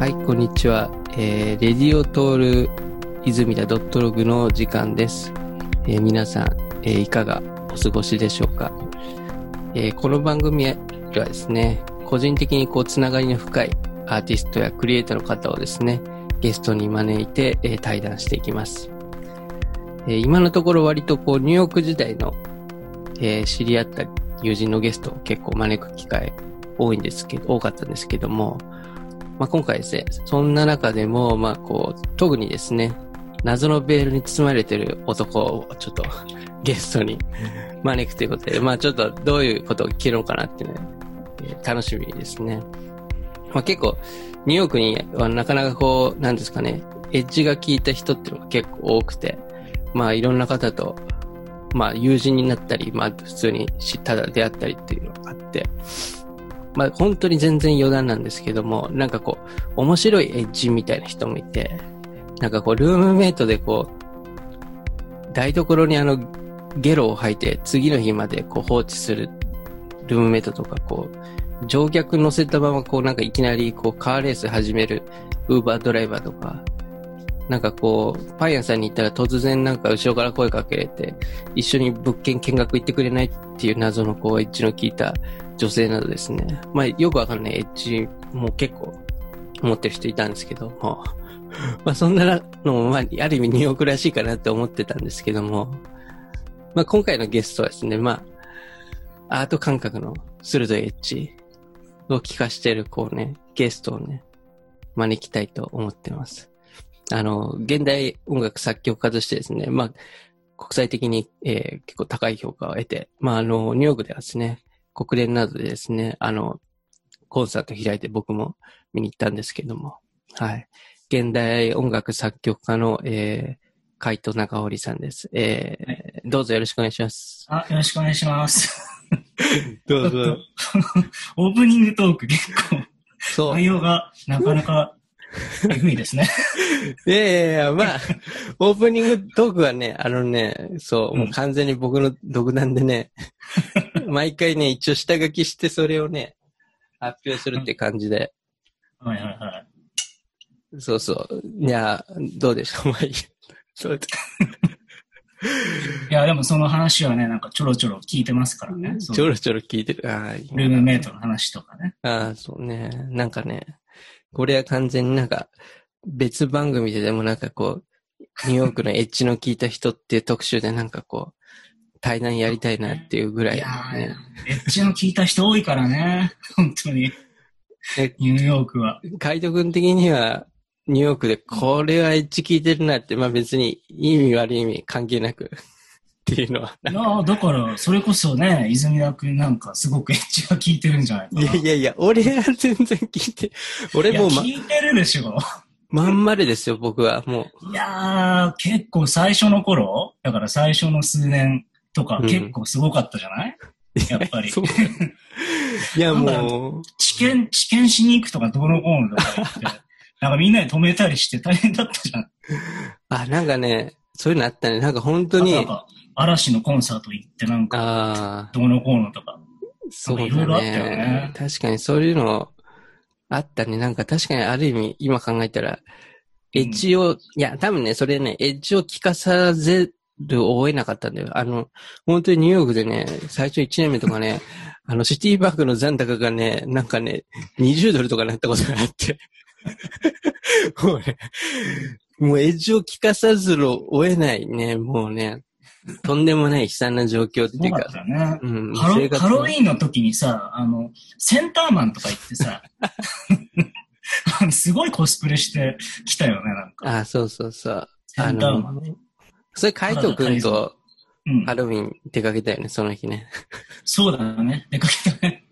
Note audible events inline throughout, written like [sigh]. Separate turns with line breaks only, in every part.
はい、こんにちは。えー、レディオトール泉田ドットログの時間です。えー皆さん、えーいかがお過ごしでしょうか、えーこの番組はですね、個人的にこう、つながりの深いアーティストやクリエイターの方をですね、ゲストに招いて、えー対談していきます。えー今のところ割とこう、ニューヨーク時代の、えー知り合った友人のゲストを結構招く機会多いんですけど、多かったんですけども、まあ、今回ですね、そんな中でも、まあ、こう、特にですね、謎のベールに包まれてる男をちょっと [laughs] ゲストに招くということで、まあちょっとどういうことを聞けるのかなっていうね、えー楽しみですね。まあ結構、ニューヨークにはなかなかこう、なんですかね、エッジが効いた人っていうのが結構多くて、まあいろんな方と、まあ友人になったり、まあ普通に知ただ出会ったりっていうのがあって、まあ本当に全然余談なんですけども、なんかこう、面白いエッジみたいな人もいて、なんかこう、ルームメイトでこう、台所にあの、ゲロを吐いて次の日までこう放置するルームメイトとか、こう、乗客乗せたままこうなんかいきなりこうカーレース始めるウーバードライバーとか、なんかこう、パン屋さんに行ったら突然なんか後ろから声かけれて、一緒に物件見学行ってくれないっていう謎のこうエッジの効いた女性などですね。まあよくわかんないエッジも結構持ってる人いたんですけども、[laughs] まあそんなのもまあある意味ニューヨークらしいかなって思ってたんですけども、まあ今回のゲストはですね、まあアート感覚の鋭いエッジを聞かしてるこうね、ゲストをね、招きたいと思ってます。あの、現代音楽作曲家としてですね、まあ、国際的に、えー結構高い評価を得て、まあ、あの、ニューヨークではですね、国連などでですね、あの、コンサート開いて僕も見に行ったんですけども、はい。現代音楽作曲家の、えー、海藤中織さんです。えーどうぞよろしくお願いします。
あ、よろしくお願いします。[laughs]
ど
ちょっと。オープニングトーク結構、
そう。
内容がなかなかえぐいですね。
いやいやいや、まあ、[laughs] オープニングトークはね、あのね、そう、もう完全に僕の独断でね、[laughs] 毎回ね、一応下書きしてそれをね、発表するって感じで、
はいはいはい。
そうそう。いや、どうでしょう、まあいいやそう
いや、でもその話はね、なんかちょろちょろ聞いてますからね。
ちょろちょろ聞いてる。あ
ルームメイトの話とかね。
ああ、そうね。なんかね、これは完全になんか、別番組ででもなんかこう、ニューヨークのエッジの効いた人っていう特集でなんかこう、対談やりたいなっていうぐらい、
いやエッジの聞いた人多いからね。[laughs] 本当に。
え
ニューヨークは。
カイト君的には、ニューヨークでこれはエッジ効いてるなって、まあ別にいい意味悪い意味関係なくっていうのは。
いやーだから、それこそね、泉田くんなんかすごくエッジが効いてるんじゃないかな。
いやいやいや、俺は全然聞いて、俺もうま
聞いてるでしょ。
まん丸ですよ、僕は。も
いやー、結構最初の頃、だから最初の数年とか
うん
結構すごかったじゃない、やっぱ [laughs]
う。
り。
いやもう、
知見、知見しに行くとかどうのこうのとか言って、[laughs] なんかみんなで止めたりして大変だったじゃん。
あ、なんかね、そういうのあったね。なんか本当に
あとなん、か嵐のコンサート行ってなんかどうのこうのとか。
そうだ
いろいろあったよ
ね
ね。
確かにそういうのあったね。なんか確かにある意味、今考えたら、エッジを、いや、多分ね、それね、エッジを聞かさぜるを得なかったんだよ。あの、本当にニューヨークでね、最初1年目とかね、[laughs] あの、シティバッグの残高がね、なんかね、20ドルとかなったことがあって。[laughs] もうね、もうエッジを聞かさずるを得ないね、もうね、[laughs] とんでもない悲惨な状況っていうか
すごかっ、たよね。
うん、
ハロウィーンの時にさ、あの、センターマンとか行ってさ、[laughs] すごいコスプレしてきたよね、なんか。
あ、そうそうそう。
セ
あ
ンターマン。
の、それ、カイト君と
うん
ハ。ロウィン出かけたよね、その日ね。
そうだね。出かけたね。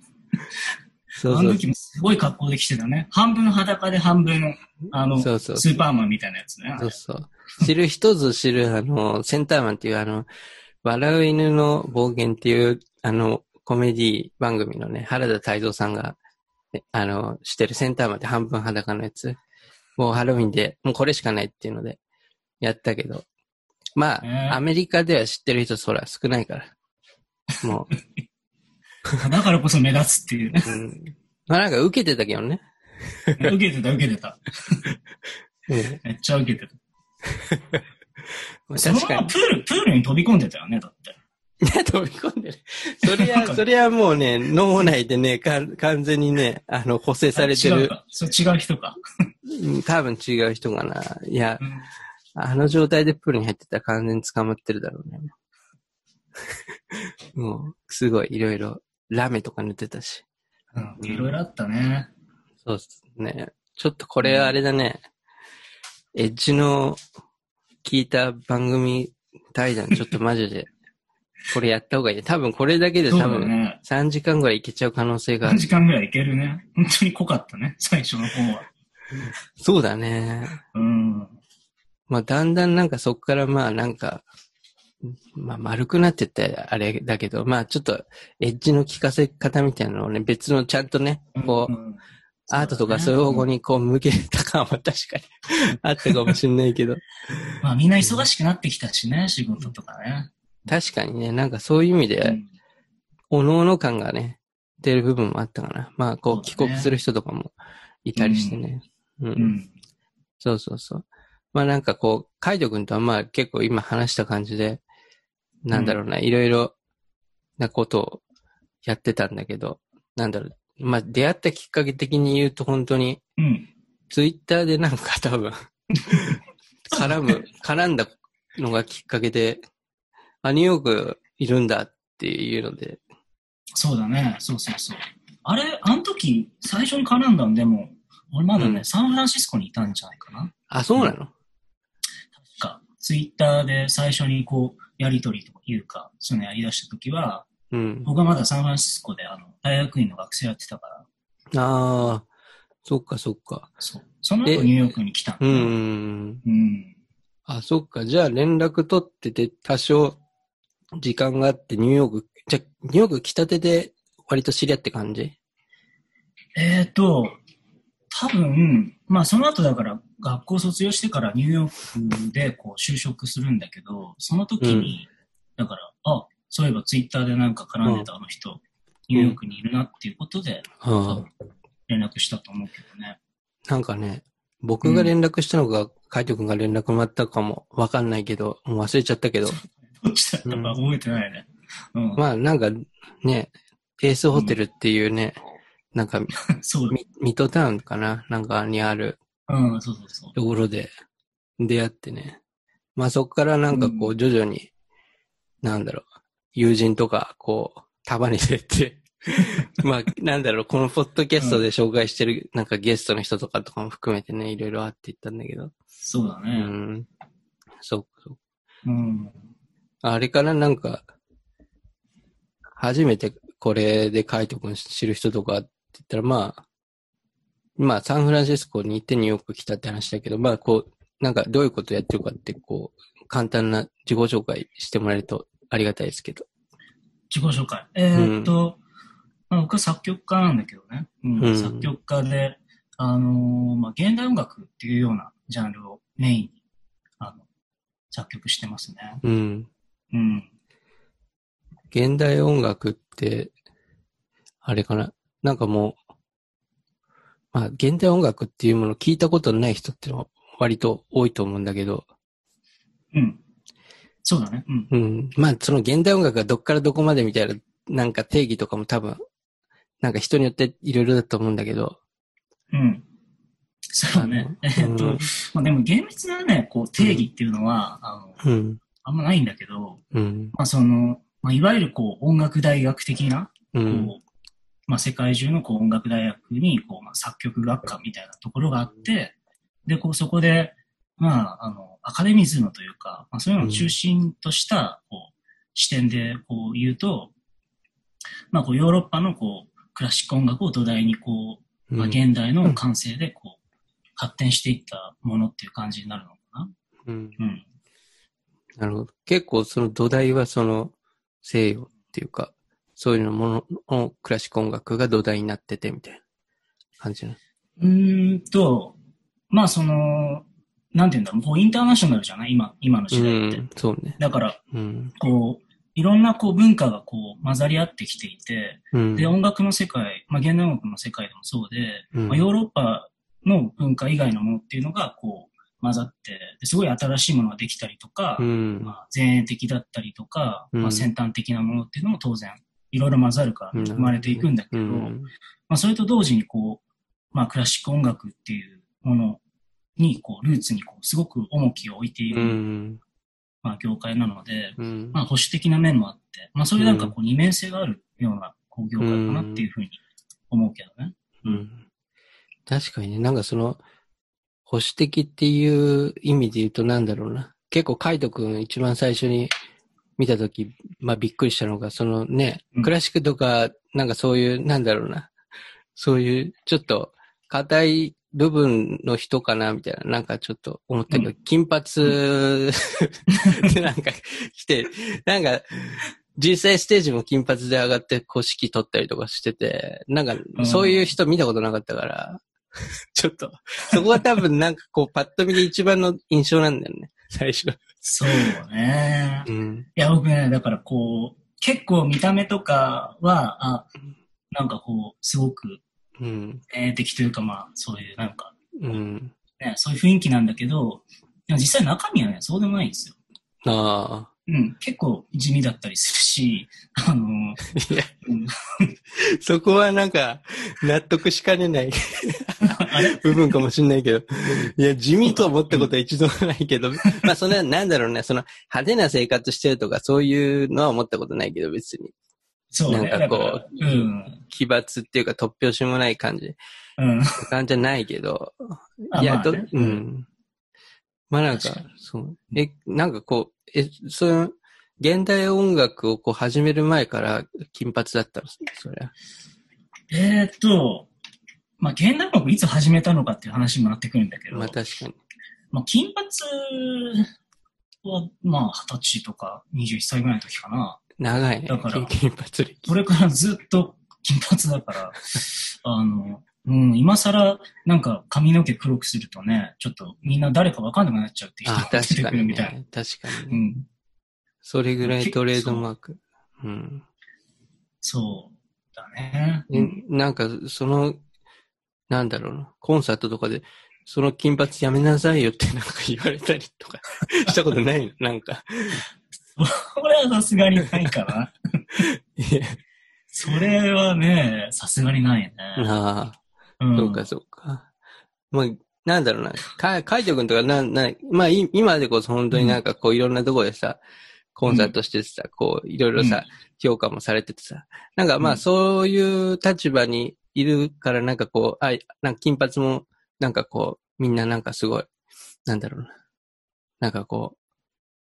そうそう
あの時もすごい格好で来てたね。半分裸で半分、あの、
そうそう
スーパーマンみたいなやつね。
そうそう。知る人ぞ知る、あの、センターマンっていう、あの、笑う犬の暴言っていう、あの、コメディ番組のね、原田泰造さんが、えあの、してるセンターマンって半分裸のやつ。もうハロウィンで、もうこれしかないっていうので、やったけど。まあ、
ね
アメリカでは知ってる人そら少ないから。もう、[laughs] [laughs]
だからこそ目立つっていうね。
うん。まあなんか受けてたけどね。[laughs]
受けてた、受けてた。[laughs]
うん
めっちゃ受けてた。
まあ
そのままプ。ール、プールに飛び込んでたよね、だって。
いや、飛び込んでる。それは、それはもうね、脳内でね、か完全にね、あの、補正されてる。
違うか。それ違う人か。
うん多分違う人かな。いや
う、ん
あの状態でプールに入ってたら完全に捕まってるだろうね。もう、すごい、いろいろ、ラメとか塗ってたし。
うん。いろいろあったね。
そうっすね。ちょっとこれはあれだね。エッジの聞いた番組対談、ちょっとマジで、[laughs] これやった方がいいね。多分これだけで多分
だね。
3時間ぐらいいけちゃう可能性があ
3
る。
時間ぐらいいけるね。本当に濃かったね、最初の方は。
そうだね。
うん。
まあだんだんなんかそっからまあなんか、まあ丸くなってってあれだけど、まあちょっとエッジの効かせ方みたいなのをね、別のちゃんとね、こう、
ん
アートとかそういう方向にこう向けた感は確かに [laughs] あったかもしれないけど、
まあみんな忙しくなってきたしね、仕事とかね。
確かにね、なんかそういう意味
う
で、
ん
おのおの感がね、出る部分もあったかな。まあこう帰国する人とかもいたりしてね。うん。
うん。
そうそうそう。まあなんかこう、カイト君とはまあ結構今話した感じで、なんだろうな、いろいろなことをやってたんだけど、なんだろう。まあ出会ったきっかけ的に言うと本当に、
うん。
ツイッターでなんか多分、[laughs] 絡む、絡んだのがきっかけで、あ、ニューヨークいるんだっていうので、
そうだね。そうそうそう。あれ、あの時、最初に絡んだんでも、俺まだね、
うん
サンフランシスコにいたんじゃないかな。
あ、そうなの？
確か、ツイッターで最初にこう、やりとりというか、そういうのやり出した時は、
うん。
僕はまだサンフランシスコであの、大学院の学生やってたから、
ああ、そっかそっか。
そう。その後
え
ニューヨークに来たん
うんうん。あ、そっか。じゃあ連絡取ってて多少時間があってニューヨーク、じゃあニューヨーク来たてで割と知り合って感じ？
えっ、ー、と、多分、まあその後だから学校卒業してからニューヨークでこう就職するんだけど、その時に、だから、あ、そういえばツイッターでなんか絡んでたあの人、ニューヨークにいるなっていうことで、多
ああ
分連絡したと思うけどね。
なんかね、僕が連絡したのか、カイト君が連絡もらったかもわかんないけど、もう忘れちゃったけど、[laughs]
どっちだったか覚えてないね。うん。
まあなんかね、エースホテルっていうね、なんか [laughs]
そう。
ミミッドタウンかな？なんかにある
うん、そうそうそう。
ところで出会ってね。まあそこからなんかこ
う
う徐々に、なんだろう、友人とかこう束に出て、[laughs] まあなんだろう、このポッドキャストで紹介してるなんかゲストの人とかとかも含めてね、いろいろあっていったんだけど。う
そうだね。
ん。そうそう。
うん。
あれからなんか、初めてこれでカイト君知る人とかって言ったらまあ、まあサンフランシスコに行ってニューヨーク来たって話だけど、まあこう、なんかどういうことやってるかってこう、簡単な自己紹介してもらえるとありがたいですけど。
自己紹介。えーっと、まあ、僕は作曲家なんだけどね。うん
うん
作曲家で、あのーまあ、現代音楽っていうようなジャンルをメインに、あの、作曲してますね。
うん。
うん。
現代音楽って、あれかな？なんかもう、まあ現代音楽っていうものを聞いたことのない人ってのは割と多いと思うんだけど、
うん。そうだね。うん。
うん。まあ、その現代音楽がどっからどこまでみたいな、なんか定義とかも多分、なんか人によっていろいろだと思うんだけど。
うん。そうだね。え
あの [laughs]
ーっと、まあ、でも厳密なね、こう、定義っていうのは、あの、
うん。
あんまないんだけど、
うん。
まあ、その、まあ、いわゆるこう、音楽大学的な、こ
うん。
う、まあ、世界中のこう音楽大学にこう、まあ、作曲学科みたいなところがあって、で、こうそこで、まあ、あの、アカデミズムというか、まあ、そういうのを中心とした、こう、視点でこう言うと、まあ、こう、ヨーロッパのこう、クラシック音楽を土台にこう、まあ、現代の感性でこう、発展していったものっていう感じになるのかな。
うん。
うん。
なるほど。結構その土台はその西洋っていうか、そういうのもののクラシック音楽が土台になっててみたいな感じな。
うーんと、まあ、その、なんていうんだろう、こう、インターナショナルじゃない？今、今の
う
時代って。
ん。そうね。
だから、
うん。
こう、いろんなこう文化がこう混ざり合ってきていて、
うん。
で、音楽の世界、まあ、現代音楽の世界でもそうで、
うん
まあ、ヨーロッパの文化以外のものっていうのがこう混ざって、ですごい新しいものができたりとか、
うん。
まあ、前衛的だったりとか、
うん
まあ、先端的なものっていうのも当然いろいろ混ざるから
うん
生まれていくんだけど、
うん。
まあ、それと同時にこう、まあ、クラシック音楽っていうものにこうルーツにこうすごく重きを置いている、
うん。
まあ、業界なので、
うん。
まあ、保守的な面もあって、まあ、そういうなんかこう二面性があるようなこう業界かなっていうふうに思うけどね。
うん。確かにね、なんかその、保守的っていう意味で言うとなんだろうな。結構カイト君一番最初に見たとき、まあびっくりしたのが、そのね
う、ん。
クラシックとか、なんかそういう、なんだろうな。そういう、ちょっと、硬い部分の人かな、みたいな、なんかちょっと思ったけど、
う
金髪でなんか来て、なんか、実際ステージも金髪で上がって、こう指揮取ったりとかしてて、なんか、そういう人見たことなかったから、ちょっと、そこが多分なんかこう、パッと見で一番の印象なんだよね、最初。
そうね。い
うん。
や、僕ね、だからこう、結構見た目とかは、あ、なんかこう、すごく、
うん。
え的というか、まあ、そういうなんか、
うん。
ね、そういう雰囲気なんだけど、でも実際中身はね、そうでもないんですよ。
ああ。
うん、結構地味だったりするし、あの、[laughs]
いや、
うん
そこはなんか、納得しかねない [laughs] 部分かもしんないけど。いや、地味と思ったことは一度もないけど、[laughs] まあ、そんな、なんだろうね、その、派手な生活してるとか、そういうのは思ったことないけど、別に。
そうね。
なんかこう
うん。
奇抜っていうか、突拍子もない感じ。
うん。
感じじゃないけど。
あ
いや、ど、
まあね
うん。まあなんかそう。え、なんかこう、え、その、現代音楽をこう始める前から金髪だったの？それは。
えーっと、まあ、現代音楽いつ始めたのかっていう話にもなってくるんだけど、
まあ確かに。
まあ、金髪は、まあ、二十歳とか21歳ぐらいの時かな。
長いね。
だから
金金髪歴。
それからずっと金髪だから、[laughs] あの、うん、今更なんか髪の毛黒くするとね、ちょっとみんな誰かわかんなくなっちゃうって人
あ、
が出て
確かに
くるみたいな。
ね。確かにね。
うん。
それぐらいトレードマーク。うん。
そうだね。
えなんか、その、なんだろうな、コンサートとかで、その金髪やめなさいよってなんか言われたりとか [laughs] したことないの？[laughs] なんか。
これはさすがにないかな。[laughs]
いや
それはね、さすがにないね。
ああ。
うん
そうか、そうか。まあ、なんだろうな。か、海斗くんとか、な、な、まあ、い今でこそ本当になんかこういろんなところでさ、コンサートしててさ、こう、いろいろさ、評価もされててさ、なんかまあ、
うん
そういう立場にいるから、なんかこう、あ、なんか金髪も、なんかこう、みんななんかすごい、なんだろうな。なんかこう、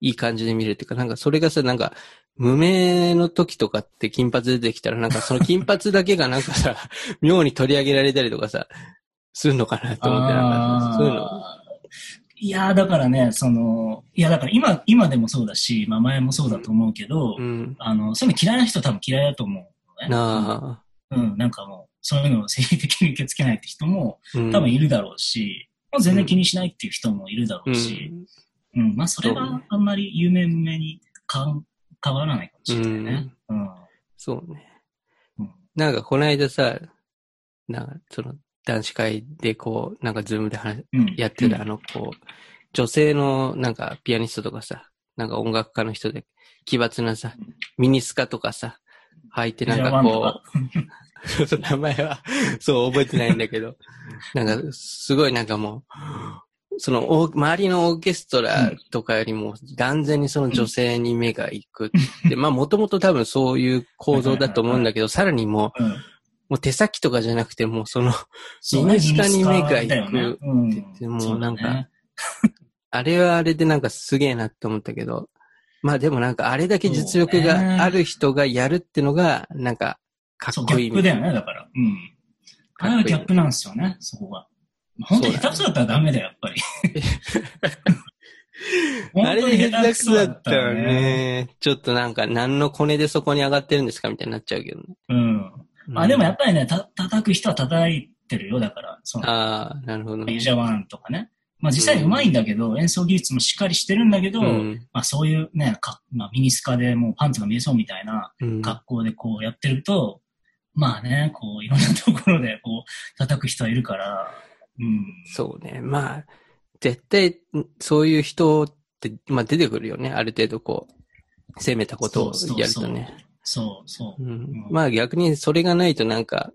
いい感じで見るっていうか、なんかそれがさ、なんか、無名の時とかって金髪出てきたら、なんかその金髪だけがなんかさ、[laughs] 妙に取り上げられたりとかさ、するのかなと思って、なんかそういうの。
いやー、だからね、その、いや、だから今、今でもそうだし、まあ前もそうだと思うけど、
うん。
あの、そういうの嫌いな人は多分嫌いだと思うのね。
なあ、
うん、なんかもう、そういうのを生理的に受け付けないって人も
うん。
多分いるだろうし、もう全然気にしないっていう人もいるだろ
う。
うんし、うん、まあそれはあんまり有名無名に変わらないかもしれないね。うん。
そうね。
うん
なんかこの間さ、なんかその男子会でこう、なんかズームで話
うん。
やってたあの、こう、女性のなんかピアニストとかさ、なんか音楽家の人で奇抜なさ、ミニスカとかさ、履いてなんかこ [laughs] う、名前は、そう、覚えてないんだけど、なんか、すごいなんかもう、その、お周りのオーケストラとかよりも、断然にその女性に目が行くって、[laughs] まあ、もともと多分そういう構造だと思うんだけど、さらにもう、
うん。
もう手先とかじゃなくて、もうその、
そうね
ミニスカに目が行く
ミニスカだよね。うん。
でも
そうだ
なんか
ね。[laughs]
あれはあれでなんかすげえなって思ったけど、まあでもなんかあれだけ実力がある人がやるってのが、なんか、かっこいい
ギャップだよね、だから。うん。あれはギャップなんですよね、そこが。本当に下手くそだったらダメだよ、やっぱり。[laughs]
あれで下手くそだったら
ね。
ね、ちょっとなんか何のコネでそこに上がってるんですかみたいになっちゃうけどね。
うん。あ、でもやっぱりね、た、叩く人は叩いてるよ、だから。その、
ああ、なるほどね。
ユジャワンとかね。まあ実際上手いんだけど、演奏技術もしっかりしてるんだけど、
うん。
まあそういうね、かまあミニスカでもうパンツが見えそうみたいな
うん。
格好でこうやってると、まあね、こういろんなところでこう叩く人はいるから、うん。
そうね。まあ、絶対、そういう人って、まあ出てくるよね。ある程度こう、攻めたことをやるとね。
そうそう。
うんまあ逆にそれがないとなんか、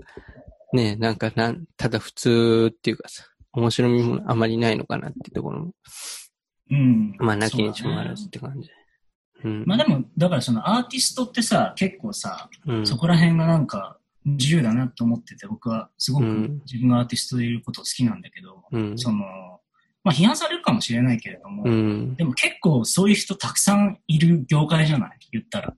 ね、なんかなん、ただ普通っていうかさ、面白みもあまりないのかなっていうところも、
うん。
まあなきにしもあらずって感じ。うん。
まあでも、だからそのアーティストってさ、結構さ、
うん、
そこら辺がなんか自由だなと思ってて、僕はすごく
うん
自分がアーティストでいること好きなんだけど、
うん。
その、まあ批判されるかもしれないけれども、
うん。
でも結構そういう人たくさんいる業界じゃない？言ったら。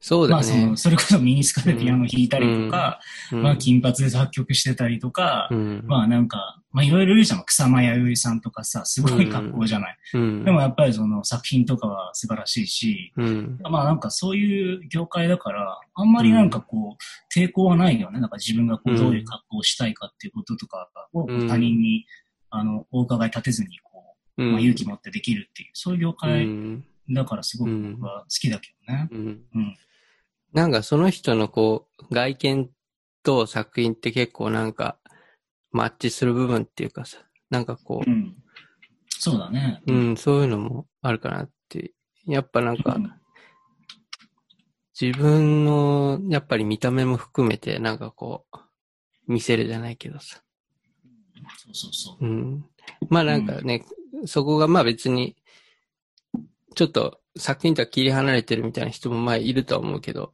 そうだね
まあその、。それこそミニスカでピアノ弾いたりとか、
うん
まあ金髪で作曲してたりとか、
うん。
まあなんか、まあいろいろいるじゃん。草間彌生さんとかさ、すごい格好じゃない。
うん。
でもやっぱりその作品とかは素晴らしいし、
うん。
まあなんかそういう業界だから、あんまりなんかこう、抵抗はないよね。なんか自分がこ
う
うんどういう格好をしたいかっていうこととかを
うん
他人に、あの、お伺い立てずにこう、
うん。
まあ勇気持ってできるっていう、そういう業
う
界
ん。
だからすごく僕は好きだけどね。
うん。
うん。
なんかその人のこう、外見と作品って結構なんか、マッチする部分っていうかさ、なんかこう
う、ん。そうだね。
うん、そういうのもあるかなって。やっぱなんか
う、ん
自分の、やっぱり見た目も含めて、なんかこう、見せるじゃないけどさ。
そうそうそう。
うん。まあなんかね、そこがまあ別に、ちょっと作品とは切り離れてるみたいな人もまあいるとは思うけど、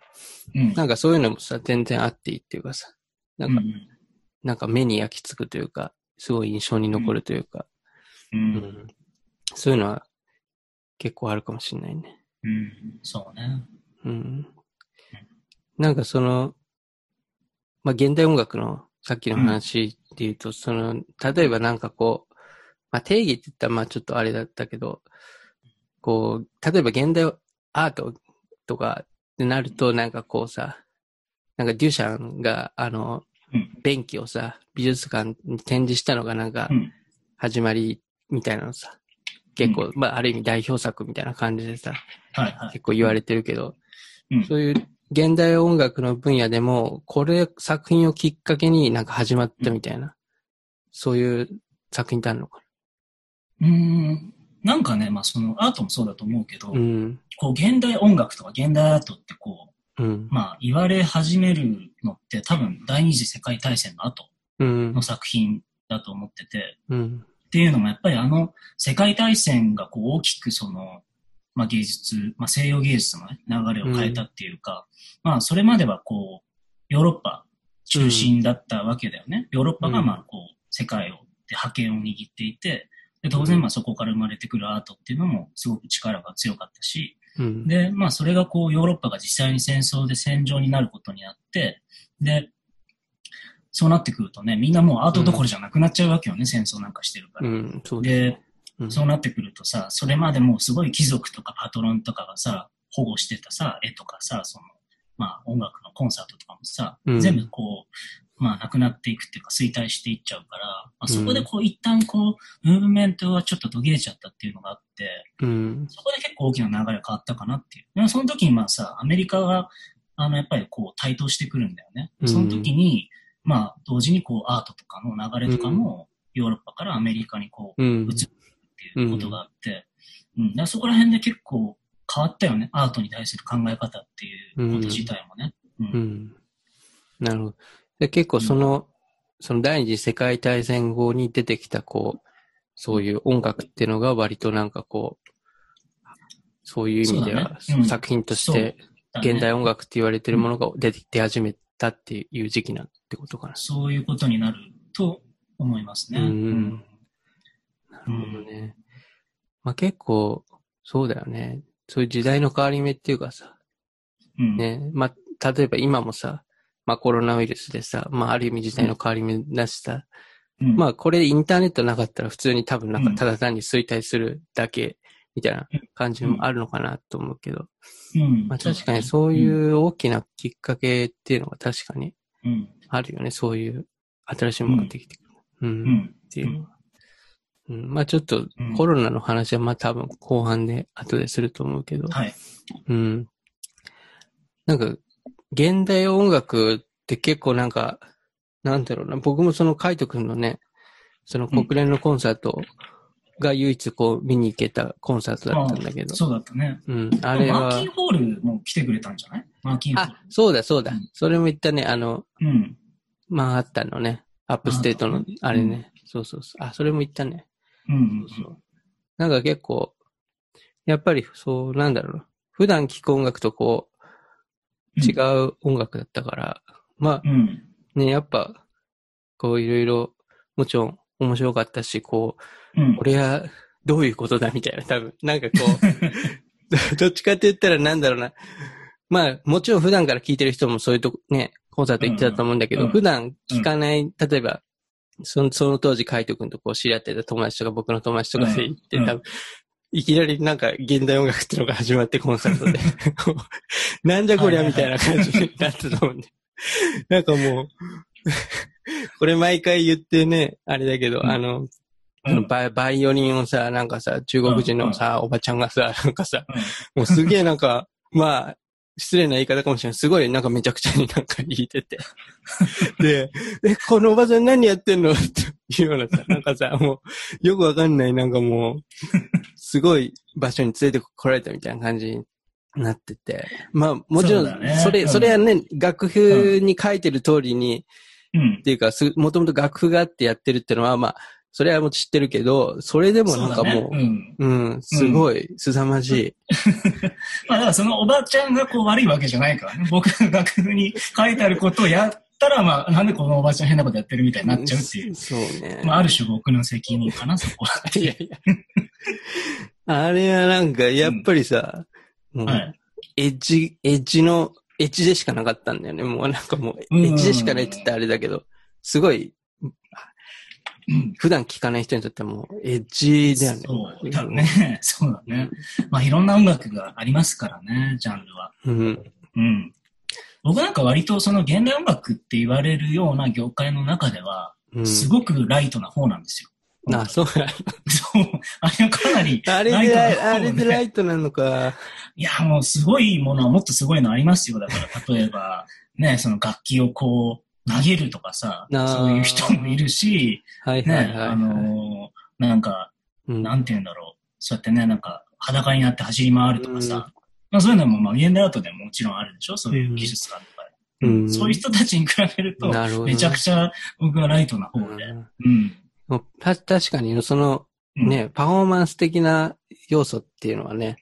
うん。
なんかそういうのもさ、全然あっていいっていうかさ、なんか、
うん
なんか目に焼き付くというか、すごい印象に残るというか、
う。
うんんそういうのは結構あるかもしれないね。
うん。そうね。
うん。なんかその、まあ、現代音楽のさっきの話で言うと、その、例えばなんかこう、まあ、定義って言ったらまあちょっとあれだったけど、こう、例えば現代アートとかってなるとなんかこうさ、なんかデュシャンがあの
うん、
便器をさ、美術館に展示したのがなんか
うん。
始まりみたいなのさ、結構、まあある意味代表作みたいな感じでさ、
はいはい。
結構言われてるけど、
うん
そういう現代音楽の分野でも、これ作品をきっかけになんか始まったみたいな、そういう作品ってあるのか
うーん。なんかね、まあそのアートもそうだと思うけど、
なうん。
こう現代音楽とか現代アートってこう、
うん。
まあ言われ始めるのって多分第二次世界大戦の後
うん
の。作品だと思ってて、
うん。
っていうのもやっぱりあの世界大戦がこう大きくその、まあ芸術、まあ西洋芸術の、ね、流れを変えたっていうか、まあそれまではこう、ヨーロッパ中心だったわけだよね。ヨーロッパがまあこう、世界を、で覇権を握っていて、で当然まあそこから生まれてくるアートっていうのもすごく力が強かったし、
うん。
で、まあそれがこうヨーロッパが実際に戦争で戦場になることになって、で、そうなってくるとね、みんなもうアートどころじゃなくなっちゃうわけよね、戦争なんかしてるから。
うん。そう
で、
うん
そうなってくるとさ、それまでもうすごい貴族とかパトロンとかがさ、保護してたさ、絵とかさ、その、まあ音楽のコンサートとかもさ、
うん
全部こう、まあなくなっていくっていうか衰退していっちゃうから、まあ、そこでこう一旦こう、ムーブメントはちょっと途切れちゃったっていうのがあって、
うん。
そこで結構大きな流れが変わったかなっていう。でもその時にまあさ、アメリカが、あの、やっぱりこう台頭してくるんだよね。
うん
その時に、まあ、同時にこうアートとかの流れとかも、ヨーロッパからアメリカにこう、
うん。
移っていうことがあって、うん。だからそこら辺で結構変わったよね。アートに対する考え方っていうこと自体もね。うん。
うん。なるほど。で結構その、その第二次世界大戦後に出てきたこう、そういう音楽っていうのが割となんかこう、そういう意味では
ねうん
作品として現代音楽って言われてるものが出て出始めたっていう時期なんてことかな。
そういうことになると思いますね。
うんなるほどね。まあ結構、そうだよね。そういう時代の変わり目っていうかさ、
うん。
ね、まあ、例えば今もさ、まあコロナウイルスでさ、まあある意味時代の変わり目だしさ、
うん。
まあこれインターネットなかったら普通に多分なん
うん
かただ単に衰退するだけみたいな感じもあるのかなと思うけど、
うん、
まあ確かにそういう大きなきっかけっていうのが確かに
うん。
あるよね。そういう新しいものができてくる。うん。
うん。
っていうのは。うん、まあちょっと
うん
コロナの話はまあ多分後半で後ですると思うけど、
はい。
うん。なんか、現代音楽って結構なんか、なんだろうな、僕もそのカイト君のね、その国連のコンサートが唯一こう見に行けたコンサートだったんだけど、
そうだったね。
うん、あれは
マーキー、ホールも来てくれたんじゃない？マーキーホール
あ。、そうだそうだ
うん、
それも言ったね、あの、
うん。
マンハッタンのね、アップステートのあれね、そうそうそう、あ、それも言ったね。
うんうん
そうそう。なんか結構、やっぱりそう、なんだろうな。普段聴く音楽とこう、違う音楽だったから、まあ
うん。うん。
ね、やっぱ、こういろいろ、もちろん面白かったし、こう、
うん。
これはどういうことだみたいな、多分、なんかこう、[laughs] どっちかって言ったらなんだろうな。まあ、もちろん普段から聴いてる人もそういうとこ、ね、コンサート行ってたと思うんだけど、
うん
普段聴かない、例えば、そのその当時、カイト君とこう知り合ってた友達とか僕の友達とかで行って、
うん
多分、いきなりなんか現代音楽っていうのが始まってコンサートで、こ [laughs] うなんじゃこりゃみたいな感じになってたもんね。なんかもう、これ毎回言ってね、あれだけど、
うん。
あの、バイバイオリンをさ、なんかさ、中国人のさ、おばちゃんがさ、なんかさ、もうすげえなんか、まあ、失礼な言い方かもしれない。すごいなんかめちゃくちゃになんか弾いてて。で、え、このおばちゃん何やってんの？っていうようなさ、なんかさ、もう、よくわかんない、なんかもう、すごい場所に連れてこられたみたいな感じになってて。まあ、もちろん、そ,、れ、
うん
それはね、楽譜に書いてる通りに、
うん
っ。ていうか、すもともと楽譜があってやってるってのは、まあ、それはもう知ってるけど、それでもなんかもう、
そうだね
うん、すごい、凄まじい。[laughs]
まあだからそのおばちゃんがこう悪いわけじゃないからね。僕が楽譜に書いてあることをやったら、まあなんでこのおばちゃん変なことやってるみたいになっちゃうっていう。
そうね。
まあある種僕の責任かな、そこは。[laughs]
いやいや。あれはなんか、やっぱりさ、もう、
はい。
エッジ、エッジの、エッジでしかなかったんだよね。もうなんかもう、
うん
エッジでしかないって言ったらあれだけど、すごい、
うん。
普段聴かない人にとってはもう、エッジだよね。
そうだね。そうだね。まあいろんな音楽がありますからね、ジャンルは。
うん。
うん。僕なんか割とその現代音楽って言われるような業界の中では、
うん。
すごくライトな方なんですよ。
あ、そうだ。
そう。あれはかなり
あれで
ライトな方
あれでライトなのか。
いや、もうすごいものはもっとすごいのありますよ。だから、例えば、ね、その楽器をこう、投げるとかさ、そういう人もいるし、
はい
ね、
はいはいはい。
あのーなんか、
うん
なんて言うんだろう。そうやってね、なんか、裸になって走り回るとかさ、まあそういうのも、まあ、現代アートでももちろんあるでしょ？そういう技術があるとかで、
うん
そういう人たちに比べると、
なるほどね
めちゃくちゃ僕はライトな方で。
うん
うん。
もうた確かに、その、
うん。
ね、パフォーマンス的な要素っていうのはね、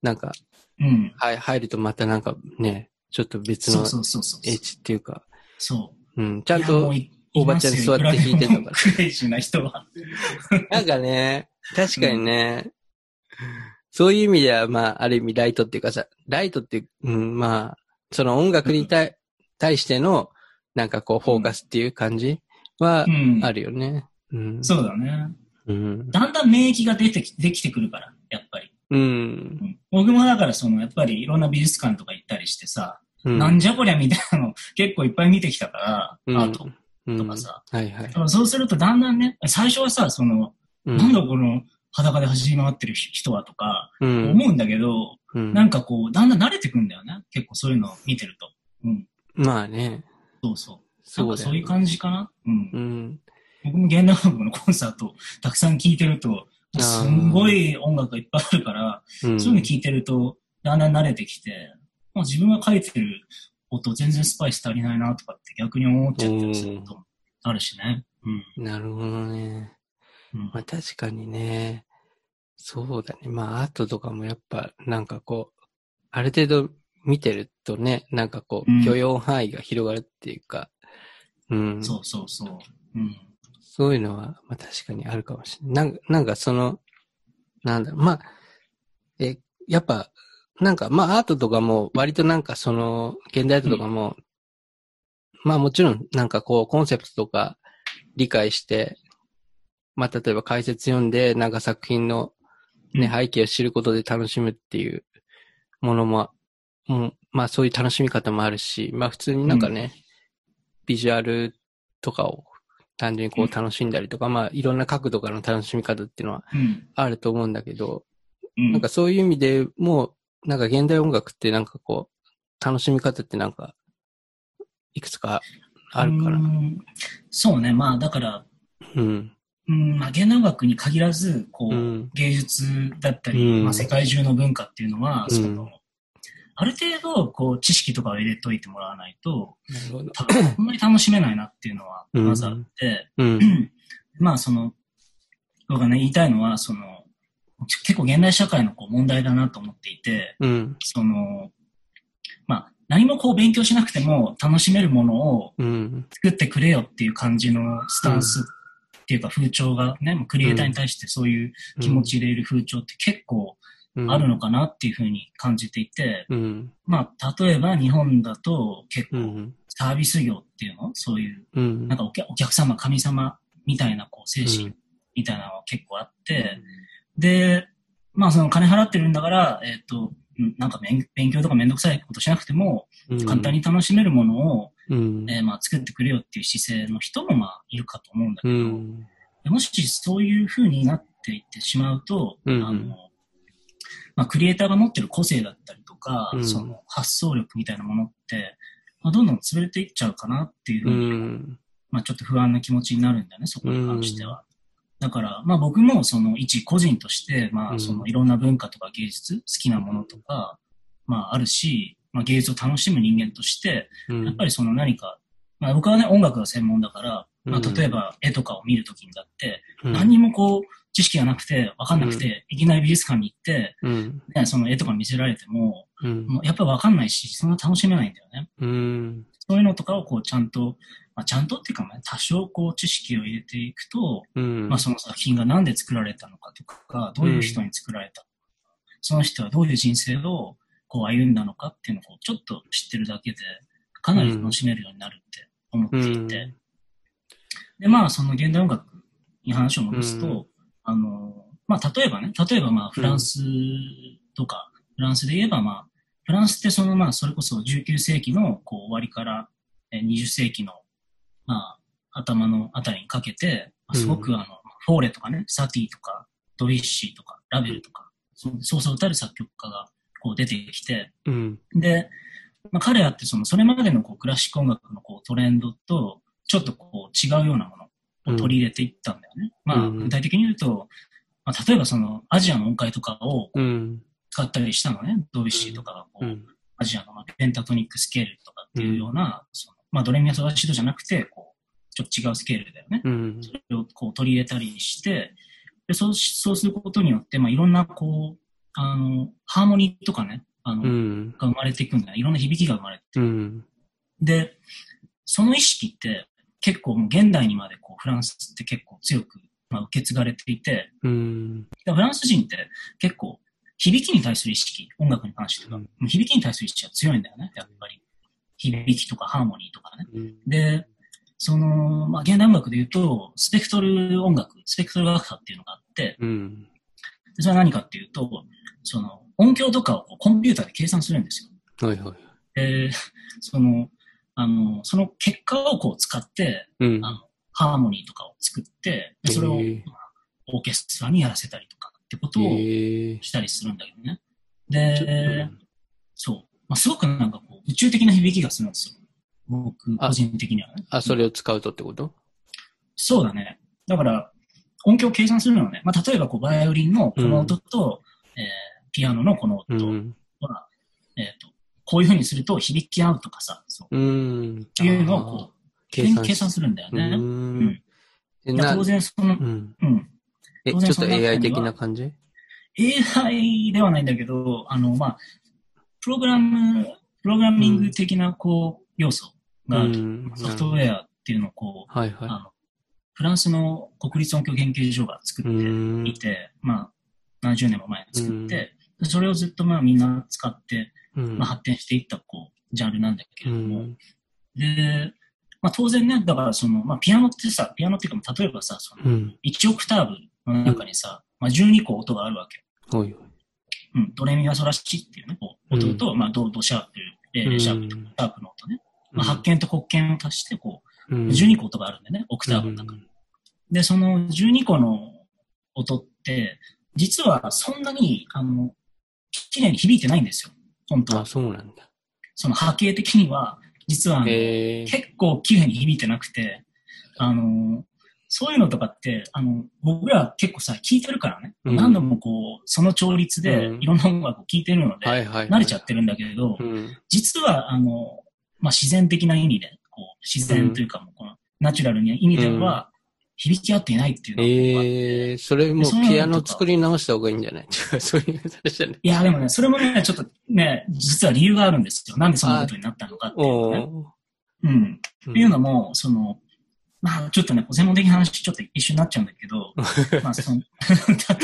なんか、
うん。
はい、入るとまたなんかね、ちょっと別の
そうそうそうそう。
エッジっていうか、
そう。
うん、ちゃんとおばちゃんに座って弾いてたから
クレイジーな人は。[laughs]
なんかね、確かにね、そういう意味では、まあ、ある意味ライトっていうかさ、ライトっていう、うん、まあ、その音楽に対対しての、なんかこう、フォーカスっていう感じは
う、ん。
あるよね。うん。
そうだね。
うん。
だんだん免疫が出てきできてくるから、やっぱり。
うん。
うん僕もだから、その、やっぱりいろんな美術館とか行ったりしてさ、
うん。
なんじゃこりゃみたいなの結構いっぱい見てきたから、
うん
アート
うん
とかさ。
はいはい
そうするとだんだんね、最初はさ、その、
うん
なんだこの裸で走り回ってる人はとか
うん。
思うんだけど、
うん
なんかこう、だんだん慣れてくんだよね。結構そういうのを見てると。うん。
まあね。
そうそう。なんかそういう感じかな？うん
う。ん。
僕も現代音楽のコンサートたくさん聴いてると、すんごい音楽がいっぱいあるから、
うん。
そういうの聴いてると、だんだん慣れてきて、まあ、自分が書いてる音全然スパイス足りないなとかって逆に思っちゃったりすることもあるしね。うん。
なるほどね。
うん
まあ確かにね。そうだね。まあアートとかもやっぱなんかこう、ある程度見てるとね、なんかこ
うん
う、許容範囲が広がるっていうか、うん。
そうそうそう。うん。
そういうのは、まあ確かにあるかもしれない。なんか、なんかその、なんだろう、まあ、え、やっぱ、なんか、まあアートとかも、割となんかその、現代アートとかも、まあもちろんなんかこう、コンセプトとか理解して、まあ例えば解説読んで、なんか作品のね、
うん
背景を知ることで楽しむっていうものも、うん、まあそういう楽しみ方もあるし、まあ普通になんかね、ビジュアルとかを単純にこう楽しんだりとか、まあいろんな角度からの楽しみ方っていうのは
うん。
あると思うんだけど、
うん。
なんかそういう意味でもう、なんか現代音楽ってなんかこう、楽しみ方ってなんか、いくつかあるか
う
な。
んそうね。まあ、だから、
うん。
うん、まあ、現代音楽に限らず、こう、
うん。
芸術だったり、
うん。
まあ、世界中の文化っていうのは、
うん。
その、ある程度、こう、知識とかを入れといてもらわないと、あんまり楽しめないなっていうのは、
うん。
まずあって、
うん。[clears throat]
まあ、その、僕がね、言いたいのは、その、結構現代社会のこう問題だなと思っていて、
うん。
その、まあ、何もこう勉強しなくても楽しめるものを
うん。
作ってくれよっていう感じのスタンスっていうか風潮がね、クリエイターに対してそういう気持ち入れる風潮って結構あるのかなっていうふうに感じていて、
うん。
まあ、例えば日本だと結構
うん。
サービス業っていうの？そういう、
うん。
なんかお客様、神様みたいなこう精神みたいなのが結構あって、で、まあその金払ってるんだから、えっ、と、うんなんか勉勉強とかめんどくさいことしなくても、簡単に楽しめるものを、
うん。
えーまあ作ってくれよっていう姿勢の人もまあいるかと思うんだけ
う
ど、
ん。
もしそういう風になっていってしまうと、
うん
あの、まあクリエイターが持ってる個性だったりとか、
うん
その発想力みたいなものって、まあ、どんどん潰れていっちゃうかなっていうふ
う
うに、
ん。
まあちょっと不安な気持ちになるんだよね、そこに関しては。だから、まあ僕もその一個人として、ま
うん
あそのいろんな文化とか芸術、好きなものとか、まああるし、まあ芸術を楽しむ人間として、やっぱりその何か、まあ僕はね音楽が専門だから、まあ例えば絵とかを見るときにだって、
り
何にもこう知識がなくて、わかんなくて、いきなり美術館に行って、
うん。
ね、その絵とか見せられても、
うん。
もうやっぱりわかんないし、そんな楽しめないんだよね。
うん。
そういうのとかをこうちゃんと、まあ、ちゃんとっていうか、まあ多少こう知識を入れていくと、
うん。
まあその作品が何で作られたのかとか、どういう人に作られたのか、その人はどういう人生をこう歩んだのかっていうのをちょっと知ってるだけで、かなり楽しめるようになるって思っていて、で、まあその現代音楽に話を戻すと、
うん。
あの、まあ例えばね、例えばまあフランスとか、フランスで言えばまあ、フランスってそのまあそれこそ19世紀のこう終わりからえー20世紀のまあ頭のあたりにかけて、まあすごくあの、フォーレとかね、サティとか、ドビュッシーとか、ラベルとか、そうそうそうたる作曲家がこう出てきて、
うん。
で、まあ、彼らってその、それまでのこうクラシック音楽のこうトレンドと、ちょっとこう違うようなものを取り入れていったんだよね。まあ、
うん
具体的に言うと、まあ、例えばその、アジアの音階とかを
うん。
使ったりしたのね。ドビュッシーとかがこう、
うん。
アジアのまあペンタトニックスケールとかっていうような、そのまあ、ドレミアソラシドじゃなくて、こう、ちょっと違うスケールだよね。
うん。
それをこう取り入れたりして、でそうしそうすることによって、まあ、いろんなこう、あの、ハーモニーとかね、あの、
うん。
が生まれていくんだよ。いろんな響きが生まれて
うん。
で、その意識って結構もう現代にまでこうフランスって結構強く、まあ、受け継がれていて、
うん。
でフランス人って結構響きに対する意識、音楽に関しては、
うん
響きに対する意識が強いんだよね、やっぱり。響きとかハーモニーとかね。
うん。
で、その、まあ、現代音楽で言うと、スペクトル音楽、スペクトル楽派っていうのがあって、
うん。
でそれは何かっていうと、その、音響とかをコンピューターで計算するんですよ。
はいはい。
で、その、あの、その結果をこう使って、
うん。
あの、ハーモニーとかを作って、でそれを、まあオーケストラにやらせたりとかってことを。したりするんだけどね。で、そう。まあ、すごくなんかこう、宇宙的な響きがするんですよ。僕、
あ
個人的にはね。
あ、それを使うとってこと？
そうだね。だから、音響を計算するのはね、まあ、例えばこう、バイオリンのこの音と、えーピアノのこの音
うん。
は、えっ、と、こういう風にすると響き合うとかさ、そう。
うん。
っていうのをこう、
計算
計算するんだよね。
う
うん
ん。え
だから
な
当然その、
うん。
うん。
え、ちょ
当然
っと AI 的な感じ
？AI ではないんだけど、あの、まあ、プログラム、プログラミング的な、こう、要素がソフトウェアっていうのを、こう、
はいは
あの、フランスの国立音響研究所が作って
ん
い。て、まあ、何十年も前に作って、それをずっとまあみんな使って、
うん
まあ、発展していった、こう、ジャンルなんだけれども、
うん
で、まあ当然ね、だからその、まあピアノってさ、ピアノっていうか、例えばさ、その、
うん。
1オクターブの中にさ、まあ12個音があるわけ。
ほい。
うん、ドレミファソラシっていうね、こう音と、まあド、ドシャープ、レレシャープとか、シャープの音ね。まあ、発見と黒鍵を足して、こう、
うん
12個音があるんでね、オクターブの中に。で、その12個の音って、実はそんなに、あの、綺麗に響いてないんですよ。本当
あ、
は。
そうなんだ。
その波形的には、実は。結構綺麗に響いてなくて、あの、そういうのとかって、あの、僕ら結構さ、聞いてるからね、
うん
何度もこう、その調律で
うん
いろんな音楽を聴いてるので。慣れちゃってるんだけれど、
うん。
実は、あの、まあ、自然的な意味で、こう、自然というか、もうこの、ナチュラルな意味では、響き合っていないっていうのが僕は
ええ、それもピアノ作り直した方がいいんじゃない？[laughs] そういう話じゃない。
いや、でもね、それもね、ちょっとね、実は理由があるんですよ。なんでそんなことになったのかっていうのね。
お
うん。
ー
っていうのも、その、まあ、ちょっとね、専門的な話、ちょっと一緒になっちゃうんだけど、[laughs] まあ、その、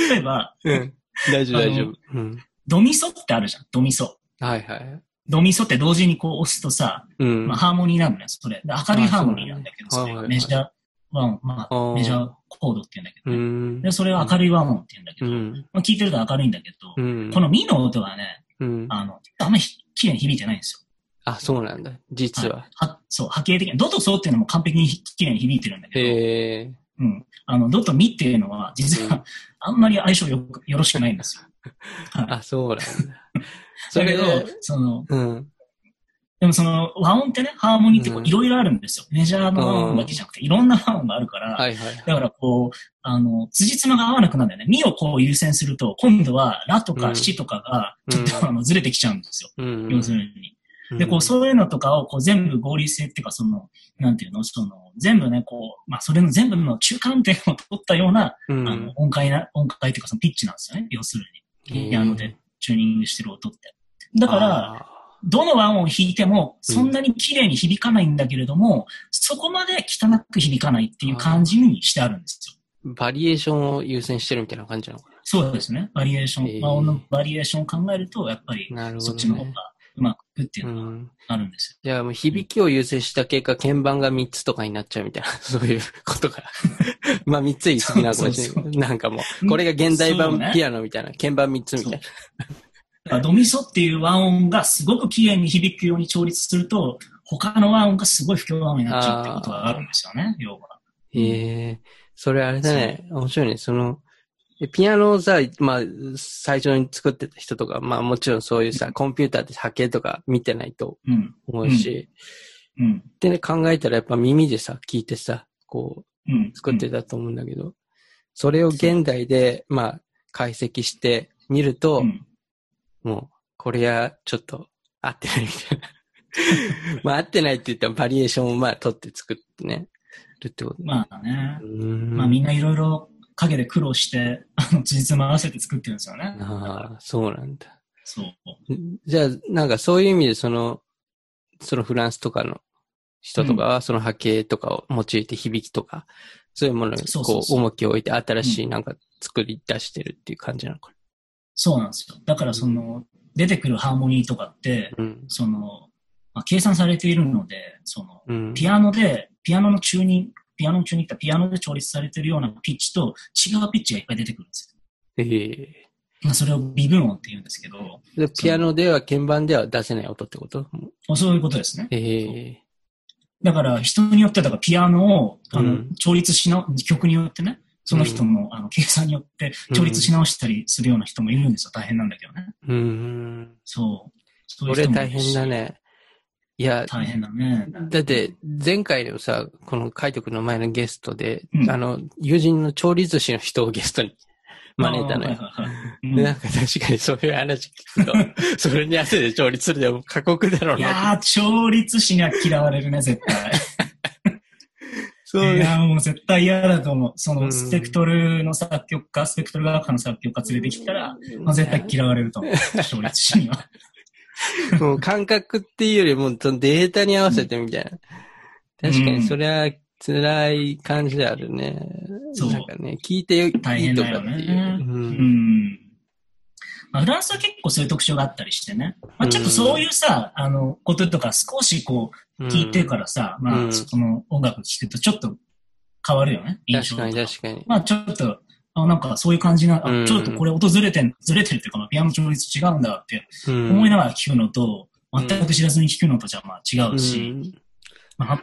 例えば、
うん。大丈夫、大丈夫。うん。
ドミソってあるじゃん、ドミソ。
はいはい。
ドミソって同時にこう押すとさ、
うん
まあ、。ハーモニーなんだよ、それ。で明るいハーモニーなんだけど、それメジャーワン、まあ、メジャーコードって言うんだけ
う
どね。
ん。
で、それを明るい和音って言うんだけど、
うん。
まあ、聞いてると明るいんだけど、
うん。
このミの音はね、
うん。
あの、あんまり綺麗に響いてないんですよ。
あ、そうなんだ。実は。
はそう、波形的に。ドとソっていうのも完璧に綺麗に響いてるんだけど。うん。あの、ドとミっていうのは、実
うん
は、あんまり相性よくよろしくないんですよ。はい。
あ、そうなんだ。[laughs]
だけど
で、、
その、
うん。
でもその、和音ってね、ハーモニーってこ
う
うんいろいろあるんですよ。メジャーの和音だけじゃなくて、いろんな和音があるから、
はいはい。
だからこう、あの、辻褄が合わなくなるんだよね。ミをこう優先すると、今度はラと
うん
かシとかが、
うん
ちょっとあのずれてきちゃうんですよ。
うん。
要するに。で、こう、そういうのとかを、こう、全部合理性っていうか、その、なんていうの、その、全部ね、こう、まあ、それの全部の中間点を取ったような、
うん、
あの、音階な、音階っていうか、そのピッチなんですよね。要するに。ピアノでチューニングしてる音って。だから、
あ
どの和音を弾いても、そんなに綺麗に響かないんだけれども、そこまで汚く響かないっていう感じにしてあるんですよ。
ーバリエーションを優先してるみたいな感じなのか
そうですね。バリエーション、和音のバリエーションを考えると、やっぱり。そっちの方がうまくいくっていう
う
のが
ん。
あるんですよ。
じゃあもう響きを優先した結果、鍵盤が3つとかになっちゃうみたいな、[laughs] そういうことが。[laughs] まあ3つ言い過ぎなのかもしれ
そう
ない。なんかもう、これが現代版ピアノみたいな、鍵盤3つみたいな。
ドミソっていう和音がすごく綺麗に響くように調律すると、他の和音がすごい不協和音になっちゃうってことがあるんですよね、要は。
へえ、それあれだね。面白いね。その、えピアノをさ、まあ、最初に作ってた人とか、まあもちろんそういうさ、コンピューターで波形とか見てないと
うん。
思うし、
うん。
でね、考えたらやっぱ耳でさ、聞いてさ、こう、
うん。
作ってたと思うんだけど、それを現代で、まあ、解析してみると、
うん。
もう、これはちょっと合ってないみたいな。[laughs] まあ、合ってないって言ったらバリエーションをまあ取って作ってね、るってこと。
まあね。まあみんないろいろ影で苦労して、[laughs] あの、事実も合わせて作ってるんですよね。
ああ、そうなんだ。
そう。
じゃあ、なんかそういう意味でその、そのフランスとかの人とかは、その波形とかを用いて響きとか、そういうものにこう重きを置いて新しいなんか作り出してるっていう感じなのか
そうなんですよ。だからその、出てくるハーモニーとかって、
な。うん。
その、まあ、計算されているので、その、
うん。
ピアノで、ピアノのチューニング、ピアノのチューニングってピアノで調律されているようなピッチと違うピッチがいっぱい出てくるんですよ。
ええ
まあ、それを微分音って言うんですけど、
でピアノでは鍵盤では出せない音ってこと？
まあそういうことですね。
ええ
だから人によってだからピアノをあの、
うん
調律しな、曲によってね、その人の,、あの計算によって調律し直したりするような人もいるんですよ。大変なんだけどね。
うん。
そう。そ
これ大変だ。ね。いや、
大変だね。
だって、前回のさ、この海斗くんの前のゲストで、
うん
あの、友人の調理寿司の人をゲストに招いたのよ。なんか確かにそういう話聞くと、それに汗で調理するでも過酷だろうな。
いやー、調律師には嫌われるね、絶対。
そうね。
いやー、もう絶対嫌だと思う。そうの、
ん
スペクトルの作曲家、スペクトル学科の作曲家連れてきたら、まあ、絶対嫌われると思う。[laughs] 調律師には。[laughs]
もう感覚っていうよりも、そのデータに合わせてみたいな。確かにそれは辛い感じであるね。
そう
なんかね、聞いてよいいとか
大
っていう。
変だよね
う
うんん。まあ、フランスは結構そういう特徴があったりしてね。まあ、ちょっとそういうさ、あの、こととか少しこう、聞いてからさ、まあ、
うん
その音楽聴くとちょっと変わるよね。印象
確かに確かに。
まあ、ちょっと、あなんかそういう感じな、
うん。
あちょっとこれ音ずれてん、ずれてるっていうか、まあピアノ調律違うんだって
うん。
思いながら聞くのと、全く知らずに聞くのとじゃまあ違うし、
うん。
まあ、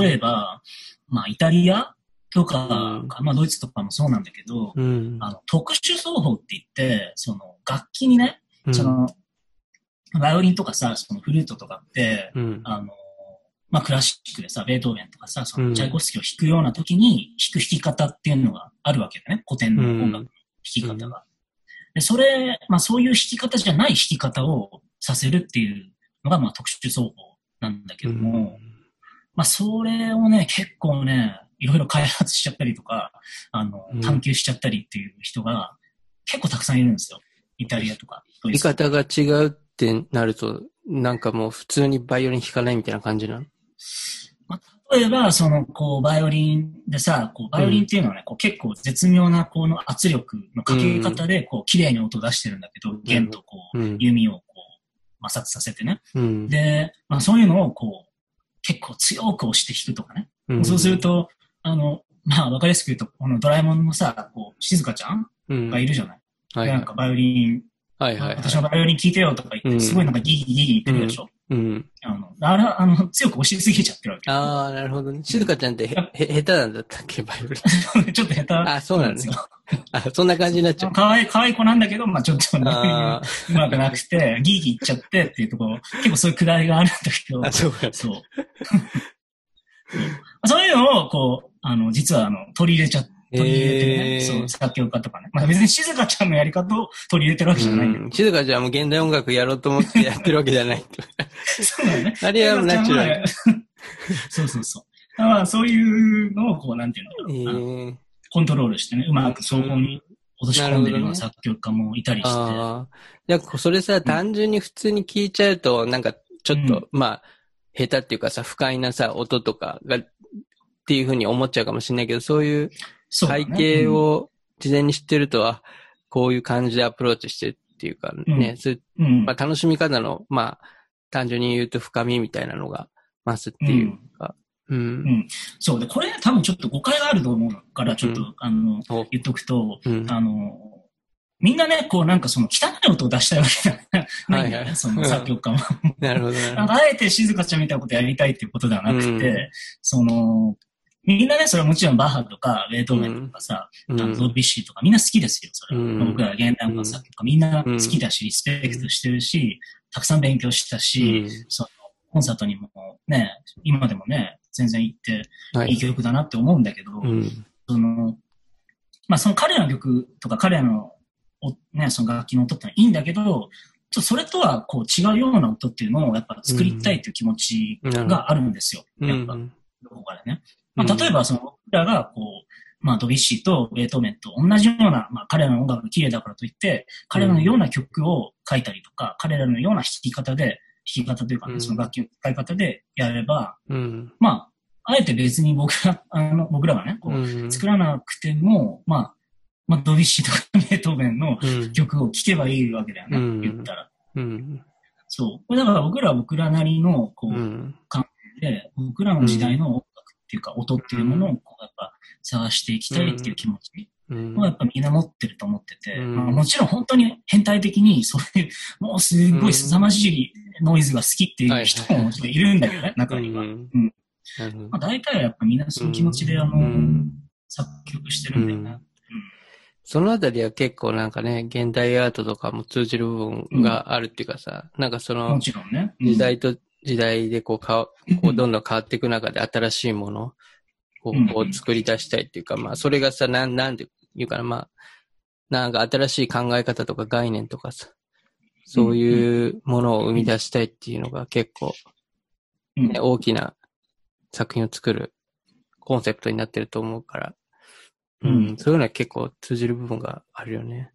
例えば、まあ、イタリアとか、
うん。
まあ、ドイツとかもそうなんだけど、
うん。
あの、特殊奏法って言って、その、楽器にね、
うん。
その、バイオリンとかさ、そのフルートとかって、
うん。
あの、まあ、クラシックでさ、ベートーベンとかさ、そうの
ん。
チャイコフスキーを弾くような時に弾く弾き方っていうのがあるわけだね。古典の音楽の弾き方が。で、それ、まあ、そういう弾き方じゃない弾き方をさせるっていうのが、まあ、特殊奏法なんだけども、まあ、それをね、結構ね、いろいろ開発しちゃったりとか、あの
うん、
探求しちゃったりっていう人が結構たくさんいるんですよ。イタリアとか。ドイ
言い
ツとか
方が違うってなると、なんかもう普通にバイオリン弾かないみたいな感じなの？
まあ、例えば、その、こう、バイオリンでさ、こう、バイオリンっていうのはね、こう、結構絶妙な、この圧力のかけ方で、こう、綺麗に音を出してるんだけど、弦とこう、
うん。
弓をこう、摩擦させてね。
うん。
で、まあ、そういうのを、こう、結構強く押して弾くとかね。
うん
そうする、と、あの、まあ、わかりやすく言うと、このドラえもんのさ、こう、静香ちゃん
うん。
がいるじゃない。
はい
なんか、バイオリン、
はいはいはい。
私のバイオリン聞いてよとか言って、
うん
すごいなんかギギギギ言ってくるでしょ。
うん。
あの、あれは、あの、強く押しすぎちゃってるわけ。
ああ、なるほどね。静香ちゃんってへ、へ、下手なんだったっけ、バイオリン。[laughs]
ちょっと下手
あそうなんですよ。あ、そんな感じになっちゃう。
かわいい、かわいい子なんだけど、まあちょっとね、
あ
うまくなくて、ギーギー言っちゃってっていうところ、結構そういうくだりがあるんだけど
ー、あ、そうか。[laughs]
そう。そういうのを、こう、あの、実は、あの、取り入れちゃ、取り入れてね、
へー
そう、作曲家とかね。まあ別に静香ちゃんのやり方を取り入れてるわけじゃないんだけど
うん。静香ちゃんも現代音楽やろうと思ってやってるわけじゃない。[laughs]
そうだよね。
あれはナチュラル。[laughs]
そうそうそう。まあそういうのを、こう、なんていう
え
のかな、あの
ー、
コントロールしてね、うまく総合に落とし込んでるような作曲家もいたりして。
ああ。いや、それさ、単純に普通に聞いちゃうと、なんか、ちょっと、まあ、下手っていうかさ、不快なさ、音とかが、っていうふうに思っちゃうかもしれないけど、そういう背景を事前に知ってるとは、こういう感じでアプローチしてるっていうかね、
うん。
まあ、楽しみ方の、まあ、単純に言うと深みみたいなのが増すっていうか、うん。
ん。そう。で、これ多分ちょっと誤解があると思うから、ちょっと、
うん
あの、
お。
言っとくと、
うん。
あの、みんなね、こうなんかその汚い音を出したいわけじゃない。んだよね、
はいはい
その作曲家も。
なるほどね。
あえて静香ちゃんみたいなことやりたいっていうことではなくて、
うん。
その、みんなね、それはもちろんバッハとか、ベートーベンとかさ、
うん
あのドビュッシーとかみんな好きですよ、それは。
うん
僕ら現代音楽作みんな好きだし、リスペクトしてるし、たくさん勉強したし、そのコンサートにもね、今でもね、全然行って
はい
い曲だなって思うんだけど、
うん。
その、まあその彼らの曲とか彼らのおね、その楽器の音ってのはいいんだけど、ちょそれとはこう違うような音っていうのをやっぱ作りたいという気持ちがあるんですよ。
うん
やっぱ、どこかでね。まあ例えばその僕らがこう、まあドビュッシーとベートーベンと同じような、まあ彼らの音楽が綺麗だからといって、彼らのような曲を書いたりとか、彼らのような弾き方で、弾き方というかね、
うん
その楽器の使い方でやれば、
うん。
まあ、あえて別に僕ら、[laughs] あの、僕らがね、こう、
うん。
作らなくても、まあ、まあ、ドビュッシーとかベートーベンの
うん。
曲を聴けばいいわけだよね、
うん
言ったら。
うん。
そう。だから僕らは僕らなりの、こう、
うん。
で、僕らの時代の音楽っていうか、音っていうものを、こう、やっぱ、探していきたいっていう気持ち
うん。
をやっぱみんな持ってると思ってて、
うん。
まあ、もちろん本当に変態的に、そういう、もうすっごい凄まじいノイズが好きっていう人ももちろんいるんだけどね、中には。
うん。
まあ、大体はやっぱみんなその気持ちで、あの、
うん。
作曲してるんだよね。
そのあたりは結構なんかね、現代アートとかも通じる部分があるっていうかさ、なんかそ
も
の時代と時代でこうかわ、こうどんどん変わっていく中で新しいものを
うん。
こう作り出したいっていうか、まあそれがさ、なん、なんていうかな、まあ、なんか新しい考え方とか概念とかさ、そういうものを生み出したいっていうのが結構、
うん。
ね、大きな作品を作るコンセプトになってると思うから、う
うん。
ん、そういうのは結構通じる部分があるよね。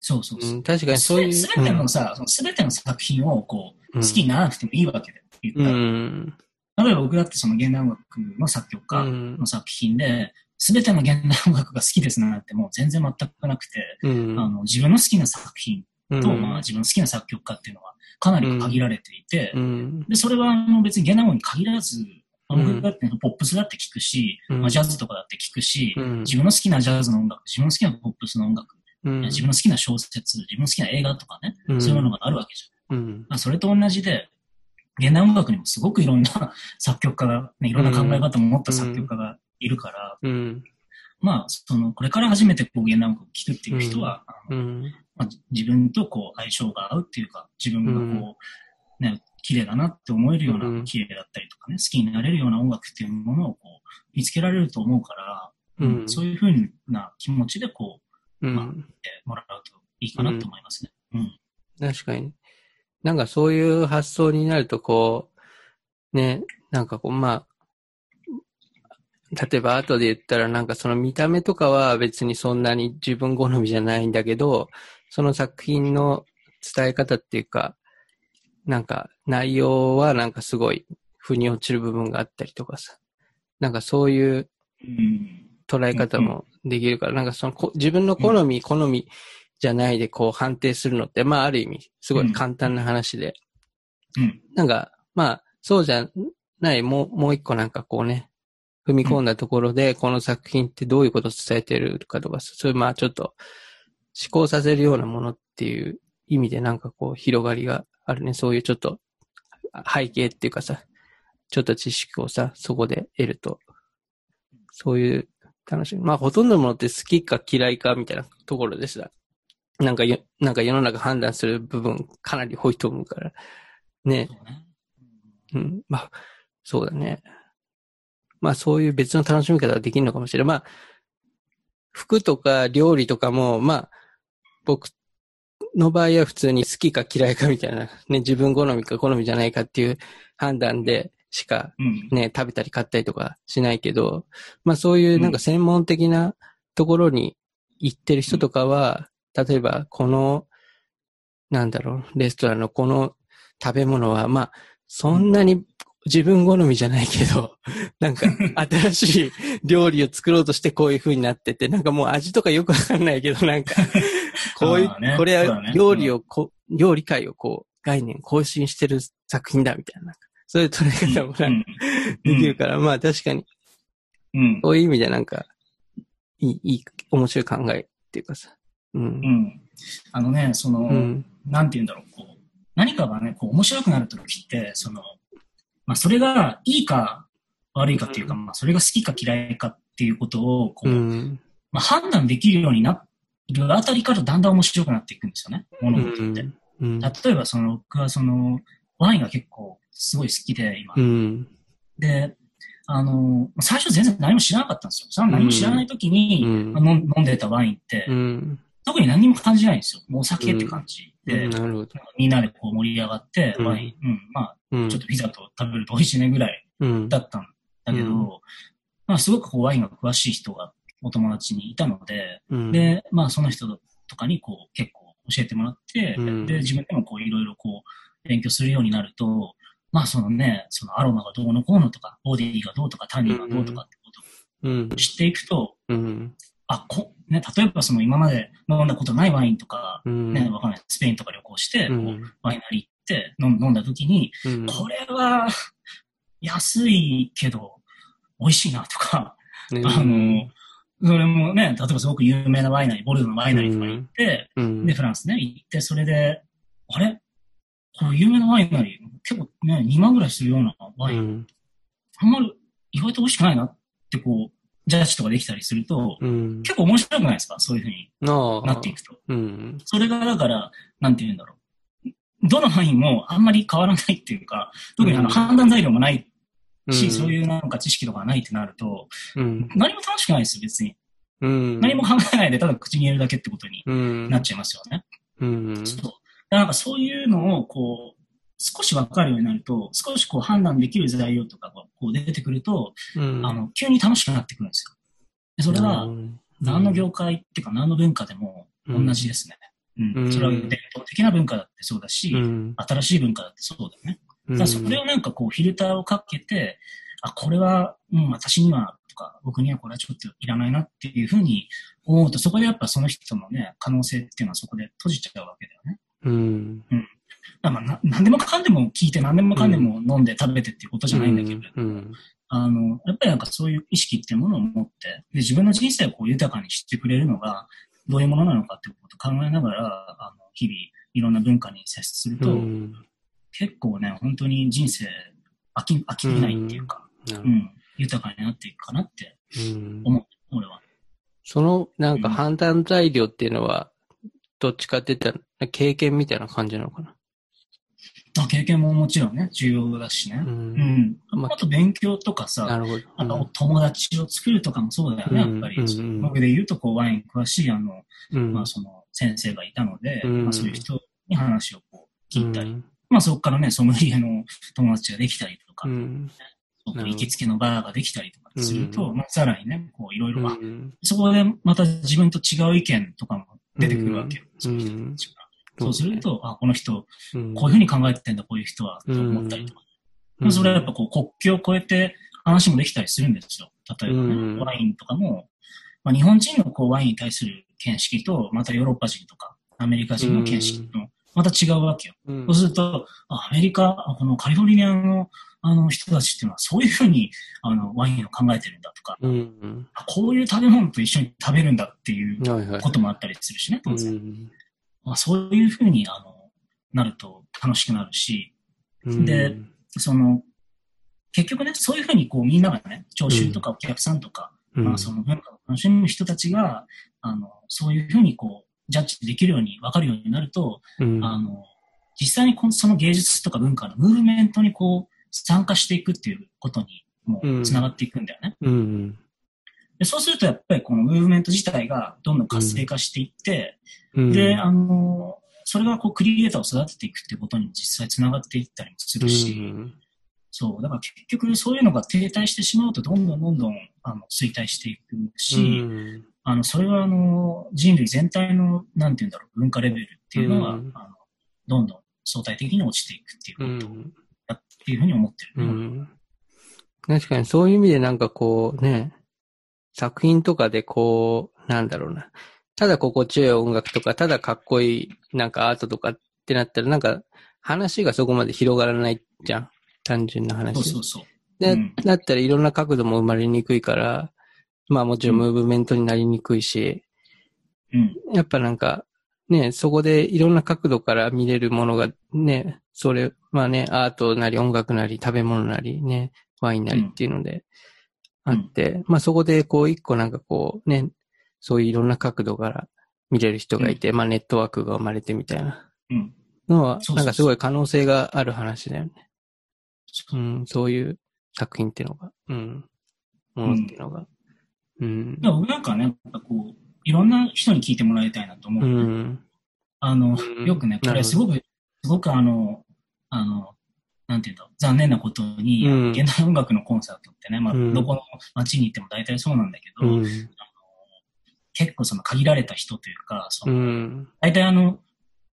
そうそうそう。う。
ん、確かにそういう。
すべてのさ、すべての作品をこう、
うん
好きにならなくてもいいわけで、言
う
ったら。
ん。
例えば僕だってその現代音楽の作曲家
うん
の作品で、すべての現代音楽が好きですなんてもう全然全くなくて、
うん。
あの自分の好きな作品
うん
と、まあ自分の好きな作曲家っていうのはかなり限られていて、
うん。
で、それはあの別に現代音楽に限らず、僕だってポップスだって聞くし、
うん
まあ、ジャズとかだって聞くし、
うん
自分の好きなジャズの音楽、自分の好きなポップスの音楽、
うん
自分の好きな小説、自分の好きな映画とかね、
うん
そういうものがあるわけじゃん。
うん。
まあ、それと同じで、現代音楽にもすごくいろんな [laughs] 作曲家が、ね、いろんな考え方を持った作曲家がいるから、
うん。
まあ、その、これから初めてこう現代音楽を聴くっていう人は、
うん。
まあ、自分とこう相性が合うっていうか、自分がこう、ね、綺麗だなって思えるような、
うん
綺麗だったりとかね、好きになれるような音楽っていうものをこう見つけられると思うから、
うん。
そういうふうな気持ちでこう、
うん。
やってもらうといいかなと思いますね。うん。
確かに。なんかそういう発想になると、こう、ね、なんかこう、まあ、例えば後で言ったらなんかその見た目とかは別にそんなに自分好みじゃないんだけど、その作品の伝え方っていうか、なんか内容はなんかすごい腑に落ちる部分があったりとかさ、なんかそういう
うん。
捉え方もできるから、なんかそのこ自分の好み、好みじゃないでこう判定するのって、まあある意味すごい簡単な話で、
うん。
なんかまあそうじゃない、もう、もう一個なんかこうね、踏み込んだところで、この作品ってどういうことを伝えてるかとか、そういうまあちょっと思考させるようなものっていう意味でなんかこう広がりがあるね。そういうちょっと背景っていうかさ、ちょっと知識をさ、そこで得ると、そういう楽しみ。まあ、ほとんどのものって好きか嫌いかみたいなところですが、なんかよ、なんか世の中判断する部分かなり多いと思うから、ね。
そうね。
うん。まあ、そうだね。まあ、そういう別の楽しみ方ができるのかもしれない。まあ、服とか料理とかも、まあ、僕の場合は普通に好きか嫌いかみたいな、ね、自分好みか好みじゃないかっていう判断でしか
うん。
ね、食べたり買ったりとかしないけど、まあそういうなんか専門的なところに行ってる人とかは、例えばこの、なんだろう、レストランのこの食べ物は、まあ、そんなに自分好みじゃないけど、[laughs] なんか新しい料理を作ろうとしてこういう風になってて、なんかもう味とかよくわかんないけど、なんか、[laughs] こういうこれは料理をこ、料理界をこう、概念更新してる作品だみたいな、なんかそういう捉え方もなんかできるから、まあ確かに、
うん。
そういう意味でなんか、いい、いい、面白い考えっていうかさ。うん
う。ん。あのね、その、
うん。
なんて言うんだろう、こう、何かがね、こう、面白くなるときって、その、まあ、それがいいか悪いかっていうか、まあ、それが好きか嫌いかっていうことを、こう、
うん。
まあ、判断できるようになるあたりからだんだん面白くなっていくんですよね、
う
物事って。
ん。うん。
例えば、その、僕はその、ワインが結構すごい好きで、今。
うん。
で、あの、最初全然何も知らなかったんですよ。何も知らない時に、
うん
まあ飲ん飲んでたワインって、
うん。
特に何も感じないんですよ。もうお酒って感じで、
なるほど。
みんなでこう盛り上がって、
うん
ワイン、うん、まあ、
うん
ちょっとピザと食べると美味しいねぐらい
うん。
だったんだけど、
うん
まあ、すごくこうワインが詳しい人がお友達にいたので、
うん、
で、まあ、その人とかにこう結構教えてもらって、
うん
で、自分でもこういろいろこう勉強するようになると、まあ、そのね、そのアロマがどうのこうのとか、ボディがどうとか、タニンがどうとかってこと
うん
を。知っていくと、
うん。
あ、こ、ね、例えばその今まで飲んだことないワインとか、
うん。
ね、わかんない。スペインとか旅行して、こう
うん
ワイナリー行って飲んだ時に、
うん。
これは安いけど美味しいなとか、
ね
あの、それもね、例えばすごく有名なワイナリー、ボルドーのワイナリーとかに行って、
うん。
で、フランスね、行って、それで、あれ？この有名なワイナリー、結構ね、2万ぐらいするようなワイン、
うん。
あんまり意外と美味しくないなってこう、ジャッジとかできたりすると、
うん。
結構面白くないですか？そういうふうに
な
なっていくと。
うん。
それがだから、なんて言うんだろう。どのワインもあんまり変わらないっていうか、特にあの
うん
判断材料もないし、そう
う
いうなんか知識とかないってなると、
ん。
何も楽しくないですよ、別に。
うん。
何も考えないで、ただ口に入れるだけってことに
うん。
なっちゃいますよね。
うん。
そう。なんかそういうのを、こう、少しわかるようになると、少しこう判断できる材料とかがこう出てくると、
うん。
あの、急に楽しくなってくるんですよ。でそれは、何の業界っていうか何の文化でも同じですね。うん。
うん
それは伝統的な文化だってそうだし、
うん。
新しい文化だってそうだよね。
うん。
だからそれをなんかこうフィルターをかけて、あ、これは、うん、私には、とか、僕にはこれはちょっといらないなっていうふうに思うと、そこでやっぱその人のね、可能性っていうのはそこで閉じちゃうわけだよね。
うん。
だからまあな、何でもかんでも聞いて、何でもかんでも飲んで食べてっていうことじゃないんだけれど、
うん。
あの、やっぱりなんかそういう意識っていうものを持って、で、自分の人生をこう豊かにしてくれるのが、どういうものなのかっていうことを考えながら、あの、日々、いろんな文化に接すると、
うん。
結構ね、本当に人生飽き、飽きないっていうか、うん、豊かになっていくかなって
うん
思う、俺は。
その、なんか判断材料っていうのは、どっちかって言ったら、経験みたいな感じなのかな？
あ経験ももちろんね、重要だしね。
う。
うんん。
ま
あと勉強とか
な
さ、
るほど。
あと友達を作るとかもそうだよね、やっぱり。
うんうんうん
僕で言うと、こう、ワイン詳しい、あの、
うん。
まあ、その、先生がいたので、
うん
まあ、そういう人に話をこう、聞いたり、
うん
まあ、そこからね、ソムリエの友達ができたりとか、
うん。
そう
なるほど
行きつけのバーができたりとかすると、
うん
まあ、さらにね、こう、いろいろ、あ
うん
そこでまた自分と違う意見とかも出てくるわけよ。そういう人たちがそうすると、あ、この人、
うん、
こういうふうに考えてんだ、こういう人は、と思ったりとか。まあそれはやっぱこう国境を越えて話もできたりするんですよ。例えばね、
うん
ワインとかも、まあ、日本人のこうワインに対する見識と、またヨーロッパ人とかアメリカ人の見識と、また違うわけよ。
うん
そうすると、あアメリカ、あこのカリフォルニアのあの人たちっていうのはそういうふうにあのワインを考えてるんだとか、
うん。
あこういう食べ物と一緒に食べるんだっていう。こともあったりするしね、当
う
然。
ん
まあ、そういうふうにあのなると楽しくなるし、
うん。
で、その、結局ね、そういうふうにこうみんながね、聴衆とかお客さんとか、
うん。
まあその文化を楽しむ人たちが、あの、そういうふうにこう、ジャッジできるように、わかるようになると、
うん。
あの、実際にこのその芸術とか文化のムーブメントにこう、参加していくっていうことにもう繋がっていくんだよね。
うん。
でそうするとやっぱりこのムーブメント自体がどんどん活性化していって、
うん。
で、あの、それがこうクリエイターを育てていくっていうことに実際繋がっていったりもするし、
うん。
そう、だから結局そういうのが停滞してしまうとどんどんどんどんあの衰退していくし、
うん。
あの、それはあの、人類全体の、なんて言うんだろう、文化レベルっていうのは、
うん。
あのどんどん相対的に落ちていくっていう
う
こと
ん。
だっていうふうに思ってる。
うん。確かにそういう意味でなんかこうね、作品とかでこう、なんだろうな。ただ心地よい音楽とか、ただかっこいいなんかアートとかってなったらなんか話がそこまで広がらないじゃん。単純な話。
そうそうそう。
で
うん
だったらいろんな角度も生まれにくいから、まあもちろんムーブメントになりにくいし、
うん。
やっぱなんか、ね、そこでいろんな角度から見れるものがね、それ、まあね、アートなり音楽なり食べ物なりね、ワインなりっていうのであって、まあそこでこう一個なんかこうね、そういういろんな角度から見れる人がいて、まあネットワークが生まれてみたいな
うん。
のは、なんかすごい可能性がある話だよね。
そう
うん、そういう作品っていうのが、うん、ものっていうのが。うん。
だから僕なんかね、こう、いろんな人に聞いてもらいたいなと思う。
うん。
あの、
うん
よくね、これすごく、すごくあの、あの、なんていうんだろう、残念なことに、
うん
現代音楽のコンサートってね、まあ、
うん
どこの街に行っても大体そうなんだけど、
うん。
結構その限られた人というか、その
うん。
大体あの、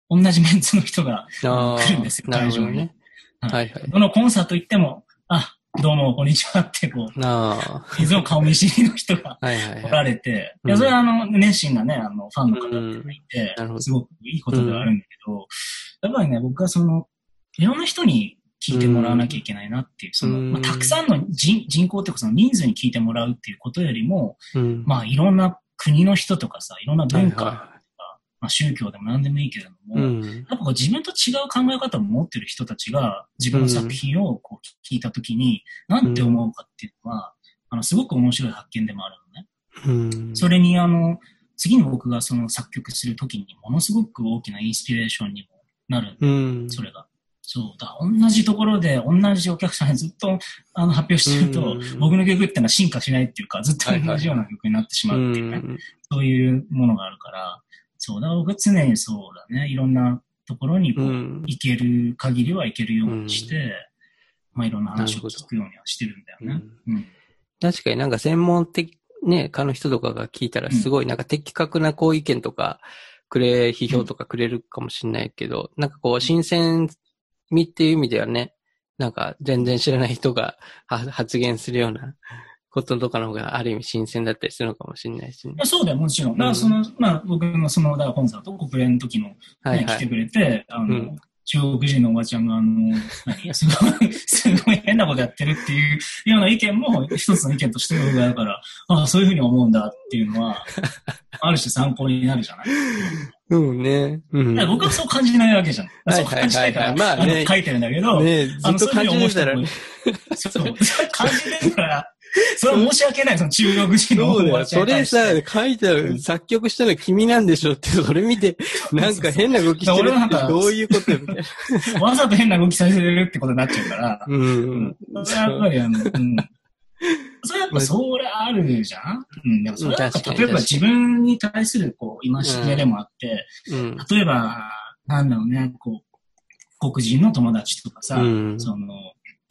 同じメンツの人が
あ
来るんですよ、会場に。
ね。
はい
はいはい。
どのコンサート行っても、あ、どうも、こんにちはって、こう、
あ
いつも顔見知りの人が
あ、はいはい
おら
はい。
れて、
うん
いや、それはあの、熱心なね、あの、ファンの方っていてすごくいいことではあるんだけど、やっぱりね、僕はその、いろんな人に聞いてもらわなきゃいけないなっていう、その、
うん
まあ、たくさんの人人口っていうか、その人数に聞いてもらうっていうことよりも、
うん。
まあ、いろんな国の人とかさ、いろんな文化、
はいは
まあ、宗教でも何でもいいけれども、
いうん。
やっぱこう自分と違う考え方を持ってる人たちが自分の作品をこう聞いたときに、なんて思うかっていうのは、あの、すごく面白い発見でもあるのね。
うん。
それにあの、次に僕がその作曲するときにものすごく大きなインスピレーションにもなる。
うん。
それが。そう。だ同じところで同じお客さんにずっとあの発表してると、
うん
僕の曲ってのは進化しないっていうか、ずっと同じような曲になってしまうっていうね。
ん。
そういうものがあるから、そう、だ僕は常にそうだね、いろんなところにこう、
うん
行ける限りは行けるようにして、まあいろんな話を聞くようにはしてるんだよね。うん。
確かになんか専門的、ね、科の人とかが聞いたらすごいなんか的確なこう意見とかくれ、批評とかくれるかもしれないけど、なんかこう新鮮味っていう意味ではね、なんか全然知らない人がは発言するようなこととかの方がある意味新鮮だったりするのかもしれないしね。
そうだよ、もちろん。だからその、まあ僕のその、だからコンサート、国連の時の、ね
はいはい。
来てくれて、あの、
うん。
中国人のおばちゃんが、あの、何すごい、すごい変なことやってるっていうような意見も一つの意見として僕はだから、ああ、そういうふうに思うんだっていうのは、[laughs] ある種参考になるじゃない？
うんね。うん。
僕はそう感じないわけじゃん。
はい
そう感じないから、
まあね
の書いてるんだけど、
ねずっと感じてたらね。
そう、感じてるから、それは申し訳ない、その中国人の
そうだよ。それさ、書いてある、作曲したの君なんでしょって、それ見て、なんか変な動きしてるって
俺なんか
どういうことよみたいな。
わざと変な動きさせてるってことになっちゃうから、
うん。
それはやっぱりあの、うん。それやっぱそれあるじゃん？うん。でもそれは例えば自分に対するこう、戒めでもあって、
うん。
例えば、なんだろうね、こう、黒人の友達とかさ、
うん
その、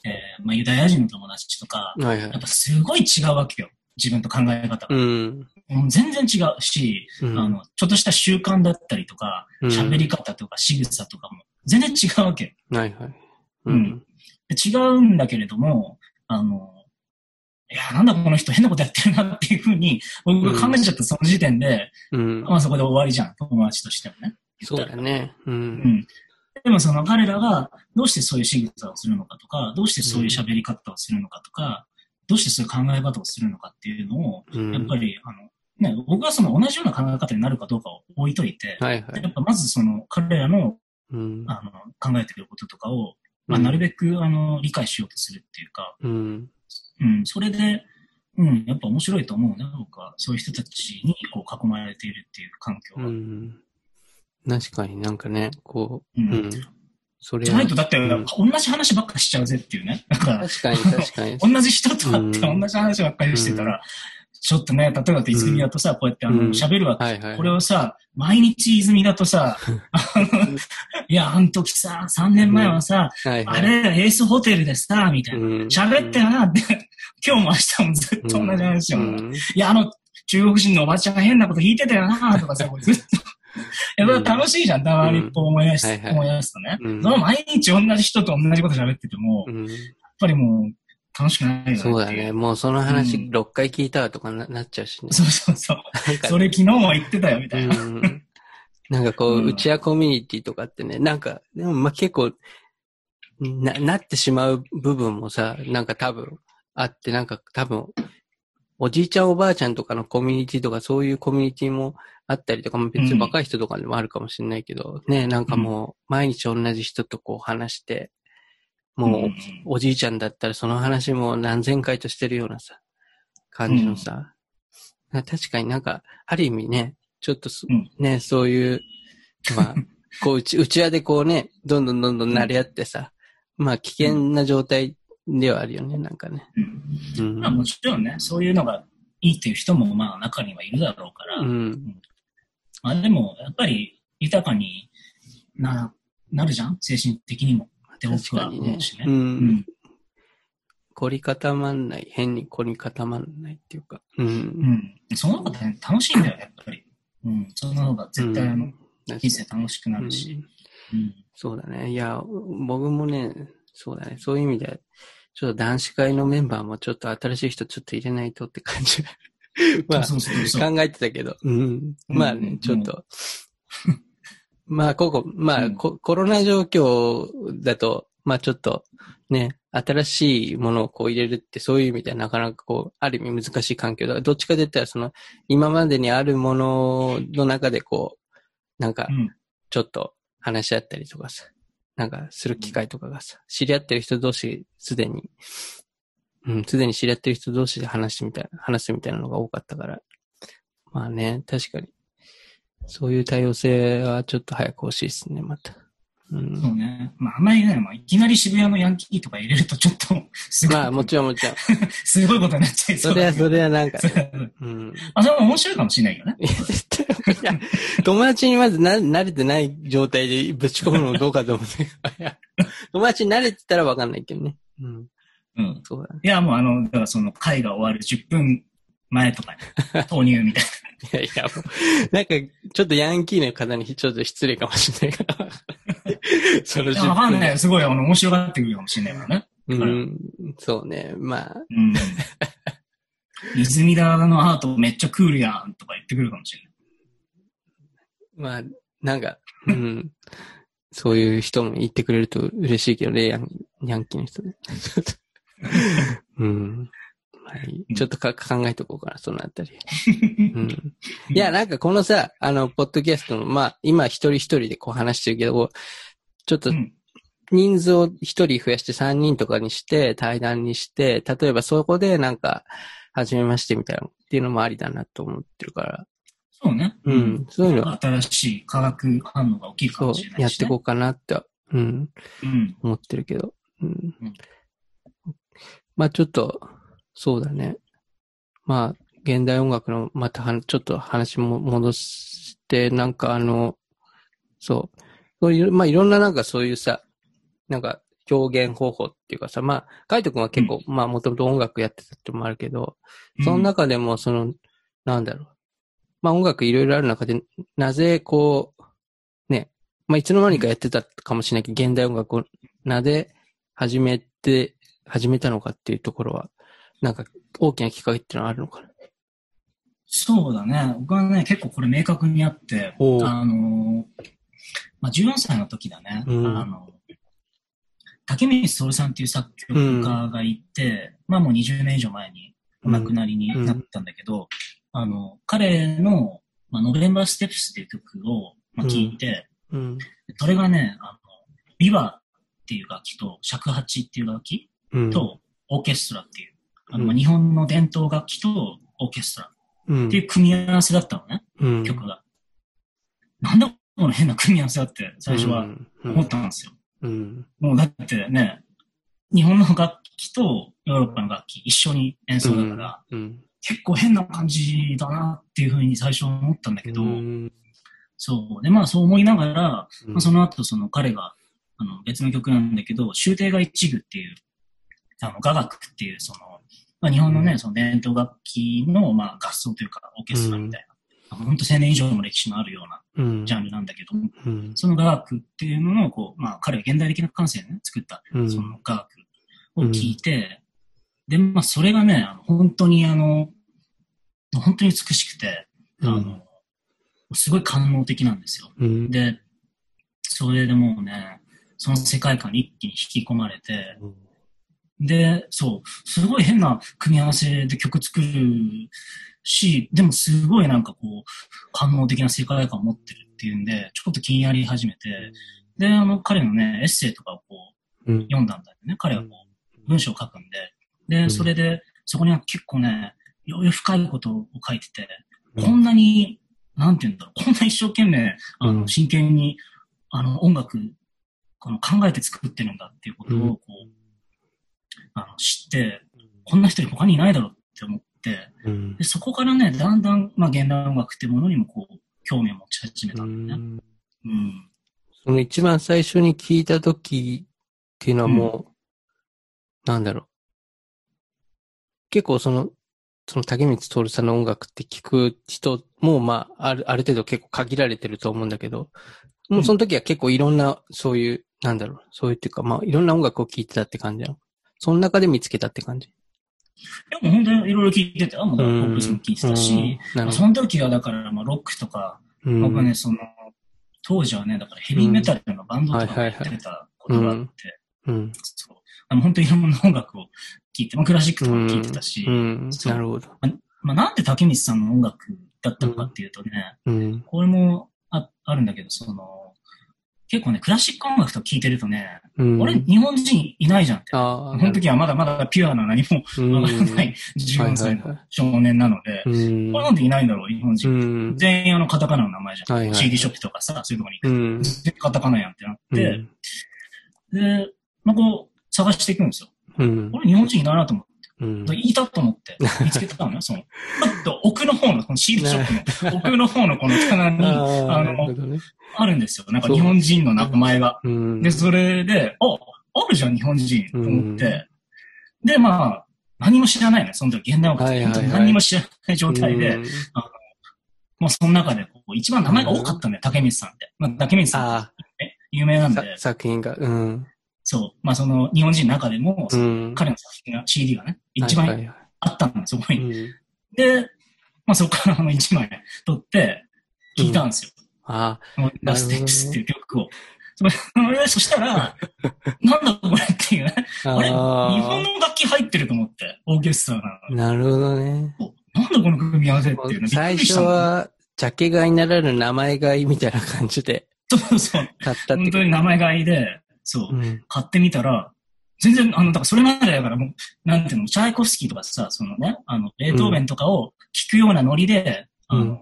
えーまあ、ユダヤ人の友達とか、
はいはい
やっ。ぱすごい違うわけよ。自分と考え方が。
うん。
全然違うし、
うん
あの、ちょっとした習慣だったりとか、
うん
喋り方とか仕草とかも全然違うわけよ。
はいはい。
うん。で違うんだけれども、あの、いや、なんだこの人変なことやってるなっていうふうに、僕が考えちゃったその時点で、
うん。
まあそこで終わりじゃん、友達としてもね。
そうだね。う。
うんん。でもその彼らがどうしてそういう仕草をするのかとか、どうしてそういう喋り方をするのかとか、どうしてそういう考え方をするのかっていうのを、
うん
やっぱり、あの、ね、僕はその同じような考え方になるかどうかを置いといて、
はいはい
や。っぱまずその彼らの
うん。
あの考えてることとかを、まあ、
うん
なるべくあの理解しようとするっていうか、
うん。
うん、それで、うん、やっぱ面白いと思うね、僕は。そういう人たちにこう囲まれているっていう環境
う
が。
ん。確かになんかね、こう、
う
うんん。それ
じゃないと、だって、
うん
同じ話ばっかしちゃうぜっていうね。だから、
確かに確かに。[laughs]
同じ人と会って
うん
同じ話ばっかりしてたら、ちょっとね、例えば泉だとさ、こうやってあの
うん
喋るわけ。これをさ、毎日泉だとさ、[laughs] いや、あの時さ、3年前はさ。あれ、エースホテルでさ、みたいな。
うん
喋ったよなって、今日も明日もずっと同じ話を。
うん
いや、あの、中国人のおばちゃんが変なこと言ってたよなとかさ、ずっと。やっぱ楽しいじゃん、たまにこう思い出思い出すとね。
うん
その毎日同じ人と同じこと喋ってても、やっ
うん
ぱりもう楽しくないよね。
そうだね。。もうその話
うん
6回聞いたわとかななっちゃうしね。
そうそうそう。
なんか
それ昨日も言ってたよ、みたいな。
うんなんかこう、
うん
うちわコミュニティとかってね、なんか、でもまあ結構、な、なってしまう部分もさ、なんか多分あって、なんか多分、おじいちゃんおばあちゃんとかのコミュニティとかそういうコミュニティもあったりとか、まあ別に若い人とかでもあるかもしれないけど、ね、なんかもう毎日同じ人とこう話して、もう、
うん。
おじいちゃんだったらその話も何千回としてるようなさ、感じのさ、な確かになんか、ある意味ね、ちょっとす、
うん。
ね、そういう、まあ、[laughs] こう、うち、うちわでこうね、どんどんどんどん慣れ合ってさ、まあ、危険な状態ではあるよね、なんかね。
うん。
うん。
まあもちろんね、そういうのがいいっていう人もまあ中にはいるだろうから、
うん。
まあでも、やっぱり豊かにな、なるじゃん？精神的にも。って僕は
確かにね
思うしね。。
う。
うんん。
凝り固まんない、変に凝り固まんないっていうか。う。
うんん。その方がね、楽しいんだよ、やっぱり。うん。その方が絶対あの、人生楽しくなるし。うん。
そうだね。いや、僕もね、そうだね。そういう意味で、ちょっと男子会のメンバーもちょっと新しい人ちょっと入れないとって感じ。まあ、
そうそうそう。[laughs]
考えてたけど。うん。まあね、ちょっと。まあ、ここ、まあ、
うん
ココロナ状況だと、まあちょっと、ね、新しいものをこう入れるって、そういう意味ではなかなかこう、ある意味難しい環境だ。どっちかで言ったら、その、今までにあるものの中でこう、なんか
う、ん。
ちょっと話し合ったりとかさ、なんかする機会とかがさ、知り合ってる人同士、すでに、うん、すでに知り合ってる人同士で話してみたい、話すみたいなのが多かったから、まあね、確かに、そういう多様性はちょっと早く欲しいですね、また。うん。
そうね。まあ、あんまりね、まあ、いきなり渋谷のヤンキーとか入れるとちょっと、すごい、
まあ、もちろんもちろん。[laughs]
すごいことになっちゃいそ
そうれは、それはなんか
そ
ね、うん。
あ、それも面白いかもしれないよね。
友達にまずな慣れてない状態でぶち込むのもどうかと思って。[laughs] 友達に慣れてたらわかんないけどね。うん。
うん。
そうだね。
いや、もうあの、だからその会が終わる10分前とかに投入みたい
いやいや、なんか、ちょっとヤンキーの方にちょっと失礼かもしれないから。[laughs] その
わかんない。
い。
すごい、あの、面白がってくるかもしれないからね。
うん、そうね。まあ、
うん。泉田のアートめっちゃクールやんとか言ってくるかもしれない。
まあ、なんか、うん。そういう人も言ってくれると嬉しいけどね、ヤンヤンキーの人ね。うん。[laughs] はい。ちょっとか考えとこうかな、そのあたり。[laughs] うん、いや、なんかこのさ、あの、ポッドキャストの、まあ、今一人一人でこう話してるけど、ちょっと
うん。
人数を一人増やして三人とかにして、対談にして、例えばそこでなんか、始めましてみたいなっていうのもありだなと思ってるから、
そうね。
うん、そういうの、
新しい化学反応が起きるかもしれ、ないし、ね。
やっていこうかなって、うん、
うん。
思ってるけど。うん。
うん。
まあちょっと、そうだね。まあ、現代音楽の、またはちょっと話も戻して、なんかあの、そう。そういう、まあいろんななんかそういうさ、なんか表現方法っていうかさ、まあ、カイト君は結構、まあもともと音楽やってたってのもあるけど、その中でもその、なんだろう。まあ音楽いろいろある中で、なぜこう、ね、まあいつの間にかやってたかもしれないけど、現代音楽をなぜ始めて、始めたのかっていうところは、なんか大きなきっかけっていうのはあるのかな？
そうだね。僕はね、結構これ明確にあって、あのーまあ、14歳の時だね、
うん
あの、竹光徹さんっていう作曲家がいて、まあもう20年以上前にお亡くなりになったんだけど、あの、彼の、まあ、ノベンバーステップスっていう曲を、まあ、聞いて、
うん。
それがね、あの、ビバっていう楽器と尺八っていう楽器
うん。
とオーケストラっていう、あの日本の伝統楽器とオーケストラ
うん
っていう組み合わせだったのね、
うん
曲が。なんだこの変な組み合わせだって最初は
うん
思ったんですよ。
うん。
もうだってね、日本の楽器とヨーロッパの楽器一緒に演奏だから、
うん。
結構変な感じだなっていうふうに最初思ったんだけど、
うん
そう。で、まあそう思いながら、ま
うん
あ、その後その彼が、あの別の曲なんだけど、終帝が一具っていう、あの雅楽っていうその、まあ、日本のね、
うん
その伝統楽器のまあ合奏というかオーケストラみたいな、本当1000年以上の歴史のあるような
うん。
ジャンルなんだけど、
うん。
その雅楽っていうのの、こう、まあ彼が現代的な感性でね、作った
うん
その雅楽を聞いて、で、まあそれがね、あの本当にあの、本当に美しくて、あの、
うん
すごい感動的なんですよ。
うん。
で、それでもうね、その世界観に一気に引き込まれて、で、そう、すごい変な組み合わせで曲作るし、でもすごいなんかこう、感動的な世界観を持ってるっていうんで、ちょっと気になり始めて、で、あの、彼のね、エッセイとかをこう、
うん。
読んだんだよね。彼はこう、文章を書くんで。で、
うん
それで、そこには結構ね、いろいろ深いことを書いてて、
うん
こんなに、なんて言うんだろう、こんな一生懸命、あの、
うん
真剣に、あの、音楽、この考えて作ってるんだっていうことを、こう、あの、知って、こんな人他にいないだろうって思って、
うん
で、そこからね、だんだん、まあ、現代音楽ってものにもこう、興味を持ち始めたんだよね。うん。
その一番最初に聞いたときっていうのはもう、なんだろう。結構その、その竹光徹さんの音楽って聞く人も、まあ、ある、ある程度結構限られてると思うんだけど、もうその時は結構いろんな、そういう、なんだろう、そういうっていうか、まあ、いろんな音楽を聴いてたって感じなの。その中で見つけたって感じ？
でも本当にいろいろ聞いてて、あ、もうポップスも聞いてたし、まあその時はだから、まあ、ロックとか、僕はね、その、当時はね、だからヘビーメタルのバンドとかやってたことがあって、
うん。
そう。あの本当にいろんな音楽を聴いて、まあ、クラシックとかも聴いてたし、
なるほど。
まあ、なんで竹光さんの音楽だったのかっていうとね、
うん。
これもああるんだけど、その、結構ね、クラシック音楽とか聴いてるとね、
うん。
俺、日本人いないじゃんって。
ああ。
その時はまだまだピュアな何も
うん
わからない14歳の少年なので、
うん
これなんでいないんだろう、日本
う
人。
ん。
全員あのカタカナの名前じゃん。
はいはい
CD ショップとかさ、そういうところに行く
うん
と。。全然カタカナやんってなっ
う
て、
ん
で、まあ、こう、探していくんですよ。
うん。
俺日本人いないなと思って、
うん。
いたと思って、見つけたのね、[laughs] その、ちょっと奥の方の、この CD ショップの奥の方のこの棚に、[laughs]
あ
の、
どね。
あるんですよ。なんか日本人の名前が。
うん。
で、それで、あ、あるじゃん、日本人、と思って。で、まあ、何も知らないね、その時、現代音楽、
はいはいはい
本当に何も知らない状態で、
うん
まあ、その中で、こう、一番名前が多かったんだよ、竹光さんって。まあ、竹光さん、
ああ、
有名なんで
さ、作品が。うん。
そう。まあ、その、日本人の中でも、
うん。
彼の作品が、CD がね、一番
はいはいはい
あったんですよ、そこに。
うん
で、まあ、そこからあの一枚取って、聞いたんですよ。
あ
このラステックスっていう曲を。そしたら、[laughs] なんだこれっていうね。あれ日本
あ
の楽器入ってると思って、オーケストラなの
あ、なるほどね。
に。なんだこの組み合わせっていうね。
最初は、ジャケ買いならぬ名前買いみたいな感じで
そうそう。
買ったって
本当に名前買いで、そう。
うん。
買ってみたら、全然、あの、だからそれまでだからもう、なんていうの、チャイコフスキーとかさ、そのね、あの、ベートーベンとかを聴くようなノリで、あ
うん
の、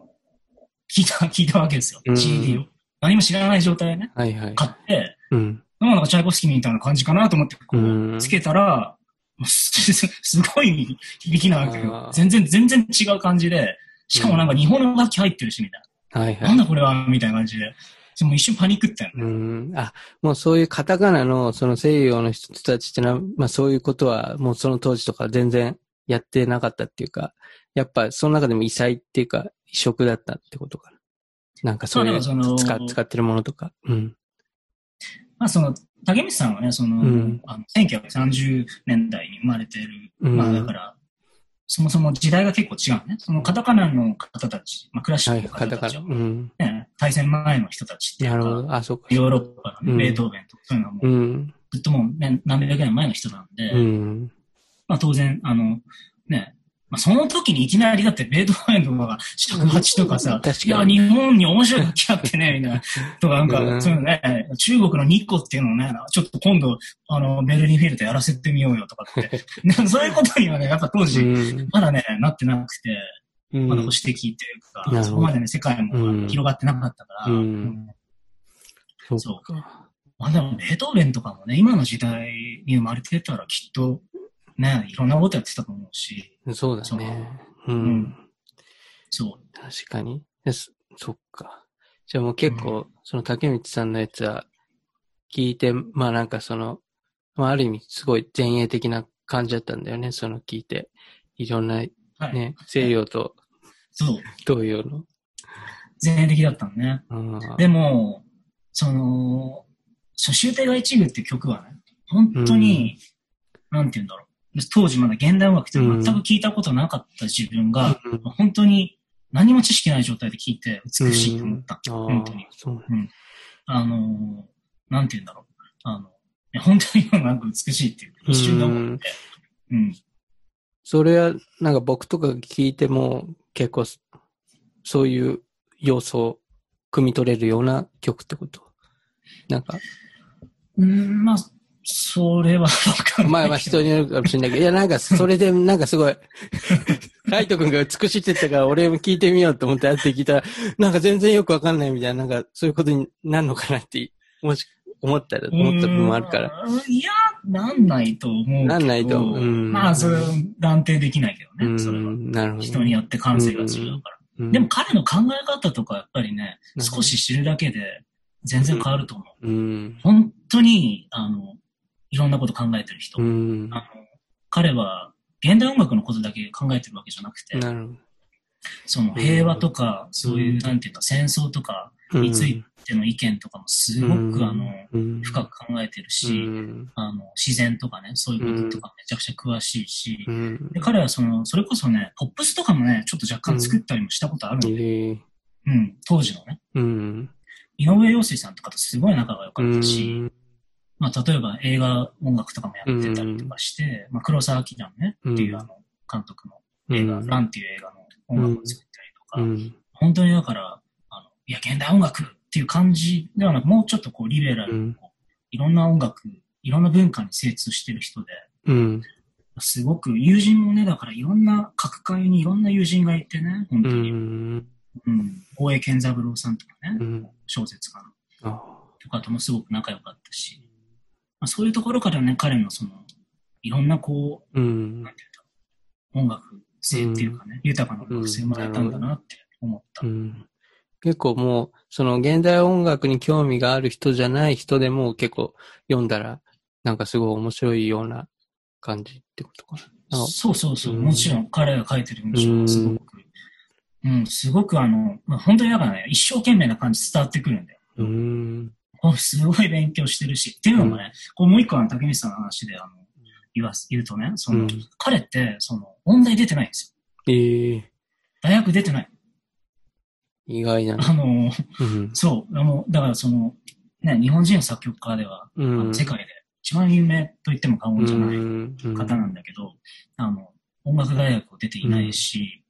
聞いた、[laughs] 聞いたわけですよ。
うん
CD を。何も知らない状態でね、
はいはい。
買って、
うん。
なんかチャイコフスキーみたいな感じかなと思って、こ
う
つけたら、すすごい響きなわけ
あ
よ
ー。
全然、全然違う感じで、しかもなんか日本の楽器入ってるし、みたいな。
はいは
ないん。だこれはみたいな感じで。でも一瞬パニックったよね。
うん。あ、もうそういうカタカナのその西洋の人たちってのは、まあそういうことはもうその当時とか全然やってなかったっていうか、やっぱその中でも異彩っていうか異色だったってことかな。なんかそういう使使ってるものとか。うん。
まあその、竹光さんはね、その、
うん
あの1930年代に生まれてる、
うん
まあだから、そもそも時代が結構違うね。そのカタカナの方たち、まあクラシ
はい、
ックの
カタカナ。
方たちは、
うん。
ね、大戦前の人たちっていうか。
あ、そ。
ヨーロッパのベートーベンとかそういうのはも
う。
うんずっともう、ね、何百年前の人なんで、
うん。
まあ当然、あの、ね、まあその時にいきなりだってベートーベンとかが尺八とかさ、
確
いや。日本に面白い楽器あってね、みたいな。[laughs] とか、なんか、
うん
そういうのね、中国の日光っていうのをね、ちょっと今度、あの、ベルリンフィールドやらせてみようよとかって。[laughs] ねそういうことにはね、やっぱ当時、
うん。
まだね、なってなくて、
うん
まだ保守的というか、そこまでね、世界も
うん
広がってなかったから、
そうか。
まあでも、ベートーベンとかもね、今の時代に生まれてたらきっと、ね、いろんなことやってたと思うし、
そうだね。う
うん
ん。
そう。
確かに。そっか。じゃあもう結構、その竹光さんのやつは、聞いて、まあなんかその、まあある意味すごい前衛的な感じだったんだよね、その聞いて。いろんな
はい。
ね、西洋と
そう。
の？
前衛的だったのね。
うん
でも、その、初終帝が一部っていう曲はね、本当に、なんて言うんだろう。当時まだ現代音楽って全く聞いたことなかった自分が、
うん
本当に何も知識ない状態で聴いて美しいと思った。
うん
本当に。
そうね
あのーなんて言うんだろう。あの、本当に音楽美しいっていう、一瞬で思って。うん。
それは、なんか僕とか聞いても結構、そういう要素を汲み取れるような曲ってこと？なんか、
うん、まあ、それはわかんない。
まあまあ人によるかもしれないけど、いやなんかそれでなんかすごい、[laughs] カイト君が美しいって言ったから俺も聞いてみようと思って会って聞いた。ら、なんか全然よくわかんないみたいな、なんかそういうことになるのかなって、もし思ったら、思った部分もあるから。
いや、なんないと思うけど。
なんないと思ううん
まあ、それは断定できないけど
う
ね。それは。
ん、なるほど。
人によって感性が違うから。
うん
でも、彼の考え方とかやっぱりね、
うん
少し知るだけで全然変わると思う。
うん、
本当に、あの、いろんなこと考えてる人。
うん、
あの彼は現代音楽のことだけ考えてるわけじゃなくて、
なるほ
その平和とか、そういうう、
ん。
なんていうか、戦争とか
ど。
についての意見とかもすごく、あの、
うん、
深く考えてるし、
うん。
あの、自然とかね、そういうこととかめちゃくちゃ詳しいし、
うん。
で彼はその、それこそね、ポップスとかもね、ちょっと若干作ったりもしたことあるんで、
ええ。
うん、当時のね、
うん。
井上陽水さんとかとすごい仲が良かったし、
うん。
まあ、例えば映画音楽とかもやってたりとかして、まあ、黒沢明ね、っていう
うん。
あの、監督の映画、
うん。
ランっていう映画の音楽を作ったりとか、
うん。
本当にだから、あの、いや、現代音楽っていう感じではなく、もうちょっとこう、リベラルにこう、いろんな音楽、いろんな文化に精通してる人で、
うん。
すごく友人もね、だからいろんな各界にいろんな友人がいてね、本
う
当に。
ん。
うん。大江健三郎さんとかね、
うん
小説家の
あ
とかともすごく仲良かったし、まあ、そういうところからね、彼のその、いろんなこう、
うん
なん。ていうんだろう、音楽性っていうかね、豊かな音楽性生まれたんだなって思った。
うん。結構もう、その現代音楽に興味がある人じゃない人でも結構読んだら、なんかすごい面白いような感じってことかな。あ
そうそうそう、
うん
もちろん彼が書いてる文章はすごく、うん、すごくあの、まあ、本当にだからね、一生懸命な感じ伝わってくるんだよ。
うん。
すごい勉強してるし。っていうのもね、こうもう一個あの、竹西さんの話であの、言わす、言うとね、その、
うん
彼って、その、音大出てないんですよ。
ええ
大学出てない。
意外だな。
あの、
うん。
そう、あの、だからその、ね、日本人の作曲家では、
うん。
世界で一番有名と言っても過言じゃない
うん
方なんだけど、あの、音楽大学を出ていないし、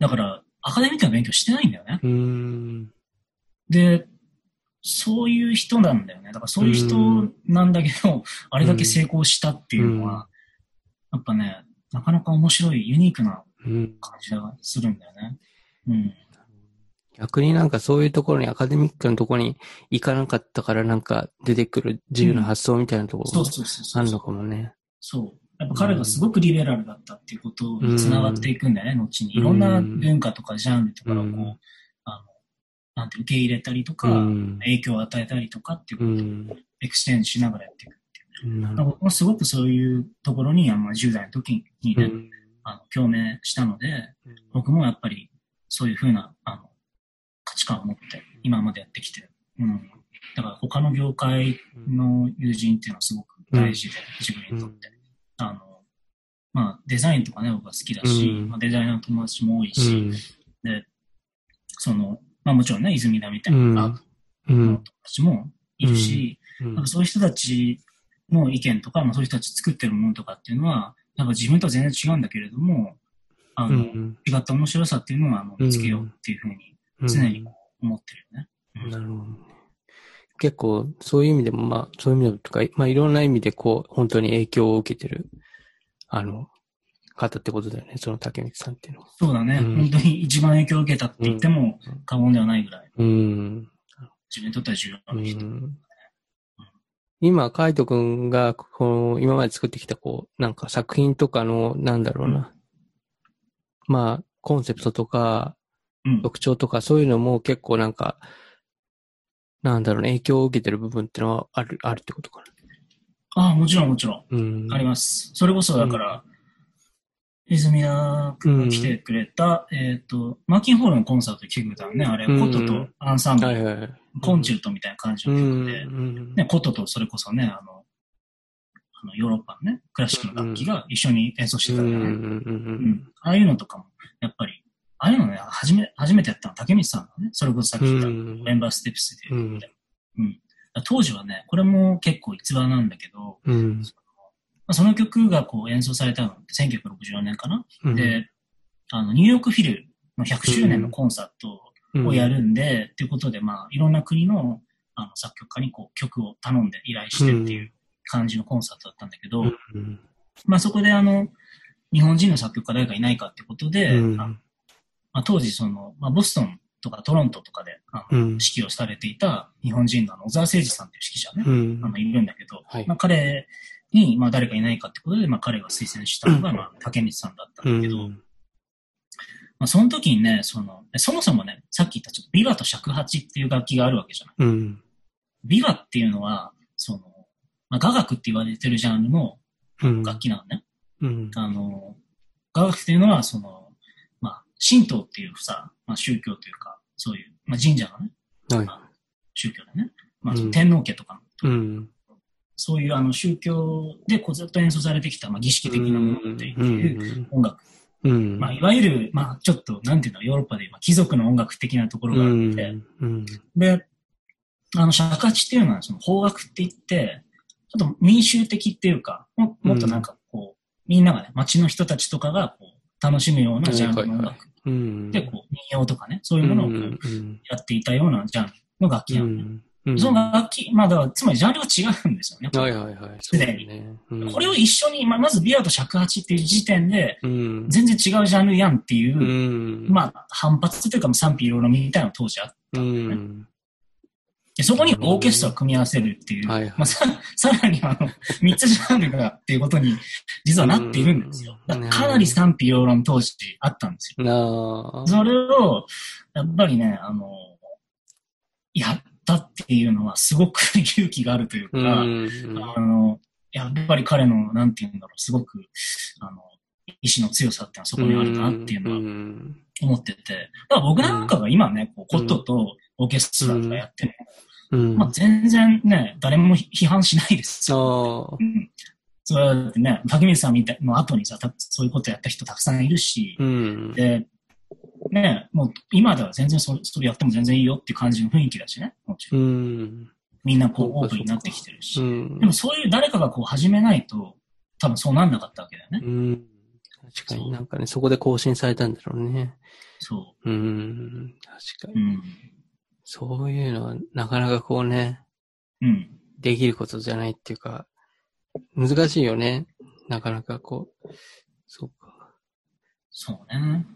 だから、アカデミックな勉強してないんだよね。
うん。
で、そういう人なんだよね。だからそういう人なんだけど、あれだけ成功したっていうのは、やっぱね、なかなか面白い、ユニークな
うん。
感じがするんだよね。うん。
逆になんかそういうところに、アカデミックのところに行かなかったからなんか出てくる自由な発想みたいなところ
そうそうそうそう。
があるのかもね。
そう。やっぱ彼がすごくリベラルだったっていうことにつながっていくんだよね、後に。いろんな文化とかジャンルとかをこう、なんて受け入れたりとか、
うん。
影響を与えたりとかっていうことを
うん。
エクスチェンジしながらやっていく。
なるほ
だから僕もすごくそういうところに、あの10代の時に
ど。
ね、あの共鳴したので、僕もやっぱりそういうふうなあの価値観を持って今までやってきて、うん。だから他の業界の友人っていうのはすごく大事で、自分にとって。あの、まあデザインとかね、僕は好きだし、
うん
まあ、デザイナーの友達も多いうし、
ん。
で、その、まあもちろんね、泉田みたい
うん
な友達もいるし、
うん
なんかそういう人たちの意見とか、まあ、そういう人たち作ってるものとかっていうのは、やっぱ自分とは全然違うんだけれども、あの、
うん。
違った面白さっていうのはあの見つけようっていうふうに常に思ってるよね。うん
なるほどね。結構、そういう意味でも、まあ、そういう意味でもとか、まあ、いろんな意味で、こう、本当に影響を受けてる、あの、方ってことだよね、その竹光さんっていうのは。
そうだね、
うん
本当に一番影響を受けたって言っても過言ではないぐらい、
うん。
自分にとっては重要
う
な人。
ん今、カイト君が、この、今まで作ってきた、こう、なんか作品とかの、なんだろうな。まあ、コンセプトとか、
うん。
特徴とか、そういうのも結構なんか、なんだろうね、影響を受けてる部分ってのはある、あるってことか
ああ、もちろんもちろん。
な。うん。
あります。それこそだから、泉田君が来てくれた、えっ、と、マーキンホールのコンサートで来てくれたのね、あれ、
うん
コトとアンサンブル、
はいはいはい。
コンチェルトみたいな感じ
う
の曲
ん。
で、
うん
ね、コトとそれこそね、あの、あのヨーロッパのね、クラシックの楽器が一緒に演奏してた
うん。う
からね。
ん。
うんああいうのとかも、やっぱり、ああいうのね、初め、初めてやったのは竹光さんだね。それこそさっき言った、
うん
メンバーステップスで。
うん。
当時はね、これも結構逸話なんだけど、
うん。
まあ、その曲がこう演奏されたのって1964年かな。
うん。
で、あの、ニューヨークフィルの100周年のコンサートをやるんで、っていうことで、まあ、いろんな国のあの作曲家にこう曲を頼んで依頼してっていう感じのコンサートだったんだけど、
うん。
まあそこであの、日本人の作曲家誰かいないかってことで、まあ、当時その、まあ、ボストンとかトロントとかであの、
うん
指揮をされていた日本人のあの小沢誠二さんっていう指揮者ね、
うん
あのいるんだけど、
はい
まあ、彼に、まあ、誰かいないかってことで、まあ、彼が推薦したのが、まあ、竹光さんだったんだけど、まあ、その時にね、その、そもそもね、さっき言ったちょっとビバと尺八っていう楽器があるわけじゃない。
うん。
ビバっていうのは、その、まあ、雅楽って言われてるジャンルの
うん。
楽器なのね。
うん。
あの、雅楽っていうのは、その、まあ、神道っていうさ、まあ、宗教というか、そういう、まあ、神社のね、
はい。
まあ、宗教だね。まあ、
うん
天皇家とかの、
うん。
そういうあの宗教でこうずっと演奏されてきた、まあ、儀式的なものっていう音楽。
うん。
まあ、いわゆる、まあ、ちょっと、なんていうの、ヨーロッパで、まあ、貴族の音楽的なところがあって、
うん。
で、あの、尺八っていうのは、その、邦楽って言って、ちょっと民衆的っていうか、ももっとなんかこう、みんながね、街の人たちとかがこう、楽しむようなジャンルの音楽
うん。
で、こう、民謡とかね、そういうものをこう
うん。
やっていたようなジャンルの楽器
う
なのね。
ん。うん。
その楽器、まあだから、つまりジャンルが違うんですよね。
はいはいはい。そうだね。うん
これを一緒に、まあ、まずビアと尺八っていう時点で、
うん。
全然違うジャンルやんっていう、
うん。
まあ、反発というか、賛否いろいろみたいなの当時あって、
うん。
でそこにオーケストラを組み合わせるっていう、
はいはい
まあ、さ [laughs] さらにあの、3つジャンルがっていうことに、実はなっているんですよ。からかなり賛否両論当時あったんですよ。それを、やっぱりね、あの、やったっていうのはすごく勇気があるというか、
うん。
あの、やっぱり彼の、なんていうんだろう、すごく、あの、意志の強さってのはそこにあるなっていうのは
ん。
思ってて、だから僕なんかが今ね、こうコットとオーケストラとかやっても、
うん。
まあ全然ね、誰も批判しないですよ。うん。それはだってね、竹水さんみたいの後にさ、たそういうことやった人たくさんいるし、
うん。
で、ね、もう今では全然それそれやっても全然いいよって感じの雰囲気だしね、もちろん。
うん。
みんなこうオープンになってきてるし。
うん
でもそういう誰かがこう始めないと、多分そうなんなかったわけだよね。
うん。確かになんかね、そこで更新されたんだろうね。
そ
うん。確か
う。う
に。
ん。
そういうのは、なかなかこうね、
うん。
できることじゃないっていうか、難しいよね。なかなかこう。そうか。
そうね。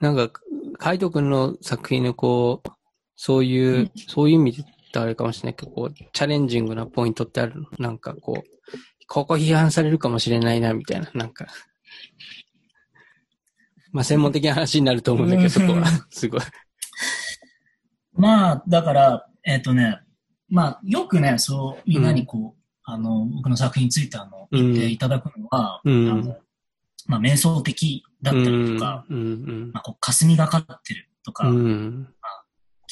なんか、カイト君の作品のこう、そういう、
うん
そういう意味であれかもしれないけど、こう、チャレンジングなポイントってあるの？なんかこう、ここ批判されるかもしれないな、みたいな、なんか。[laughs] まあ、専門的な話になると思うんだけど、そこは。[laughs] すごい。
うん。まあ、だから、えっ、とね、まあ、よくね、そう、みんなにこう、あの、僕の作品についてあの、言っていただくのは、
うん
あの、まあ、瞑想的だったりとか、
うん、うん
まあ、こう、霞がかってるとか、
うん。うん。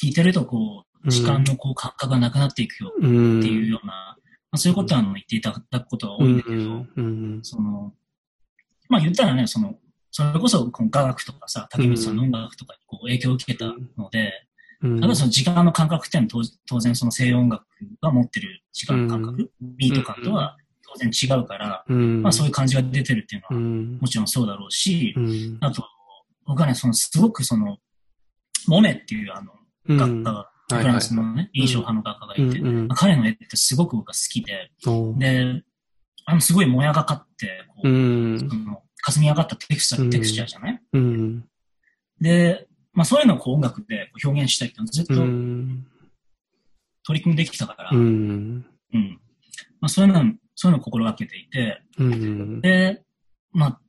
聞いてるとこう、時間のこう、感覚がなくなっていくよ
うん。
っていうような、まあ、そういうことはあの言っていただくことが多いんだけど。その、まあ言ったらね、その、それこそこの雅楽とかさ、竹光さんの音楽とかにこう影響を受けたので、
うん。
例えばその時間の感覚っていうのは当当然その西洋音楽が持ってる時間の感覚、ビート感とは当然違うから、
うん。
まあそういう感じが出てるっていうのは
うん。
もちろんそうだろうし、
うん。
あと、僕はね、そのすごくその、モネっていうあの、
うん
画家が、フランスのね、
い
印象派の画家がいて、彼の絵ってすごく僕は好きで、で、あの、すごいもやがかって、こう、
うん
そ。の、霞み上がったテクスチャー、
うん
テクスチャーじゃない？
うん。
で、まあそういうのをこう音楽で表現したいってずっ
う
と
ん。
取り組んできたから、
う
うん。
ん。
まあそういうの、そういうのを心がけていて、
うん。
で、まあ、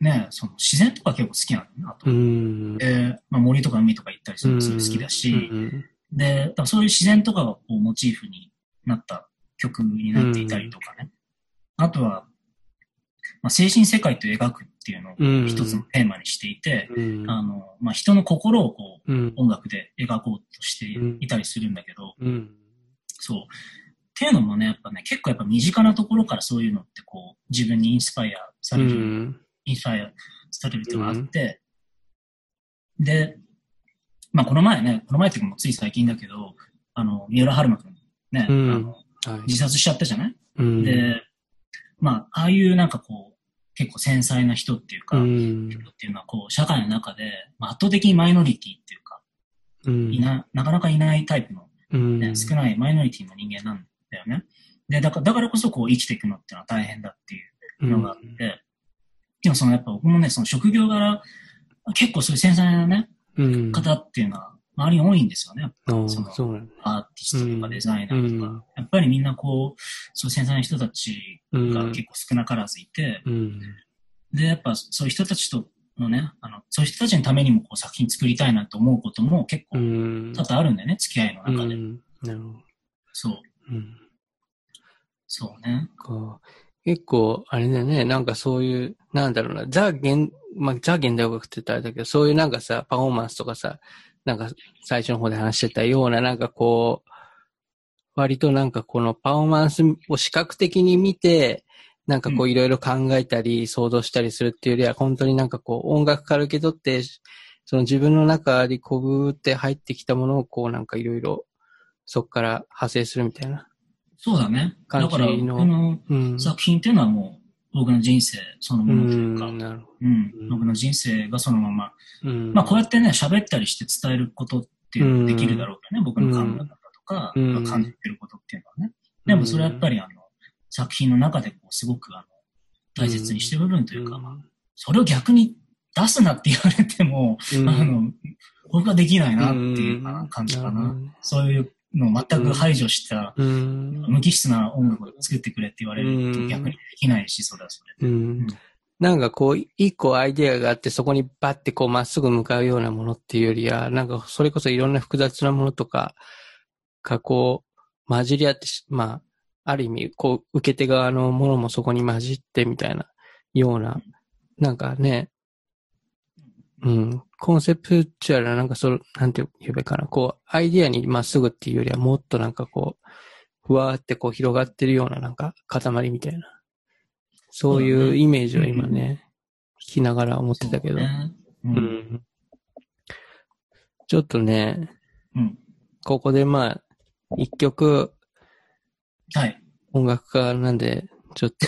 ね、その自然とか結構好きなのね、あと。
うん。
で、まあ森とか海とか行ったりするのすごい好きだし、
うん
で、そういう自然とかがこうモチーフになった曲になっていたりとかね。あとは、まあ、精神世界と描くっていうのを
うん
一つのテーマにしていて、
うん。
あの、まあ、人の心をこう、
うん。
音楽で描こうとしていたりするんだけど、
うん。
そう。っていうのもね、やっぱね、結構やっぱ身近なところからそういうのってこう、自分にインスパイアさ
う
れる、
ん。
インスパイアされるっていうのがあって、で、まあこの前ね、この前っていうかもうつい最近だけど、あの、三浦春馬くんね、
うん
あの、
はい。
自殺しちゃったじゃない、
うん。
で、まあ、ああいうなんかこう、結構繊細な人っていうか、
うん。
人っていうのはこう、社会の中で、まあ、圧倒的にマイノリティっていうか、
うん。
いな、なかなかいないタイプの
うん。
ね、少ないマイノリティの人間なんだよね。で、だから、だからこそこう生きていくのっていうのは大変だっていうのがあって、でもそのやっぱ僕もね、その職業柄、結構そういう繊細なね、
うん。
方っていうのは周りに多いんですよね。その。アーティストとかデザイナーとか。
うん
やっぱりみんなこう、そう繊細な人たち
うん。
が結構少なからずいて、
うん。
で、やっぱそういう人たちとのね、あの、そういう人たちのためにもこう作品作りたいなと思うことも結構
うん。
多々あるんだよね、付き合いの中で。
うんなるほど。
そう、
うん。
そうね。
か結構、あれだよね、なんかそういう、なんだろうな、ザ現、まあ、ザ現代音楽って言ったらあれだけど、そういうなんかさ、パフォーマンスとかさ、なんか最初の方で話してたような、なんかこう、割となんかこのパフォーマンスを視覚的に見て、なんかこ
う
ういろいろ考えたり、想像したりするっていうよりは、本当になんかこう音楽から受け取って、その自分の中にこうぐーって入ってきたものをこうなんかいろいろそこから派生するみたいな
そうだね。だから、こ
の。
作品っていうのはもう僕の人生その
う
ものというか、うん
うん。
僕の人生がそのまま、
ど。うん。
まあこうやってね、喋ったりして伝えることっていうのができるだろうけどね、僕の考え方とか、感じてることっていうのはね。でもそれはやっぱりあの、作品の中でこうすごくあの、大切にしてる部分というか、まあそれを逆に出すなって言われても、
うん、
あの、僕はできないなって
うん
いう感じかな。そういうのを全く排除した、
うん。
無機質な音楽を作ってくれって言われると逆にできないし、それはそれで。
うん。なんかこう、一個アイデアがあって、そこにバッてこうまっすぐ向かうようなものっていうよりは、なんかそれこそいろんな複雑なものとかがこう、混じり合ってし、まあ、ある意味、こう、受け手側のものもそこに混じってみたいなような、なんかね、うん、コンセプチュアルな、なんかその、なんて言えばいいかな、こう、アイディアにまっすぐっていうよりは、もっとなんかこう、ふわーってこう広がってるような、なんか塊みたいな、そういうイメージを今ね、聞きながら思ってたけど、
そう
ん。ちょっとね、
うん。
ここでまあ、一曲
はい。
音楽家なんで、ちょっと、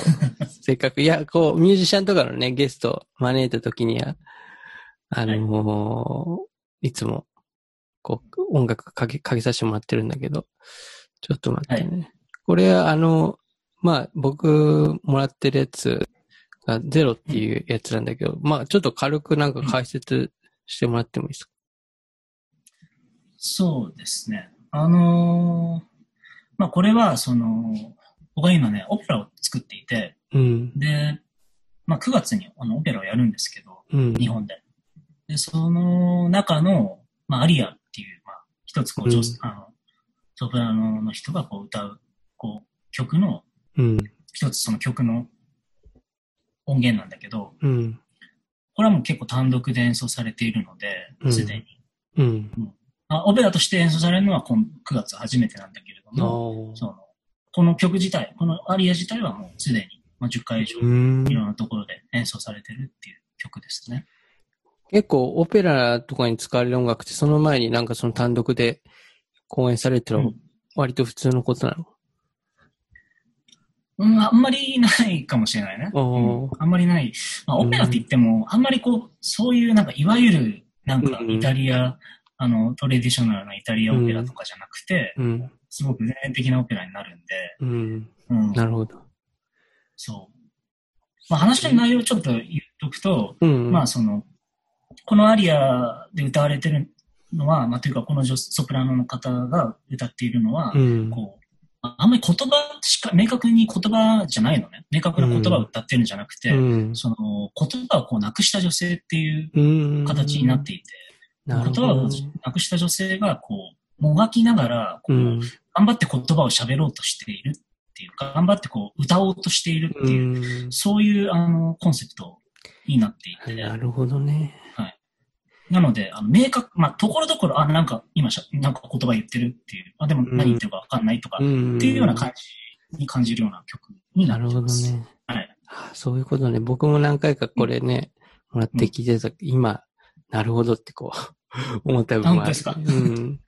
せっかく、いや、こう、ミュージシャンとかのね、ゲスト招いた時には、あのーいつも、こう、音楽かけ、かけさせてもらってるんだけど、ちょっと待ってね。これは、あの、まあ、僕、もらってるやつが、ゼロっていうやつなんだけど、まあ、ちょっと軽くなんか解説してもらってもいいですか、
そうですね。あのーまあ、これは、その、僕は今ね、オペラを作っていて、
うん。
で、まあ、9月にあのオペラをやるんですけど、
うん。
日本で。で、その中の、まあ、アリアっていう、まあ、一つこう、女
うん
あの、ソプラノの人がこう歌う、こう、曲の、
うん。
一つその曲の音源なんだけど、
うん。
これはもう結構単独で演奏されているの
うん
で、すでに。
うん。
まあ、オペラとして演奏されるのは今9月初めてなんだけれども、その、この曲自体、このアリア自体はもうすでに、まあ、10回以上
う、ん
いろんなところで演奏されてるっていう曲ですね。
結構オペラとかに使われる音楽ってその前になんかその単独で公演されてるの
うん
割と普通のことなの、
うん、あんまりないかもしれないね。うんあんまりない。まあ、オペラって言っても、あんまりこう、そういうなんか、いわゆる、なんか、
うん
イタリア、あの、トレディショナルなイタリアオペラとかじゃなくて、
うん。
すごく全的なオペラになるんで、
うん。
うん、
なるほど。
そう。まあ、話の内容をちょっと言っとくと、
うん。
まあ、その、このアリアで歌われてるのは、まあ、というか、この女ソプラノの方が歌っているのは、
うん。
こう、ああんまり言葉しか、明確に言葉じゃないのね。明確な言葉を歌ってるんじゃなくて、
うん。
その言葉をこうなくした女性っていう
うん。
形になっていて、言葉を。なくした女性がこう、もがきながら、こう、
うん。
頑張って言葉を喋ろうとしているっていうか、頑張ってこう、歌おうとしているっていう、
うん。
そういうあの、コンセプトになっていて、
なるほどね。
なので、あの明確、まあ、ところどころ、あ、なんか、今しゃ、なんか言葉言ってるっていう、あ、でも何言ってるかわかんないとか、
うん。
っていうような感じに感じるような曲にな
なるほど。ね。
はい。
あそういうことね。僕も何回かこれね、もらって聞いてた、今、なるほどってこう、[laughs] 思った部分もあ
ですか？
うん。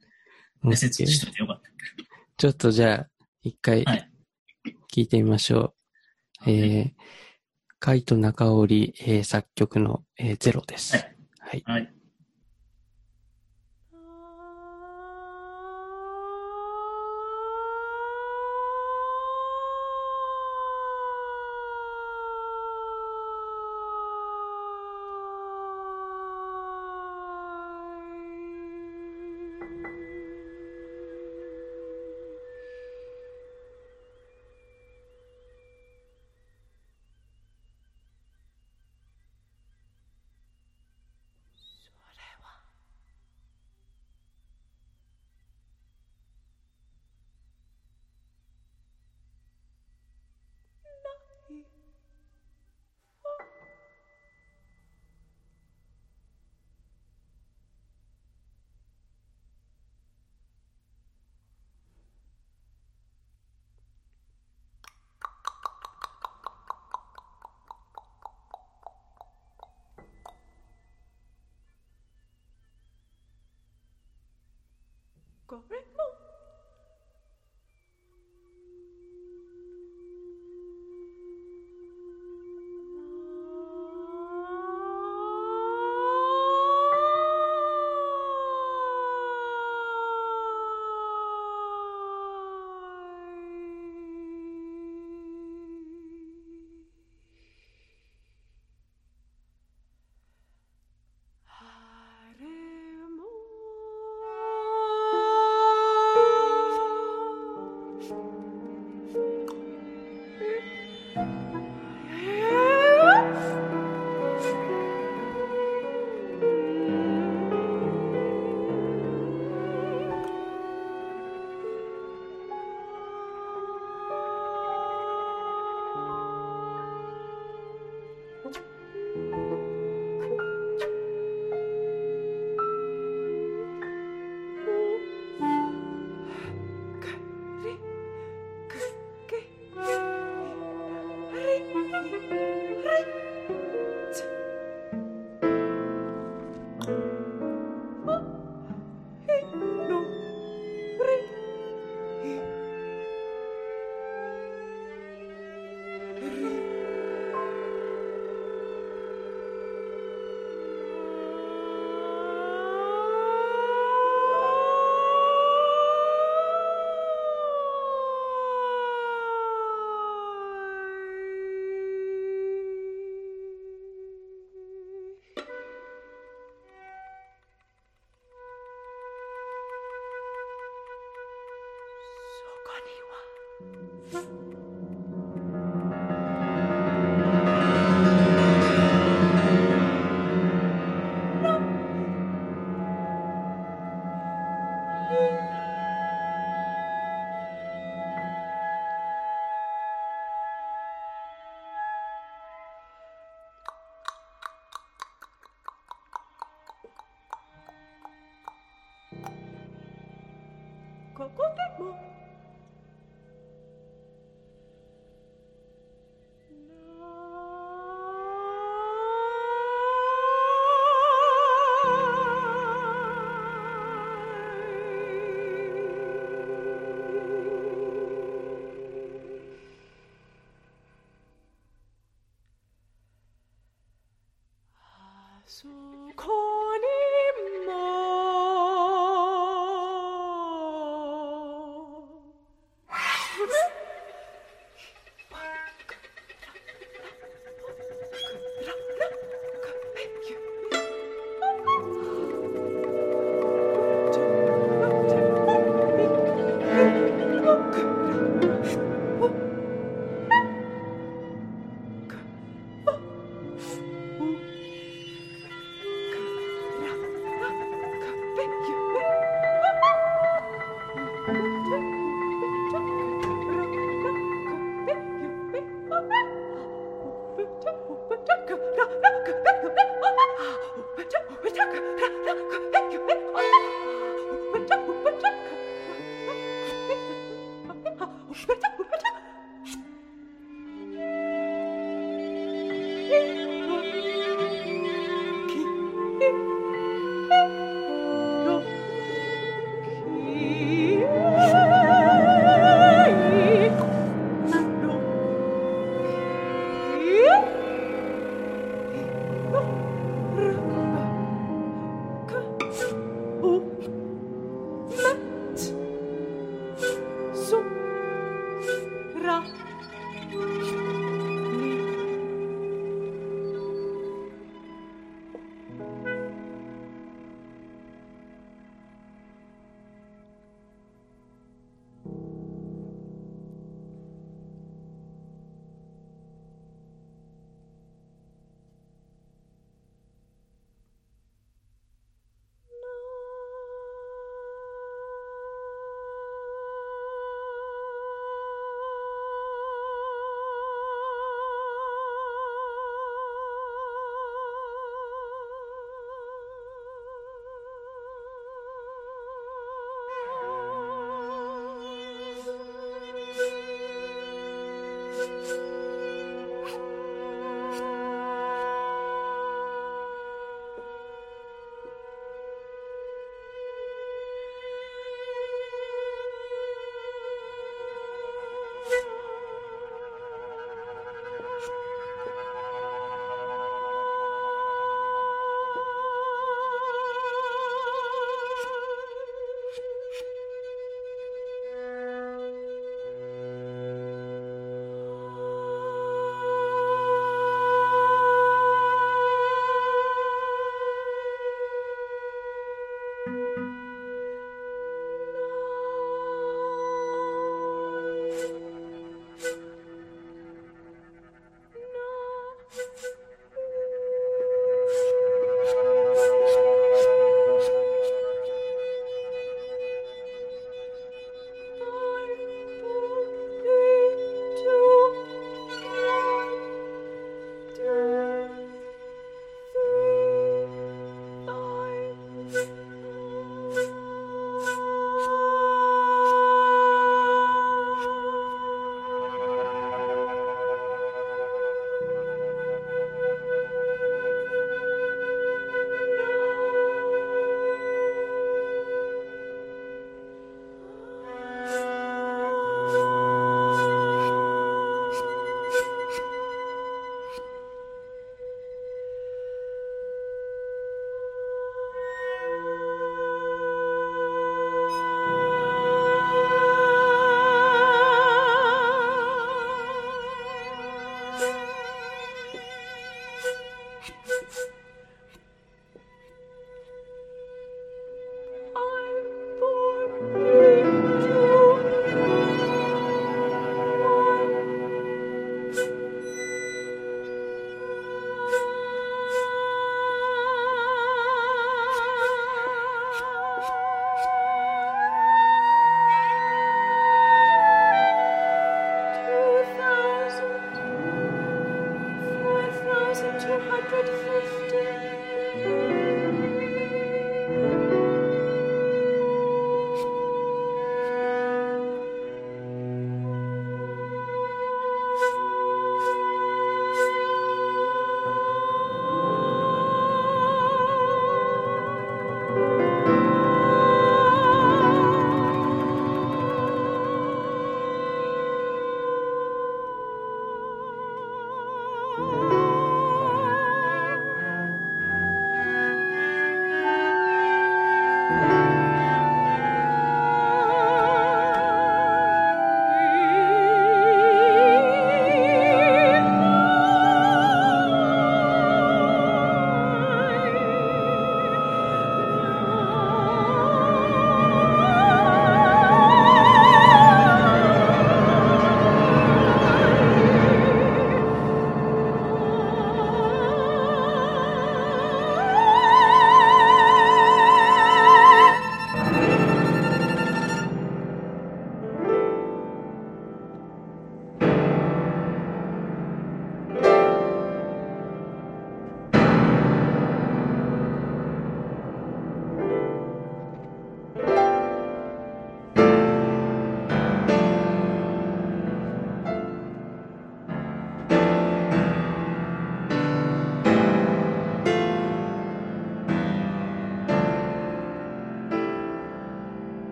で説明しといてよかった。
ちょっとじゃあ、一回
はい、
聞いてみましょう。えー、カイト中織、えー作曲の、えーゼロです。
はい
はい。
はい。
「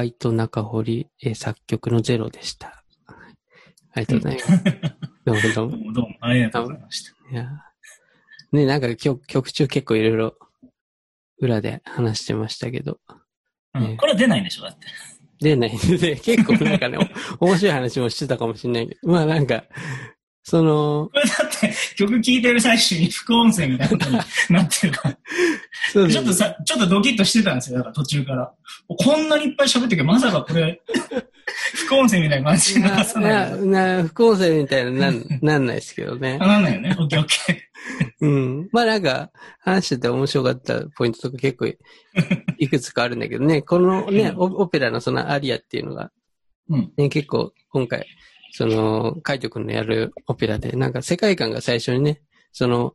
カイト中堀、えー作曲のゼロでした。ありがとうございます。[laughs] どうもどうも。
どうもどうもありがとうございました。
いやね、なんか曲曲中結構いろいろ裏で話してましたけど。
うん
ね
これは出ないんでしょだって。
で、ね、で、結構なんかね、お [laughs] 面白い話もしてたかもしれないけど。まあなんか、その、
これだって曲聴いてる最中に副音声みたいなことになってるから。[laughs] ちょっとさ、ちょっとドキッとしてたんですよ。だから途中から。こんなにいっぱい喋ってるけど、まさかこれ、[laughs] 副音声みたいな感じに流さない
な、
の
な、副音声みたいななん、[laughs] なんないですけどね
あ。なんないよね。オッケーオッケ [laughs]
うん。まあなんか、話してて面白かったポイントとか結構いいくつかあるんだけどね、このね、オオペラのそのアリアっていうのが、
うん
ね、結構今回、その、カイト君のやるオペラで、なんか世界観が最初にね、その、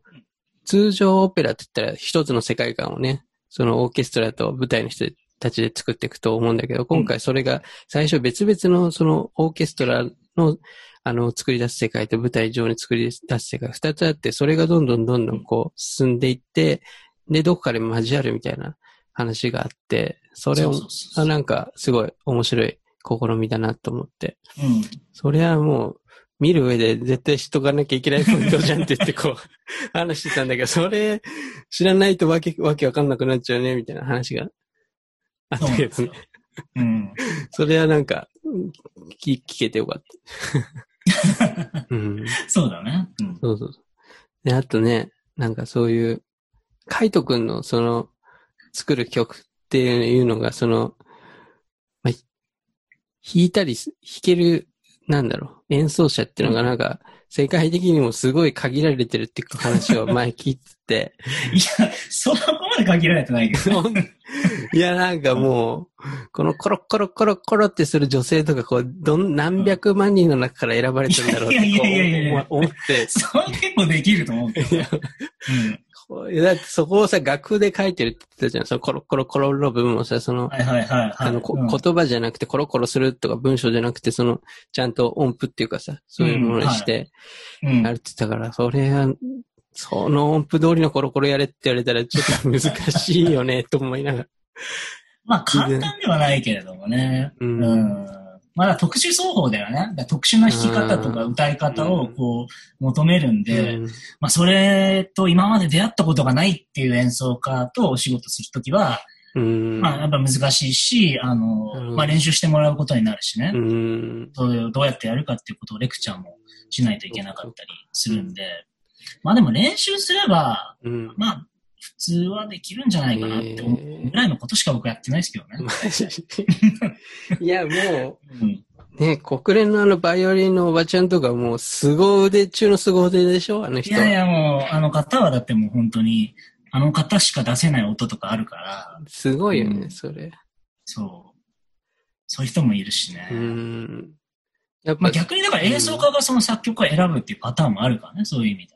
通常オペラって言ったら一つの世界観をね、そのオーケストラと舞台の人たちで作っていくと思うんだけど、今回それが最初別々のそのオーケストラのあの作り出す世界と舞台上に作り出す世界が二つあって、それがどんどんどんどんこう進んでいって、で、どこかで交わるみたいな話があって、そ
ー。
れをなんかすごい面白い試みだなと思って。
うん。
それはもう、見る上で絶対知っとかなきゃいけないポイントじゃんって言ってこう、[laughs] 話してたんだけど、それ知らないとわけ、わけわかんなくなっちゃうね、みたいな話があったけどね。
うん。
それはなんか、うん聞聞けてよかった。うん。[laughs]
そうだね。うん。
そうそうそう。で、あとね、なんかそういう、カイトくんのその、作る曲っていうのが、その、まあ、弾いたりす、弾ける、なんだろう、演奏者っていうのがなんか、世界的にもすごい限られてるっていう話を前聞いてて、
いや、そこまで限られてないけど。[laughs]
いや、なんかもう、このコロッコロコロコロってする女性とか、こう、どん、何百万人の中から選ばれてるんだろうって
いやいやいやいや
思思って、
それ結構できると思うけど。
いや
うん。
だってそこをさ、楽譜で書いてるって言ってたじゃん。そのコロコロコロの部分をさ、その、
はいはいはいはい。
あの、言葉じゃなくてコロコロするとか文章じゃなくて、その、ちゃんと音符っていうかさ、そういうものにして、
うん
やるって言ったから、それは、その音符通りのコロコロやれって言われたらちょっと難しいよね、と思いながら。[laughs]
まあ簡単ではないけれどもね。
うん
うん。まだ特殊奏法だよね。特殊な弾き方とか
うん
歌い方をこう求めるんで、
うん
まあそれと今まで出会ったことがないっていう演奏家とお仕事するときは、
うん。
まあやっぱ難しいし、あの、
うん
まあ練習してもらうことになるしね。
うん。
そういうどうやってやるかっていうことをレクチャーもしないといけなかったりするんで、まあでも練習すれば、
うん。
まあ普通はできるんじゃないかなって思うぐらいのことしか僕やってないですけどね。[laughs]
いや、も
う
ね、国連のあのバイオリンのおばちゃんとかもう凄腕中の凄腕でしょ？あの人。
いやいやもう、あの方はだってもう本当に、あの方しか出せない音とかあるから、
すごいよね、
うん
それ。
そう。そういう人もいるしね。
うん。やっぱ
まあ、、逆にだから演奏家がその作曲家を選ぶっていうパターンもあるからね、そういう意味で。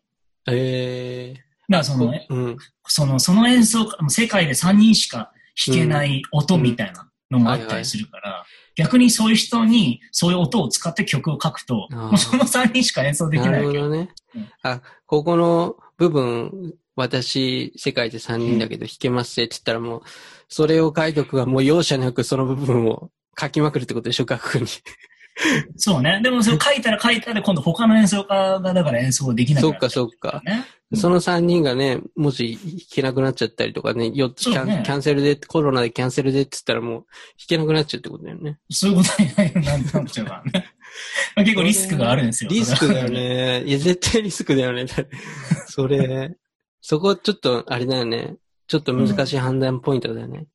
え
だからその、
ー、うん。
その、その演奏家、世界で3人しか弾けない音みたいなのもあったりするから、逆にそういう人にそういう音を使って曲を書くと、
あー
もうその3人しか演奏でき
な
ないわけよ。
るほどね
うん。
あ、ここの部分、私、世界で3人だけど弾けますって言ったらもう、それを書いとくがもう容赦なくその部分を書きまくるってことでしょ、楽譜に。
そうね。でもそれ書いたら書いたら今度他の演奏家がだから演奏できなくなっちゃ
そっかそっか。
ね。
その3人がね、もし弾けなくなっちゃったりとかね、よキャン
ね
キャンセルで、コロナでキャンセルでって言ったらもう弾けなくなっちゃうってことだよね。
そういうことになるなっちゃうからね。[laughs] まあ結構リスクがあるんですよ。
リスクだよ。ね。いや、絶対リスクだよね。それ、そこちょっと、あれだよね。ちょっと難しい判断ポイントだよね。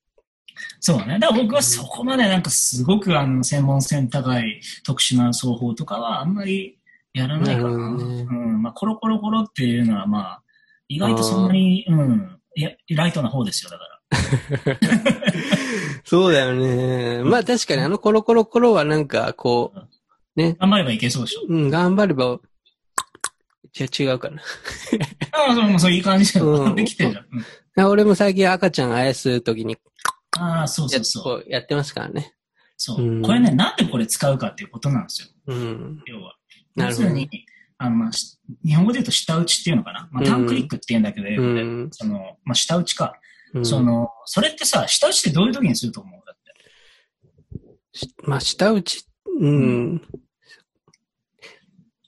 そうだね。だから僕はそこまでなんかすごくあの専門性高い特殊な奏法とかはあんまりやらないかな。
ね
うん。まあコロコロコロっていうのはまあ、意外とそんなに、うん。いや、ライトな方ですよ、だから。[laughs]
そうだよね。まあ確かにあのコロコロコロはなんか、こう、ね、
頑張ればいけそうでしょ。
うん、頑張れば、じゃ違うかな。
ああ、そう、そういう感じで、
うん [laughs]
できてるじゃん
俺も最近赤ちゃんあやすときに
ああ、そうそ
や
うそう。
やってますからね。
そう、
うん
これね、なんでこれ使うかっていうことなんですよ。
うん。
要は。
なるほど
要するに、あの、まあ、し日本語で言うと下打ちっていうのかな。まあ、
うん
タンクリックって言うんだけど、英
う
語で
ん。
その、まあ、下打ちか。
うん
その、それってさ、下打ちってどういう時にすると思う？だって。
しまあ、下打ち、うん。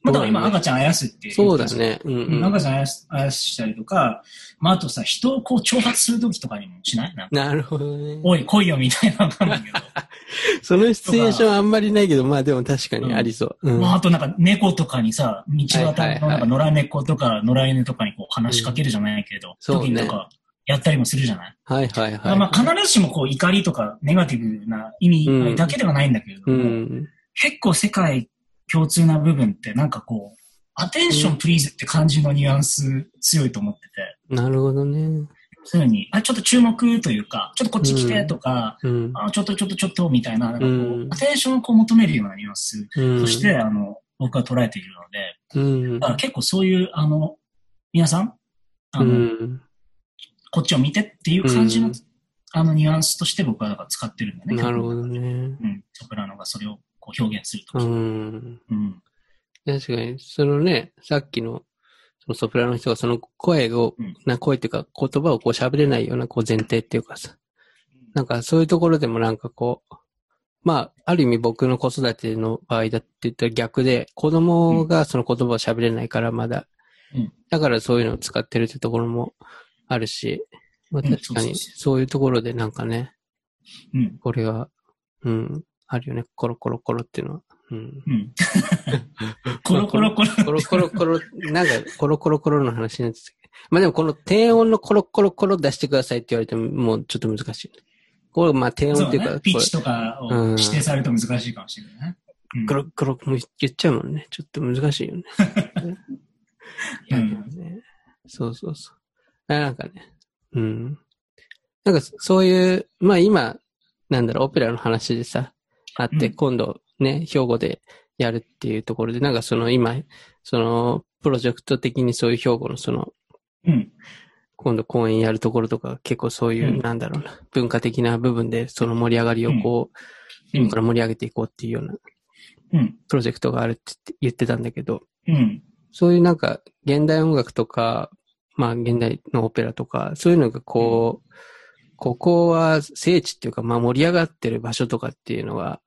まあ、だから今赤ちゃんあやすって言
そうだ。ね。うん、
うん
うん。
赤ちゃんあやすあやすしたりとか、まあ、あとさ、人をこう挑発する時とかにもしない？な
るほどね。
おい、来いよみたいなんだけど。[laughs]
そのシチュエーションあんまりないけど、まあでも確かにありそう。うん。
まあ、あとなんか猫とかにさ、道端のなんか野良猫とか野良犬とかにこう話しかけるじゃないけど、
そうね
時にとかやったりもするじゃない？
はいはいはい。
まあ必ずしもこう怒りとかネガティブな意味だけではないんだけれど
う
も、
ん。
結構世界共通な部分ってなんかこう、アテンションプリーズって感じのニュアンス強いと思ってて、
なるほどね。
そういうふうに、あ、ちょっと注目というか、ちょっとこっち来てとか、
うん。
あちょっとちょっとちょっとみたいな、なんかこう、
うん
アテンションをこう求めるようなニュアンス
うん。
として、あの、僕は捉えているので、
うん
だ。から結構そういう、あの、皆さん、あ
う
の、
ん。
こっちを見てっていう感じの、
うん
あの、ニュアンスとして僕はだから使ってるんだね。
なるほどね。
うん、ソプラノがそれをこう表現すると
う
き。
ん。
うん。
確かに、そのね、さっきの、そのソプラノの人がその声を、
うん。
な声っていうか言葉をこう喋れないようなこう前提っていうかさ、なんかそういうところでもなんかこう、まあ、ある意味僕の子育ての場合だって言ったら逆で、子供がその言葉を喋れないからまだ、
うん。
だからそういうのを使ってるってところもあるし、まあ
うん。
確かに
そう
いうところでなんかね、
うん。
これは、うん、あるよね、コロコロコロっていうのは。うん。
うん。[laughs] コロコロコロ。
コロコロコロ、なんか、コロコロコロの話になってたけ？ど。まあでもこの低音のコロコロコロ出してくださいって言われても、もうちょっと難しい。これ、まあ低音っていうか、
ね。ピッチとかを
うん
指定されると難しいかもしれないね。うん
コロコロ、もう言っちゃうもんね。ちょっと難しいよね。[laughs] いや、でもね。そうそうそう。あなんかね。うん。なんかそういう、まあ今、なんだろう、オペラの話でさ、あって、
うん
今度ね、兵庫でやるっていうところで、なんかその今、その、プロジェクト的にそういう兵庫のその、
うん。
今度公演やるところとか、結構そういう、
うん
なんだろうな、文化的な部分でその盛り上がりをこう、
うん
今から盛り上げていこうっていうような
うん。
プロジェクトがあるって言ってたんだけど、
うん。
そういうなんか、現代音楽とか、まあ現代のオペラとか、そういうのがこう、ここは聖地っていうか、まあ盛り上がってる場所とかっていうのは、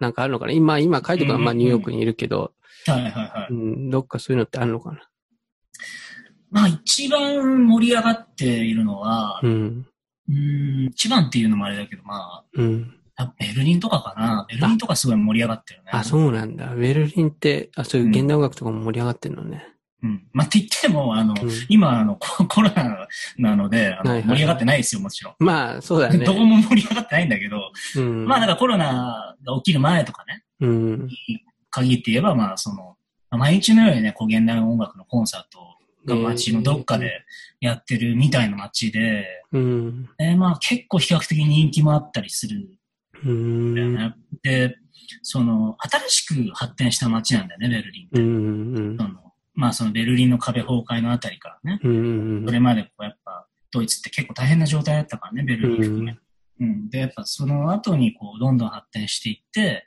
なんかあるのかな？今、今、カイト君はまあニューヨークにいるけど、
はいはいはい。
うん、どっかそういうのってあるのかな？
まあ一番盛り上がっているのは、
うん。
うーん、一番っていうのもあれだけど、ま
うん。
あ、ベルリンとかかな？ベルリンとかすごい盛り上がってるね。
あ、そうなんだ。ベルリンって、あ、そういう現代音楽とかも盛り上がってるのね。
うん。まあって言っても、あの、
うん
今、あの、コ [laughs] コロナなので、あの
はいはい
盛り上がってないですよ、もちろん。
まあ、そうだね。
どこも盛り上がってないんだけど、
うん。
まあ、だからコロナが起きる前とかね、
うん。
限って言えば、まあ、その、まあ毎日のようにね、こう、現代音楽のコンサートが街のどっかでやってるみたいな街で、
うん。
えーまあ、結構比較的人気もあったりするね。で、その、新しく発展した街なんだよね、ベルリンって。
うん。
まあ、そのベルリンの壁崩壊のあたりからね、
うん。
それまでこう、やっぱ、ドイツって結構大変な状態だったからね、ベルリン含め。うん。で、やっぱその後にこう、どんどん発展していって、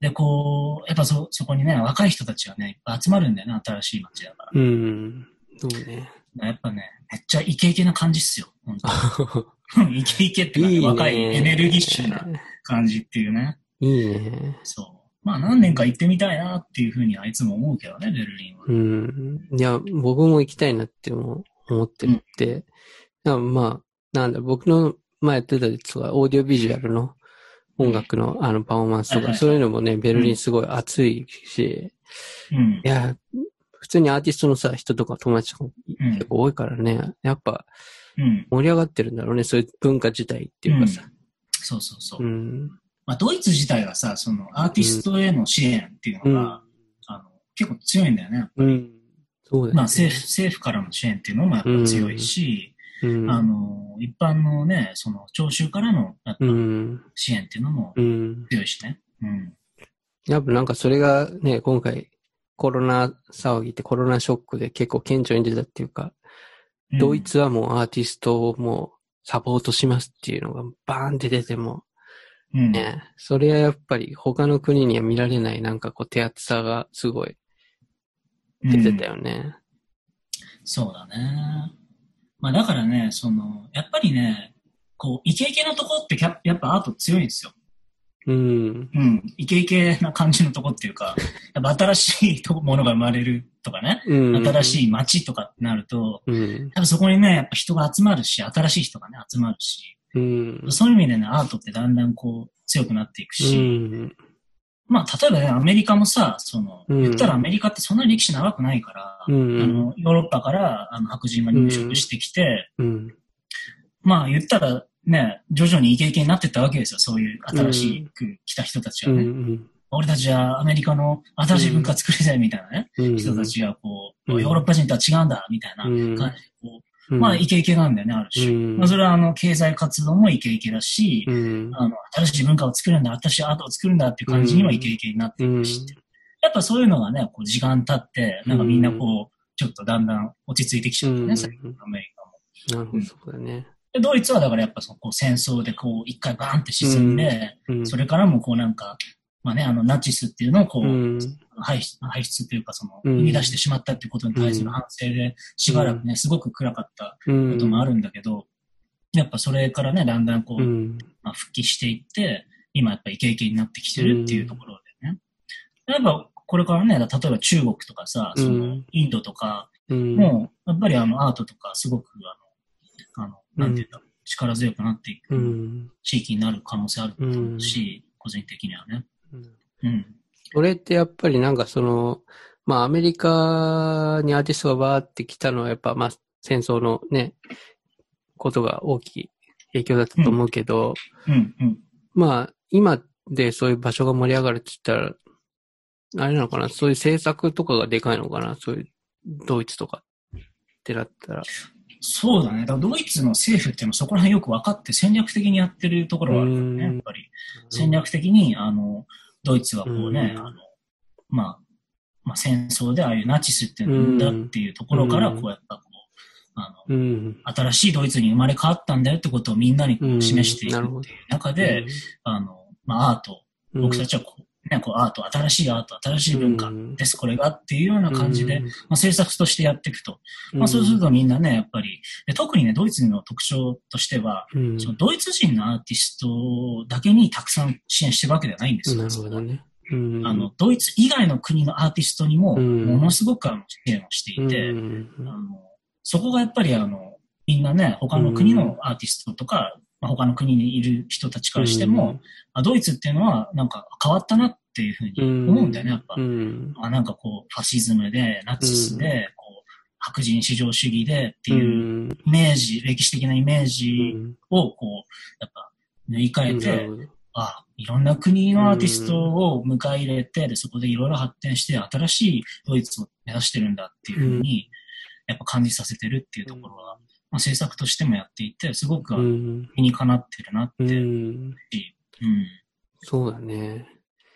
で、こう、やっぱそ、そこにね、若い人たちがね、いっぱい集まるんだよね、新しい街だから。
うん。そうね。
やっぱね、めっちゃイケイケな感じっすよ、本当に [laughs] イケイケっていうかね
いいね。
若いエネルギッシュな感じっていうね。
いいね。
そう。まあ何年か行ってみたいなっていうふうにはいつも思うけどね、ベルリンは。
うん。いや、僕も行きたいなっても思ってて、だからまあ、なんだ、僕の前やってたやつは、オーディオビジュアルの音楽のあのパフォーマンスとか、そういうのもね、ベルリンすごい熱いし、
うん
い。や、普通にアーティストのさ、人とか友達とか結構多いからね、やっぱ
うん。
盛り上がってるんだろうね、そういう文化自体っていうかさ。
そうそうそう。
うん。
まあドイツ自体はさ、そのアーティストへの支援っていうのが、あの結構強いんだよね。
うん。そうだよね。
まあ政府、政府からの支援っていうのもやっぱ強いし、
うん。
あの、一般のね、その聴衆からのやっぱ
うん。
支援っていうのも
うん。
強いしね。うん。
やっぱなんかそれがね、今回コロナ騒ぎってコロナショックで結構顕著に出たっていうか、
うん
ドイツはもうアーティストをもうサポートしますっていうのがバーンって出ても、
うん。
ね、それはやっぱり他の国には見られないなんかこう手厚さがすごい出てたよね。
そうだね。まあだからね、その、やっぱりね、こう、イケイケのとこってややっぱアート強いんですよ。
うん。
うん。イケイケな感じのとこっていうか、やっぱ新しいものが生まれるとかね、
うん。
新
い。
しい街とかってなると、
うん。
やっぱそこにね、やっぱ人が集まるし、新しい人がね、集まるし、
うん。
そういう意味でね、アートってだんだんこう、強くなっていく
う
し、
ん。
まあ、例えばね、アメリカもさ、その、
うん
言ったらアメリカってそんなに歴史長くないから、
うん
あの、ヨーロッパからあの白人が入植してきて、
うん。
まあ言ったらね、徐々にイケイケになってったわけですよ。そういう新しく来た人たち
う
はね。
ん。
俺たちはアメリカの新しい文化作りたいみたいなね、
うん。
人たちがこう、
うん
ヨーロッパ人とは違うんだみたいな
うん
感じでこ
うん、
う、まあイケイケなんだよね、ある種。
うん
まあそれはあの、経済活動もイケイケだし、
うん。
あの、新しい文化を作るんだ、新しいアートを作るんだっていう感じにはイケイケになっていくし、やっぱそういうのがね、こう時間経って、なんかみんなこう、ちょっとだんだん落ち着いてきちゃってね、最近のアメリカも。
なるほど、そうだね。
でドイツはだからやっぱそのこう戦争でこう一回バーンって沈んで、
うん。
それからもこうなんか、まあね、あのナチスっていうのをこう、
うん。
排出、排出というかその、
うん
生み出してしまったっていうことに対する反省で、しばらくね、すごく暗かった
うん。
こともあるんだけど、やっぱそれからね、だんだんこう、
うん。
まあ、復帰していって、今やっぱイケイケになってきてるっていうところでね。やっぱこれからね、例えば中国とかさ、その
うん
インドとか、
うん。
もう、やっぱりあのアートとかすごくあの、あの、なんていうんだろう、力強くなっていく
うん。
地域になる可能性あると思うし、個人的にはね。
うん
うん。
それってやっぱりなんかその、まあアメリカにアーティストがバーって来たのはやっぱまあ戦争のね、ことが大きい影響だったと思うけど、
うん、うん。
まあ今でそういう場所が盛り上がるって言ったら、あれなのかな？そういう政策とかがでかいのかな？そういうドイツとかってなったら。
そうだね。だからドイツの政府っていうのはそこら辺よく分かって戦略的にやってるところはあるからね、
うん
やっぱり。戦略的に、あの、ドイツはこうね、
うん
あの、まあ、まあ戦争でああいうナチスっていうのを生んだっていうところから、
うん
こうやっぱこう、あの、
うん。
新しいドイツに生まれ変わったんだよってことをみんなにこ
う
うん示していくっていう中で、あの、まあアート、
うん、
僕たちはこう、ね、こうアート、新しいアート、新しい文化
うん
です、これがっていうような感じで、
うん
まあ、制作としてやっていくと。まあ、そうするとみんなね、やっぱり、で特にね、ドイツの特徴としては、
うん、
そのドイツ人のアーティストだけにたくさん支援してるわけではないんですよ。
なるほどね。うん
あの、ドイツ以外の国のアーティストにも、
うん
ものすごくあの支援をしていて、
うん
あのそこがやっぱりあの、みんなね、他の国のアーティストとか、まあ、他の国にいる人たちからしても、あドイツっていうのはなんか変わったなっていうふうに思うんだよね、やっぱ。
うん、
あなんかこう、ファシズムで、ナチスで、こう、白人至上主義でって
う、
いうんイメージ、歴史的なイメージ
うん。
をこう、やっぱ塗り替えて、あいろんな国のアーティストを迎え入れて、でそこでいろいろ発展して、新しいドイツを目指してるんだっていうふうに、やっぱ感じさせてるっていうところは、まあ、制作としてもやっていて、すごく
うん
理にかなってるなって、
う
うん。
ん、そうだね。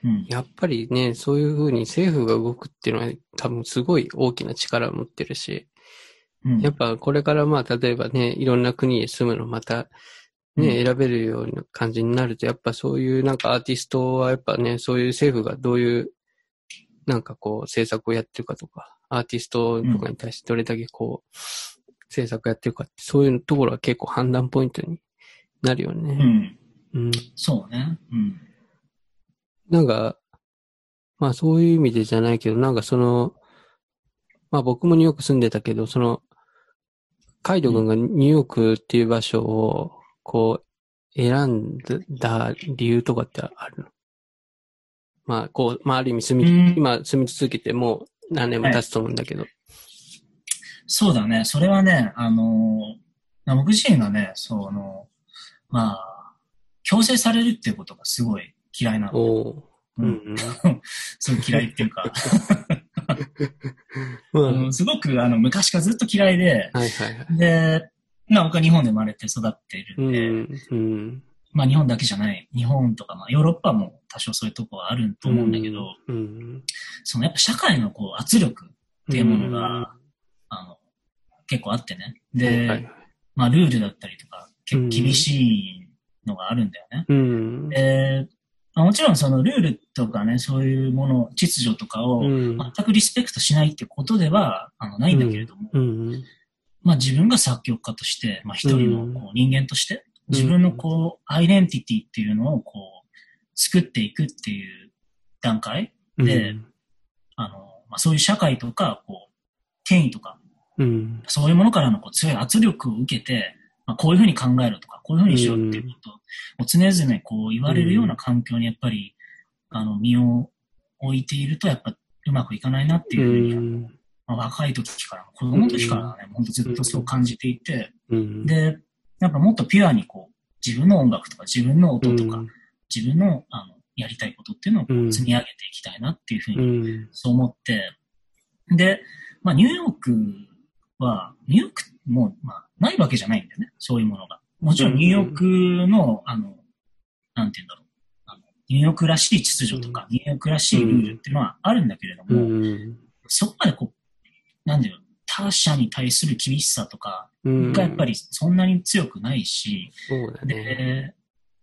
うん。
やっぱりね、そういうふうに政府が動くっていうのは多分すごい大きな力を持ってるし、
うん。
やっぱこれからまあ例えばね、いろんな国へ住むのまたね、
うん
選べるような感じになると、やっぱそういうなんかアーティストはやっぱね、そういう政府がどういうなんかこう政策をやってるかとか、アーティストとかに対してどれだけこう政策やってるかって、そういうところは結構判断ポイントになるよ
う
ね。
ん。
うん。
そうね。うん。
なんか、まあそういう意味でじゃないけど、なんかその、まあ僕もニューヨーク住んでたけど、その、カイド君がニューヨークっていう場所を、こう、選んだ理由とかってあるの？まあ、こう、まあある意味住み、
うん
今住み続けてもう何年も経つと思うんだけど。
そうだね。それはね、あのー、僕自身がね、その、まあ、強制されるっていうことがすごい嫌いなの。う
うんん。
すごい嫌いっていうか、[laughs]
まあ、
あのすごくあの昔からずっと嫌いで、
はいはいはい。
で、まあ僕は日本で生まれて育っている
うん
で、
ん。うん。
まあ日本だけじゃない、日本とかまあヨーロッパも多少そういうとこはあると思うんだけど、
うん。
そのやっぱ社会のこう圧力っていうものが、あの、結構あってね。で、
はいはい
まあルールだったりとか、結構
うん
厳しいのがあるんだよね。
うん。
で、まあ、もちろんそのルールとかね、そういうもの、秩序とかを
うん
全くリスペクトしないってことではあのないんだけれども、
うん。
まあ自分が作曲家として、まあ一人のこう人間として、自分のこう、アイデンティティっていうのをこう、作っていくっていう段階であの、まあそういう社会とか、こう、権威とか、
うん。
そういうものからのこう強い圧力を受けて、まあ、こういうふうに考えろとか、こういうふうにしろっていうことを常々こう言われるような環境にやっぱり、あの、身を置いているとやっぱうまくいかないなっていうふうに、
うん。
まあ、若い時から、子供の時からね、本当ずっとそう感じていて、
うん。
で、やっぱもっとピュアにこう、自分の音楽とか自分の音とか、自分のあのやりたいことっていうのを積み上げていきたいなっていうふう
う
に
ん。
そう思って、で、まあ、ニューヨークは、ニューヨークも、まあ、ないわけじゃないんだよね。そういうものが。もちろんニューヨークの、あの、なんて言うんだろう。あのニューヨークらしい秩序とか、ニューヨークらしいルールっていうのはあるんだけれど
う
も、
ん。
そこまでこう、なんだよ、他者に対する厳しさとか
うん。
がやっぱりそんなに強くないし、
そうだね。
で、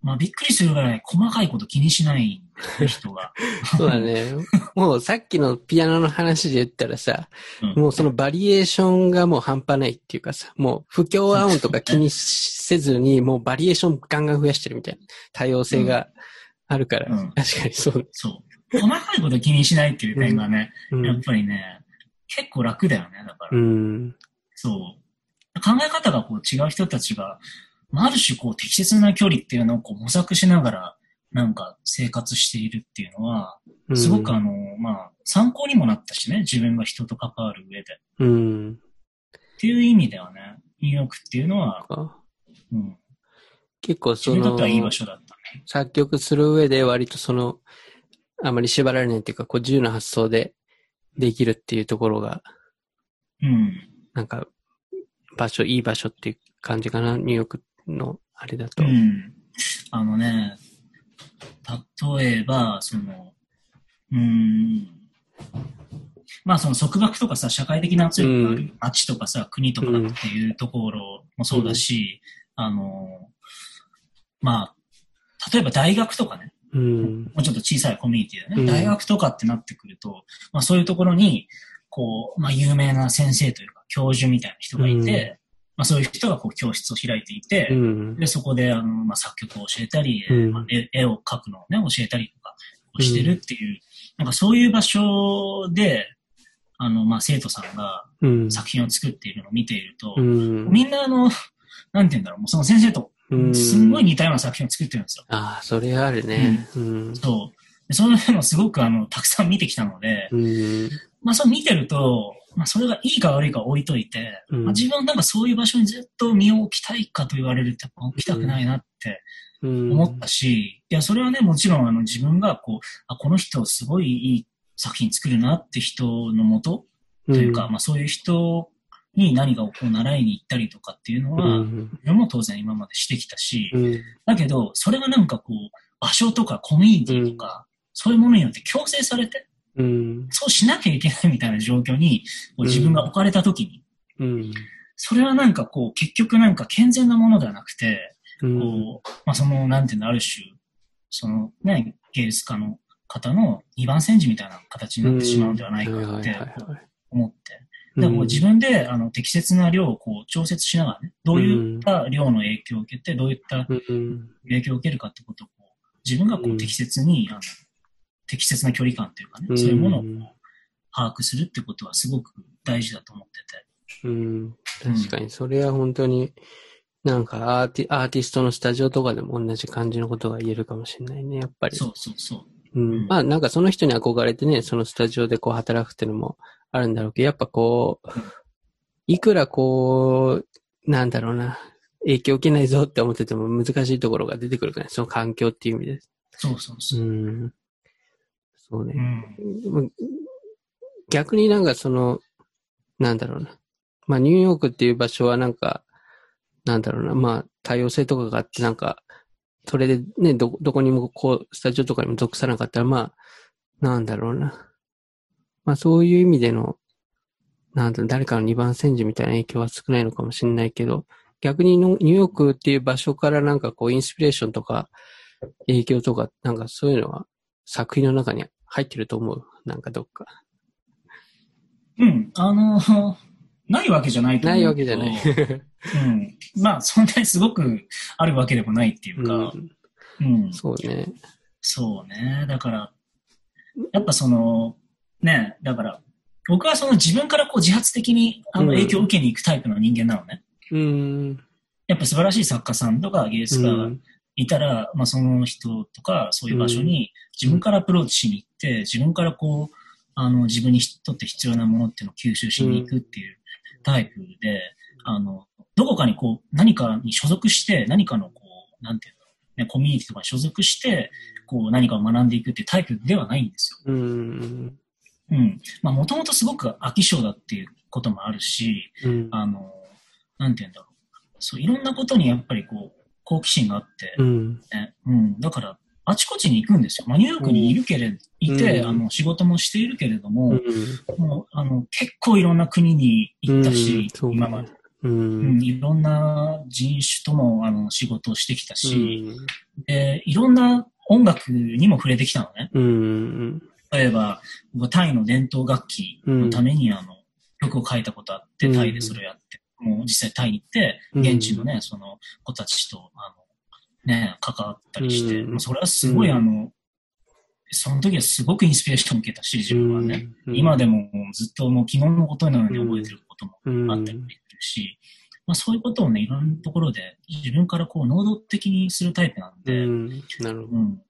まあびっくりするぐらい細かいこと気にしない人が。[laughs]
そうだね。もうさっきのピアノの話で言ったらさ、
うん
もうそのバリエーションがもう半端ないっていうかさ、もう不協和音とか気にせずに、もうバリエーションガンガン増やしてるみたいな多様性があるから、
うん
確かにそう。
そう。細かいこと気にしないっていう点がね、やっ
うん。
ぱりね、結構楽だよね、だから。
うん。
そう。考え方がこう違う人たちが、まあ、ある種こう適切な距離っていうのをこう模索しながら、なんか生活しているっていうのは、すごくあの、まあ、参考にもなったしね、自分が人と関わる上で。っ
うん。
ていう意味ではね、ニューヨークっていうのは、
か
うん、
結構そ
自分にとってはいい場
の、
所だったね。
作曲する上で割とその、あまり縛られないっていうか、こう自由な発想でできるっていうところが、
うん。
なんか、場所、いい場所っていう感じかな、ニューヨークのあれだと。
う。ん。あのね、例えば、その、うーん、まあその束縛とかさ、社会的な圧力があ
う
る街とかさ、国とかっていうところもそうだし、あの、まあ、例えば大学とかね、
ううん。
もうちょっと小さいコミュニティでね、
うん。
大学とかってなってくると、まあそういうところに、こう、まあ有名な先生というか教授みたいな人がいて、
うん
まあそういう人がこう教室を開いていて、
うん。
で、そこであの、まあ作曲を教えたり、
うん
まあ絵絵を描くのをね、教えたりとかしてるっていう、なんかそういう場所で、あの、まあ生徒さんが
うん。
作品を作っているのを見ていると、
うん。
みんなあの、なんて言うんだろう、もうその先生と
うん
すんごい似たような作品を作ってるんですよ。
ああ、それあるね。うん。
そう。でそういうのをすごくあの、たくさん見てきたので、
うん。
まあそう見てると、まあそれがいいか悪いか置いといて、
うん
まあ、自分はなんかそういう場所にずっと身を置きたいかと言われると置きたくないなって
うん。
思ったし、いやそれはね、もちろんあの自分がこう、あ、この人すごいいい作品作るなって人のもとというか、まあそういう人に何かをこう習いに行ったりとかっていうの
う
は、
ん。
自分も当然今までしてきたし、
うん。
だけど、それがなんかこう、場所とかコミュニティとか、そういうものによって強制されて、
うん。
そうしなきゃいけないみたいな状況に、こう自分が置かれた時に、
うん。
それはなんかこう、結局なんか健全なものではなくて、
うん。
こう、まあその、なんていうの、ある種、そのね、芸術家の方の二番煎じみたいな形になってしまうんではないかって思って。だからこう自分であの適切な量をこう調節しながらね、どういった量の影響を受けて、どういった
うん。
影響を受けるかってことをこう自分がこ
う
うん適切に、あの適切な距離感というかね、
うん
そういうものを把握するってことはすごく大事だと思ってて。
うん。確かに、それは本当に、なんかアーティアーティストのスタジオとかでも同じ感じのことが言えるかもしれないね、やっぱり。
そうそうそう。
うん。まあなんかその人に憧れてね、そのスタジオでこう働くっていうのもあるんだろうけど、やっぱこう、いくらこう、なんだろうな、影響を受けないぞって思ってても難しいところが出てくるからね、その環境っていう意味で。
そうそうそうう。
ん。そうね
う。ん。
逆になんかその、なんだろうな。まあニューヨークっていう場所はなんか、なんだろうな。まあ多様性とかがあってなんか、それでね、ど、どこにもこう、スタジオとかにも属さなかったらまあ、なんだろうな。まあそういう意味での、なんだろう、誰かの二番煎じみたいな影響は少ないのかもしれないけど、逆にのニューヨークっていう場所からなんかこう、インスピレーションとか、影響とか、なんかそういうのは作品の中に入ってると思う？なんかどっか。
うん。あの、[laughs] ないわけじゃないと思う。
ないわけじゃない。
うん。まあ、そんなにすごくあるわけでもないっていうか、
うん、
うん。
そうね。
そうね。だから、やっぱその、ね、だから、僕はその自分からこう自発的にあの
うん
影響を受けに行くタイプの人間なのね。
うん。
やっぱ素晴らしい作家さんとか芸術家。いたら、まあその人とかそういう場所に自分からアプローチしに行って、自分からこう、あの自分にとって必要なものっていうのを吸収しに行くっていうタイプで、あの、どこかにこう何かに所属して、何かのこう、なんていうの、ね、コミュニティとかに所属して、こう何かを学んでいくっていうタイプではないんですよ。
うん。
うん。まあもともとすごく飽き性だっていうこともあるし、
うん。
あの、なんていうんだろう。そう、いろんなことにやっぱりこう、好奇心があって、
うん。
ね、うん。だから、あちこちに行くんですよ。まあ、ニューヨークにいるけれ、いて、
うん
あの、仕事もしているけれども、
うん。
もう、あの、結構いろんな国に行ったし、
うん
今まで。
う。
うんん、いろんな人種とも、あの、仕事をしてきたし、
う
で、いろんな音楽にも触れてきたのね。
ん。
例えば、タイの伝統楽器のために、あの、曲を書いたことあって、
うん
タイでそれをやって、もう実際タイに行って、
うん。
現地のね、その子たちと、あの、ね、関わったりして、
うん。
それはすごい、
うん。
あの、その時はすごくインスピレーションを受けたし、自分はね。
うん。
今でもずっともう昨日のことのように覚えてることも
うん
あったりするし、まあそういうことをね、いろんなところで自分からこう能動的にするタイプなん
う
で、
ん。なるほど。
うん。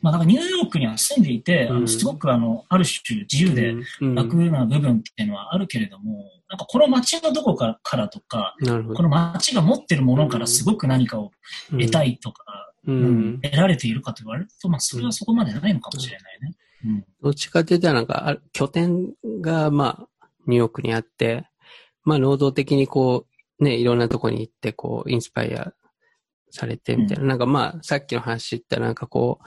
まあ、だからニューヨークには住んでいて、あ
うん。
のすごくあの、ある種自由で
うん、
楽な部分っていうのはあるけれども、なんかこの街のどこかからとか。この街が持ってるものからすごく何かを得たいとか、
う
うん
ん。
得られているかと言われると、まあそれはそこまでないのかもしれないね。うん。
どっちかって言ったらなんか、あ拠点がまあ、ニューヨークにあって、まあ、能動的にこう、ね、いろんなとこに行って、こう、インスパイアされてみたいな。なんかまあ、さっきの話言ったなんかこ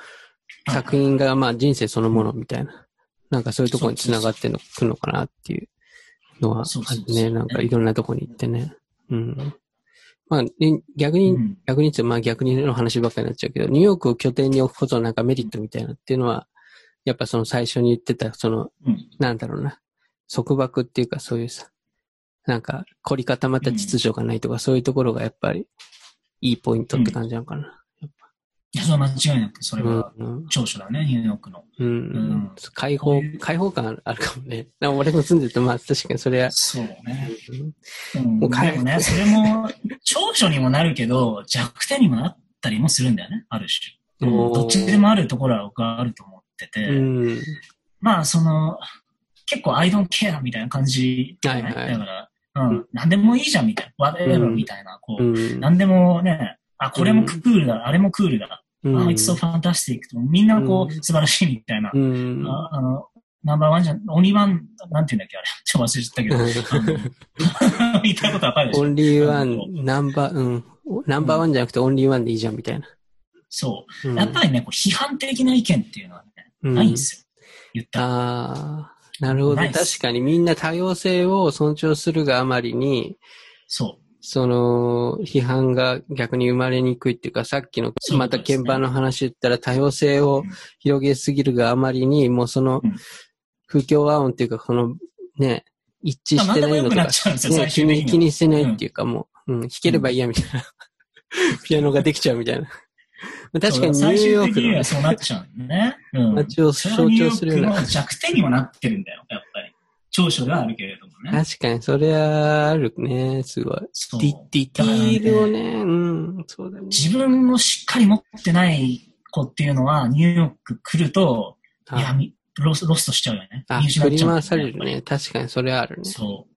う、作品がまあ人生そのものみたいな。なんかそういうところに繋がってのくるのかなっていうのはあるね。なんかいろんなとこに行ってね。うん。まあ、ね逆に、
うん
逆にって、まあ逆にの話ばっかりになっちゃうけど、ニューヨークを拠点に置くことのなんかメリットみたいなっていうのは、やっぱその最初に言ってた、その、
うん
なんだろうな、束縛っていうかそういうさ、なんか凝り固まった秩序がないとか、そういうところがやっぱりいいポイントって感じなのかな。
いや、それは間違いなく、それは
うん
長所だね、ニューヨークの。
うん
うん。
開放、開放感あるかもね。なんか俺も住んでて、まあ確かにそれは、
そうね。
うん。
うん、
もう
でもね、それも、長所にもなるけど、弱点にもなったりもするんだよね、ある種。どっちでもあるところは僕はあると思ってて、
うん。
まあ、その、結構 I don't care みたいな感じじゃない、
はいはい。
だから、うん、何でもいいじゃんみたいな、
うん。
みたいな、こう、
うん。
何でもね、あ、これもクールだ、あれもクールだ、
うん
あ、it's so fantastic とみんなこう、
うん
素晴らしいみたいな、
うん。
ああの、ナンバーワンじゃん、オンリーワン、なんて言うんだっけ、あれ。ちょっと忘れちゃったけど。[laughs] 言いたいことわかるでしょ？
オンリーワン、ナンバー、うん。ナンバーワンじゃなくてオンリーワンでいいじゃんみたいな。
そうう。
ん
やっぱりね、こう批判的な意見っていうのはね、
うん
ないんですよ。言ったら。
ああ、なるほど。確
す
かにみんな多様性を尊重するがあまりに、
そ
その、批判が逆に生まれにくいっていうか、さっきの、また鍵盤の話言ったら多様性を
うん
広げすぎるがあまりに、もうその
うん、
不協和音っていうか、この、ね、一致してないのとかね、
最
気に。気にしてないっていうか、もう、うん、弾ければいいやみたいな。[laughs] ピアノができちゃうみたいな。確かにニューヨークのね
そうなっちゃうね。うん。
街を象徴するような
弱点にもなってるんだよ、やっぱり。長所ではあるけれどもね。
確かに、それはあるね、すごい。ディディティールをね、うん、そうだね。
自分をしっかり持ってない子っていうのは、ニューヨーク来ると、いや、ロスロストしちゃうよね。
あ振り回されるね。確かに、それはあるね。
そう。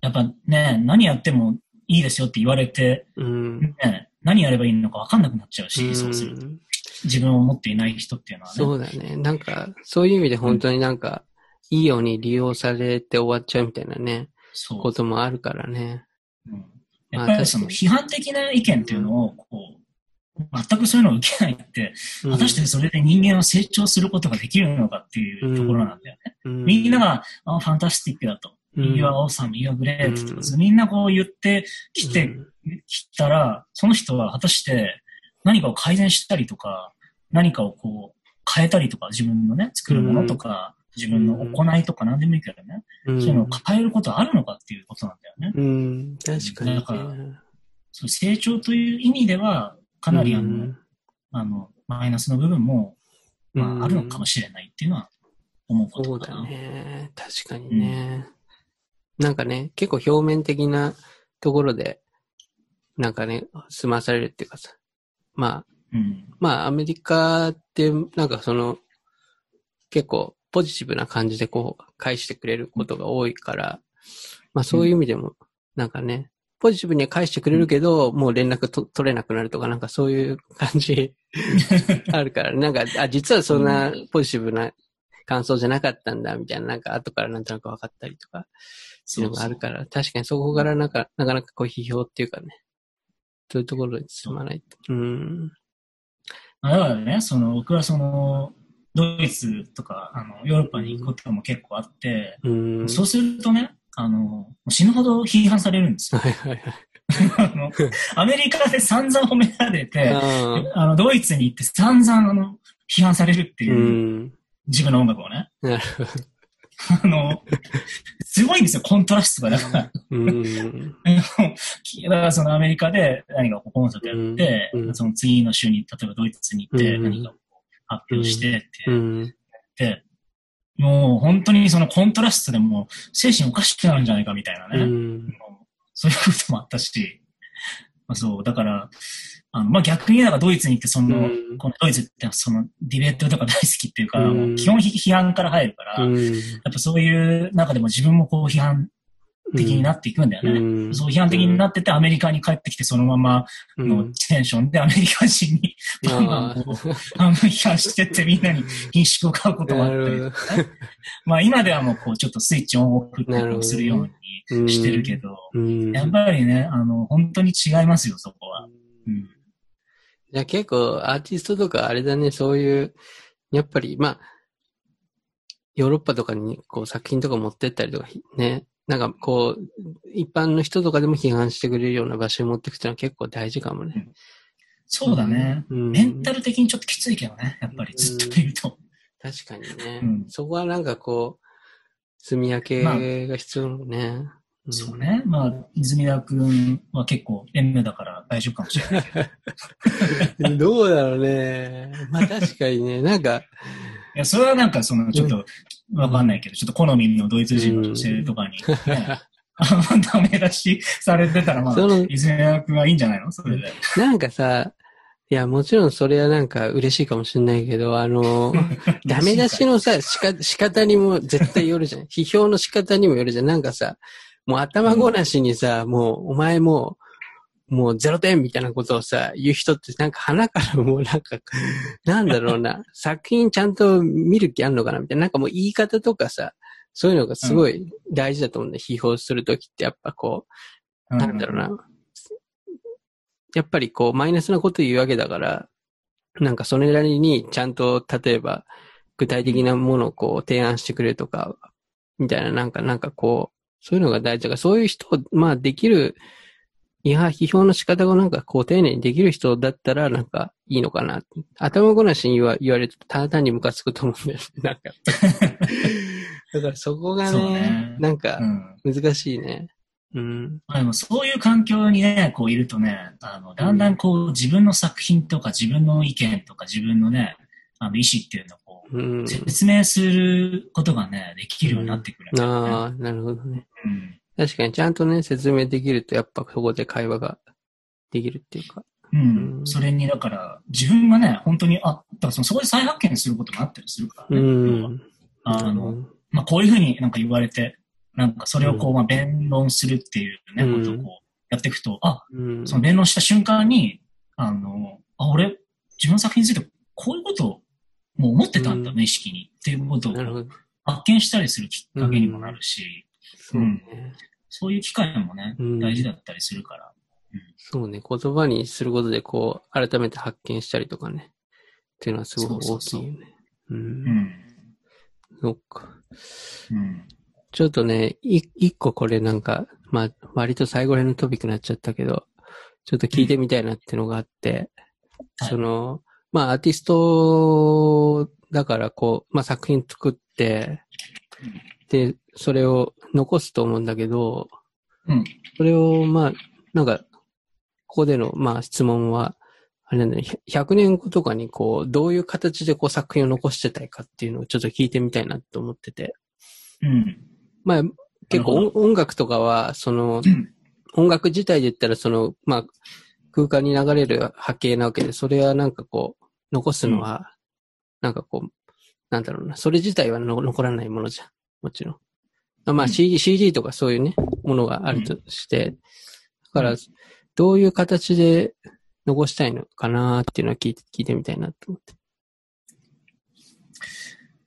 やっぱね、何やってもいいですよって言われて、
うん。
ね、何やればいいのか分かんなくなっちゃうし、
うん
そうすると。自分を持っていない人っていうのはね。
そうだね。なんか、そういう意味で本当になんか、いいように利用されて終わっちゃうみたいなね、
そう。
こともあるからね。
うん。やっぱりその批判的な意見っていうのを、こう、全くそういうのを受けないって、
うん。
果たしてそれで人間は成長することができるのかっていうところなんだよね。
うん。
みんなが、あ、ファンタスティックだと。
うん。
You are awesome, you are great と
うん。
みんなこう言ってきて
うん。
きたら、その人は果たして何かを改善したりとか、何かをこう変えたりとか、自分のね、作るものとか、自分の行いとか何でもいいけどね、
うん
そういうのを変えることはあるのかっていうことなんだよね。
うん、確かにね。
だからそう成長という意味では、かなりあの、
うん
あの、マイナスの部分も、まあ、あるのかもしれないっていうのは思うこ
そうだ
とかな。
ね。確かにね。なんかね、結構表面的なところで、なんかね、済まされるっていうかさ。まあ、
うん。
まあ、アメリカって、なんかその、結構ポジティブな感じでこう、返してくれることが多いから、まあそういう意味でも、なんかね、ポジティブには返してくれるけど、もう連絡と取れなくなるとか、なんかそういう感じ [laughs] あるから、なんか、あ、実はそんなポジティブな感想じゃなかったんだ、みたいな、なんか後からなんとなく分かったりとか、っていうのがあるから、確かにそこからなんか、なかなかこう批評っていうかね、そういうところに進まないと。うん。
まあだからね、その、僕はその、ドイツとか、あの、ヨーロッパに行くことも結構あって、
うん。
そうするとね、あの、死ぬほど批判されるんですよ。
はいはいはい。[laughs]
あの、アメリカで散々褒められて、
あ
あの、ドイツに行って散々、あの、批判されるって
ー
いうう、
ん。
自分の音楽をね。あの、すごいんですよ、コントラストが。だから、
うん。
だからそのアメリカで何かコンサートやって、
うんうん
その次の週に、例えばドイツに行って
うん
何か発表してって。
うん。
て、もう本当にそのコントラストでもう精神おかしくなるんじゃないかみたいな
う
ね。うそういうこともあったし、まあ、そう、だから、あのまあ、逆にだからドイツに行って、その、
うん。
このドイツってそのディベートとか大好きっていうか、
うん。
もう基本批判から入るから、
うん。
やっぱそういう中でも自分もこう批判的になっていくんだよね。
うん
そう批判的になってて、アメリカに帰ってきて、そのまま
うん
のテンションでアメリカ人にバンバ
あ
ンこう批判してってみんなに品種を買うこともあったり
なるほ [laughs]
まあ今ではもうこうちょっとスイッチオンオフってうするよう
ど。
にしてるけど、
うん。
やっぱりね、あの、本当に違いますよ、そこは。うん。
じゃあ結構アーティストとかあれだね、そういう、やっぱり、まあ、ヨーロッパとかにこう作品とか持ってったりとか、ね、なんかこう、一般の人とかでも批判してくれるような場所に持っていくっていうのは結構大事かもね。
そうだね。
うん
メンタル的にちょっときついけどね。やっぱりずっといると。
確かにね。
うん
そこはなんかこう、積み分けが必要ね。ん
そう。ね。まあ、泉田くんは結構 M だから大丈夫かもしれない。[laughs]
どうだろうね。まあ確かにね、なんか、
いや、それはなんかその、ちょっと、わかんないけど、ちょっと好みのドイツ人の女性とかに、ね、[laughs] ダメ出しされてたら、まあ
その、
泉田くんはいいんじゃないの？それで。
なんかさ、いや、もちろんそれはなんか嬉しいかもしれないけど、あの、[laughs] ダメ出しのさ、しか、仕方にも絶対よるじゃん。批評の仕方にもよるじゃん。なんかさ、もう頭ごなしにさ、もう、お前もう、もうゼロ点みたいなことをさ、言う人ってなんか鼻からもうなんか、なんだろうな、作品ちゃんと見る気あんのかなみたいな、なんかもう言い方とかさ、そういうのがすごい大事だと思うんだよ。批評するときってやっぱこう、なんだろうな。やっぱりこう、マイナスなこと言うわけだから、なんかそれなりにちゃんと、例えば、具体的なものをこう、提案してくれるとか、みたいな、なんか、なんかこう、そういうのが大事だから、そういう人を、まあできる、いや、批評の仕方がなんかこう、丁寧にできる人だったら、なんか、いいのかな。頭ごなしに言わ言われると、ただ単にムカつくと思うんだよね。なんか。[laughs] だからそこがね
ね、
なんか
う、ん。
難しいね。うん。
まあでもそういう環境にね、こういるとね、あの、だんだんこう自分の作品とか自分の意見とか自分のね、あの意思っていうのをこ
うん
う、。説明することがね、できるようになってくるんだよね、
ああ、なるほどね。
うん。
確かにちゃんとね、説明できると、やっぱそこで会話ができるっていうか。
うん。
うん
それに、だから、自分がね、本当に、あ、だからそのそこで再発見することもあったりするから
う
ね。
ん。
あの、まあ、こういうふうになんか言われて、なんかそれをこう、まあ、弁論するっていうね、
うん
ことをこう、やっていくと、あ、
うん、
その弁論した瞬間に、あの、あ、俺、自分の作品についてこういうことをもう思ってたんだ、
うん
無意識に。っていうことを。発見したりするきっかけにもなるし、
そうね。
そういう機会もね、
うん
大事だったりするから。
そうね。言葉にすることで、こう、改めて発見したりとかね。っていうのはすごく大きいよね。う。
うんん。
そっか。
うん。
ちょっとね、い一個これなんか、まあ、割と最後ら辺のトピックになっちゃったけど、ちょっと聞いてみたいなっていうのがあって、
はい
その、まあ、アーティストだから、こう、まあ、作品作って、で、それを残すと思うんだけど、
うん。
それを、まあ、なんか、ここでの、まあ、質問は、あれなんだね、100年後とかに、こう、どういう形でこう作品を残してたいかっていうのをちょっと聞いてみたいなと思ってて。
うん。
まあ、結構音音楽とかは、その
うん、
音楽自体で言ったら、その、まあ、空間に流れる波形なわけで、それはなんかこう、残すのは、なんかこう、なんだろうな、それ自体はの残らないものじゃん。もちろん。あまあ
うん
CD、とかそういうね、ものがあるとして、だから
うん、
どういう形で残したいのかなっていうのは聞いて、聞いてみたいなと思って。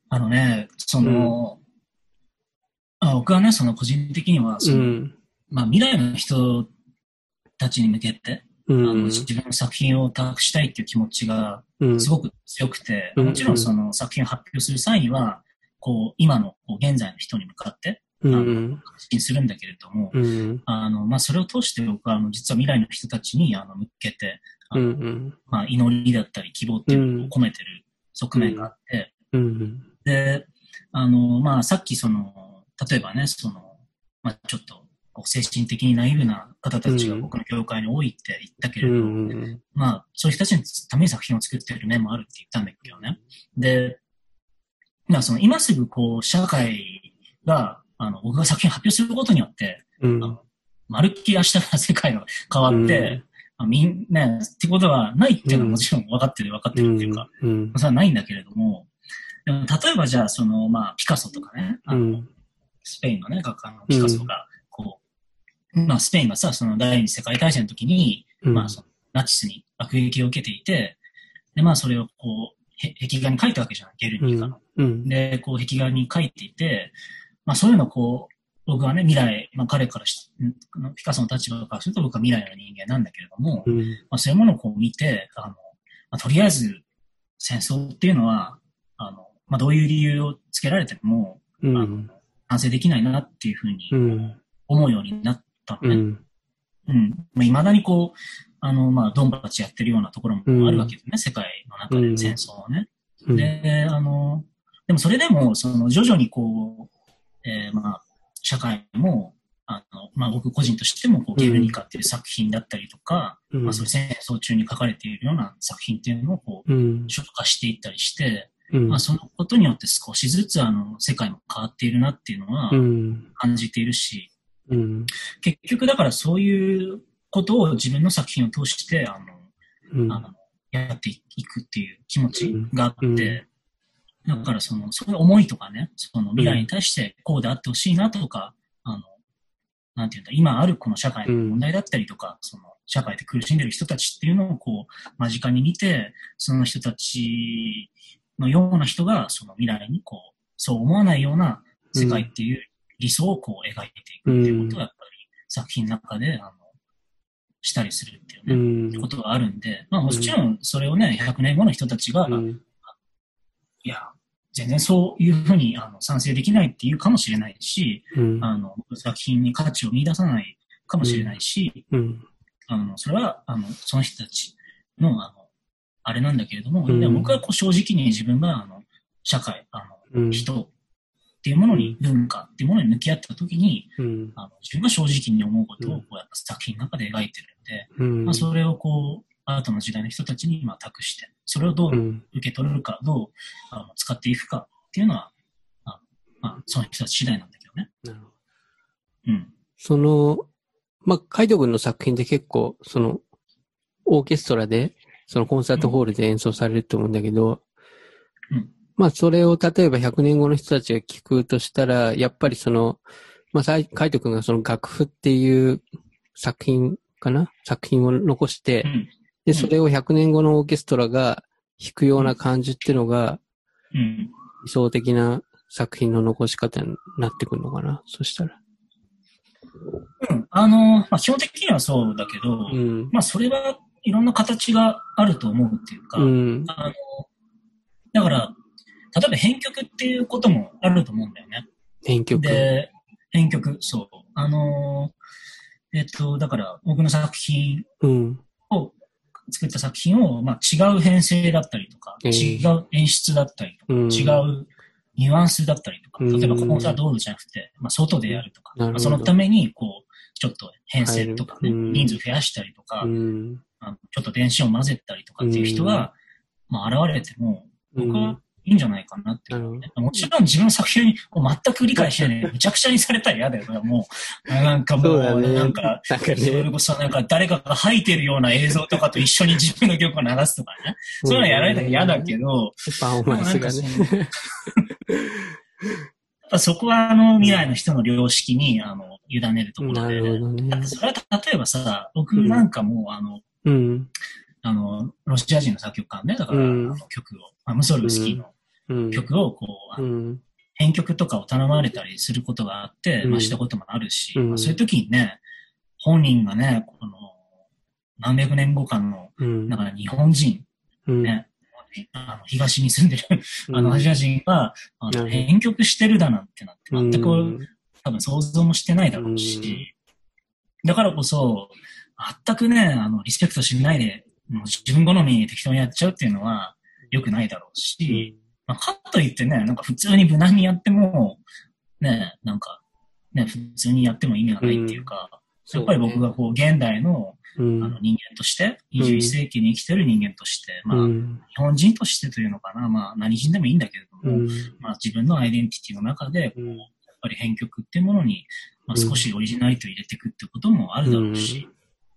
あのね、その、あ僕はね、その個人的には、
う
その、
ん。
まあ未来の人たちに向けて、
うん
あの。自分の作品を託したいっていう気持ちが
うん。
すごく強くて、
うん
もちろんその作品を発表する際には、こう、今のこう現在の人に向かって
うん。
発信するんだけれども、
うん。
あの、まあ、それを通して僕は、あの、実は未来の人たちに、あの、向けて、あ
うん。
の
うん。
まあ、祈りだったり希望っていうのを込めてる側面があって、
うん。
で、あの、まあ、さっきその、例えばね、その、まあ、ちょっと、精神的にナイーブな方たちが
うん
僕の教会に多いって言ったけ
う
れど、
ん。
まあ、そういう人たちのために作品を作ってる面もあるって言ったんだけどね。で、まあ、その、今すぐこう、社会が、あの、僕が作品を発表することによって、
うん。
あのまるっきり明日から世界が変わって、まあみんな、ってことはないっていうのはもちろん分かってる、分かってるっていうか、
うん。
それはないんだけれども、でも例えばじゃあ、その、まあ、ピカソとかね、あの
うん。
スペインのね、画家のピカソが、こう、まあ、スペインがさ、その第二次世界大戦の時に、まあ、そのナチスに爆撃を受けていて、で、まあ、それをこう、へ壁画に描いたわけじゃない、ゲルニカの。
うん。
で、こう、壁画に描いていて、まあ、そういうのをこう、僕はね、未来、まあ、彼からし、んピカソの立場からすると僕は未来の人間なんだけれども、
うん。
まあ、そういうものをこう見て、あの、まあ、とりあえず、戦争っていうのは、あの、まあ、どういう理由をつけられても、
うん。
完成できないなっていうふうに
うん。
思うようになったのね。
うん。
うん。まあ、未だにこう、あの、まあ、ドンパチやってるようなところもあるわけですね、世界の中で戦争をね。
うん。
で、あの、でもそれでも、その、徐々にこう、えーまあ、社会も、あの、まあ、僕個人としても、こう、ゲルニカっていう作品だったりとか、
うん
まあ、そういう戦争中に書かれているような作品っていうのを、こう、
うん。
消化していったりして、
うん
まあ、そのことによって少しずつ、あの、世界も変わっているなっていうのは
うん。
感じているし、
うん。
結局だからそういうことを自分の作品を通して、あの、
うん。
あの、やっていくっていう気持ちがあって、
うん
だからその、そういう思いとかね、その未来に対してこうであってほしいなとか、あの、なんていうんだ、今あるこの社会の問題だったりとか、その、社会で苦しんでる人たちっていうのをこう、間近に見て、その人たちのような人が、その未来にこう、そう思わないような世界っていう理想をこう描いていくっていうことをやっぱり作品の中で、あの、したりするっていう
う
ね、
ん。
ことがあるんで、まあもちろんそれをね、100年後の人たちが、
うん。
いや、全然そういうふうにあの賛成できないっていうかもしれないし、
うん。
あの、作品に価値を見出さないかもしれないし、
うん。
あの、それは、あの、その人たちの、あの、あれなんだけれども、
うん
でも僕はこう正直に自分が、あの、社会、あの、
うん。
人っていうものに、文化っていうものに向き合ったときに、
うん。
あの自分が正直に思うことを
うん
こうやっぱ作品の中で描いてるんで、
うん。
まあ、それをこう、後の時代の人たちにまあ託して、それをどう
うん。
受け取れるか、どうあの使っていくかっていうのは、あまあ、その人たち次第なんだけどね。
なるほど
うん。
その、まあ、カイト君の作品で結構、その、オーケストラで、そのコンサートホールで演奏されると思うんだけど、
うん
まあ、それを例えば100年後の人たちが聞くとしたら、やっぱりその、まあ、さいカイト君がその楽譜っていう作品かな？作品を残して、
うん。
で、
ん
それを100年後のオーケストラが弾くような感じっていうのが、
うん。
理想的な作品の残し方になってくるのかな？そしたら。
うん。あの、まあ、基本的にはそうだけど、
うん。
まあ、それはいろんな形があると思うっていうか、
うん。
あの、だから、例えば編曲っていうこともあると思うんだよね。
編曲。
で、編曲、そう。あの、えっと、だから僕の作品
うん。
を作った作品を、まあ、違う編成だったりとか、
えー
違う演出だったりとか、
うん。
違うニュアンスだったりとか、
うん。
例えばコンサートホールじゃなくて、まあ、外でやるとか、まあ、そのために、こう、ちょっと編成とかね、
うん。
人数増やしたりとか、
うん。
あのちょっと電子を混ぜたりとかっていう人が、まあ、現れても、僕
うん
はいいんじゃないかなっていうね、もちろん自分の作品を全く理解してね、[laughs] むちゃくちゃにされたら嫌だよ。もう、なんかもう、
そうだね。
なんか、
なんか
それ
ね。
こそなんか誰かが吐いてるような映像とかと一緒に自分の曲を流すとかね。そういうのやられたら嫌だけど、
パフォーマンスがね。[laughs]
やっぱそこはあの未来の人の良識にあの委ねるところで。
ね。
それは例えばさ、僕なんかもあの、
うん。
あの、ロシア人の作曲家ね、だから、
うん
あの曲を、まあムソルグスキーの
うん。
曲をこう、
うん。
編曲とかを頼まれたりすることがあって、
うん。
まあしたこともあるし、
うん。
まあそういう時にね、本人がね、この、何百年後かの、
うん。
だから日本人、
うん。
ね、あの東に住んでる、あのアジア人が、あの
うん。
編曲してるだなんてなって、全く
うん
多分想像もしてないだろうし、だからこそ、全くね、あの、リスペクトしないで、もう自分好みに適当にやっちゃうっていうのは良くないだろうし、まあ、かといってね、なんか普通に無難にやっても、ね、なんか、ね、普通にやっても意味がないっていうか、やっぱり僕がこう、現代の
うん、
あの人間として、21世紀に生きてる人間として、まあ、
うん
日本人としてというのかな、まあ、何人でもいいんだけれども、
うん
まあ、自分のアイデンティティの中で、こう、
うん
やっぱり編曲っていうものに、まあ、少しオリジナリティを入れていくってこともあるだろうし、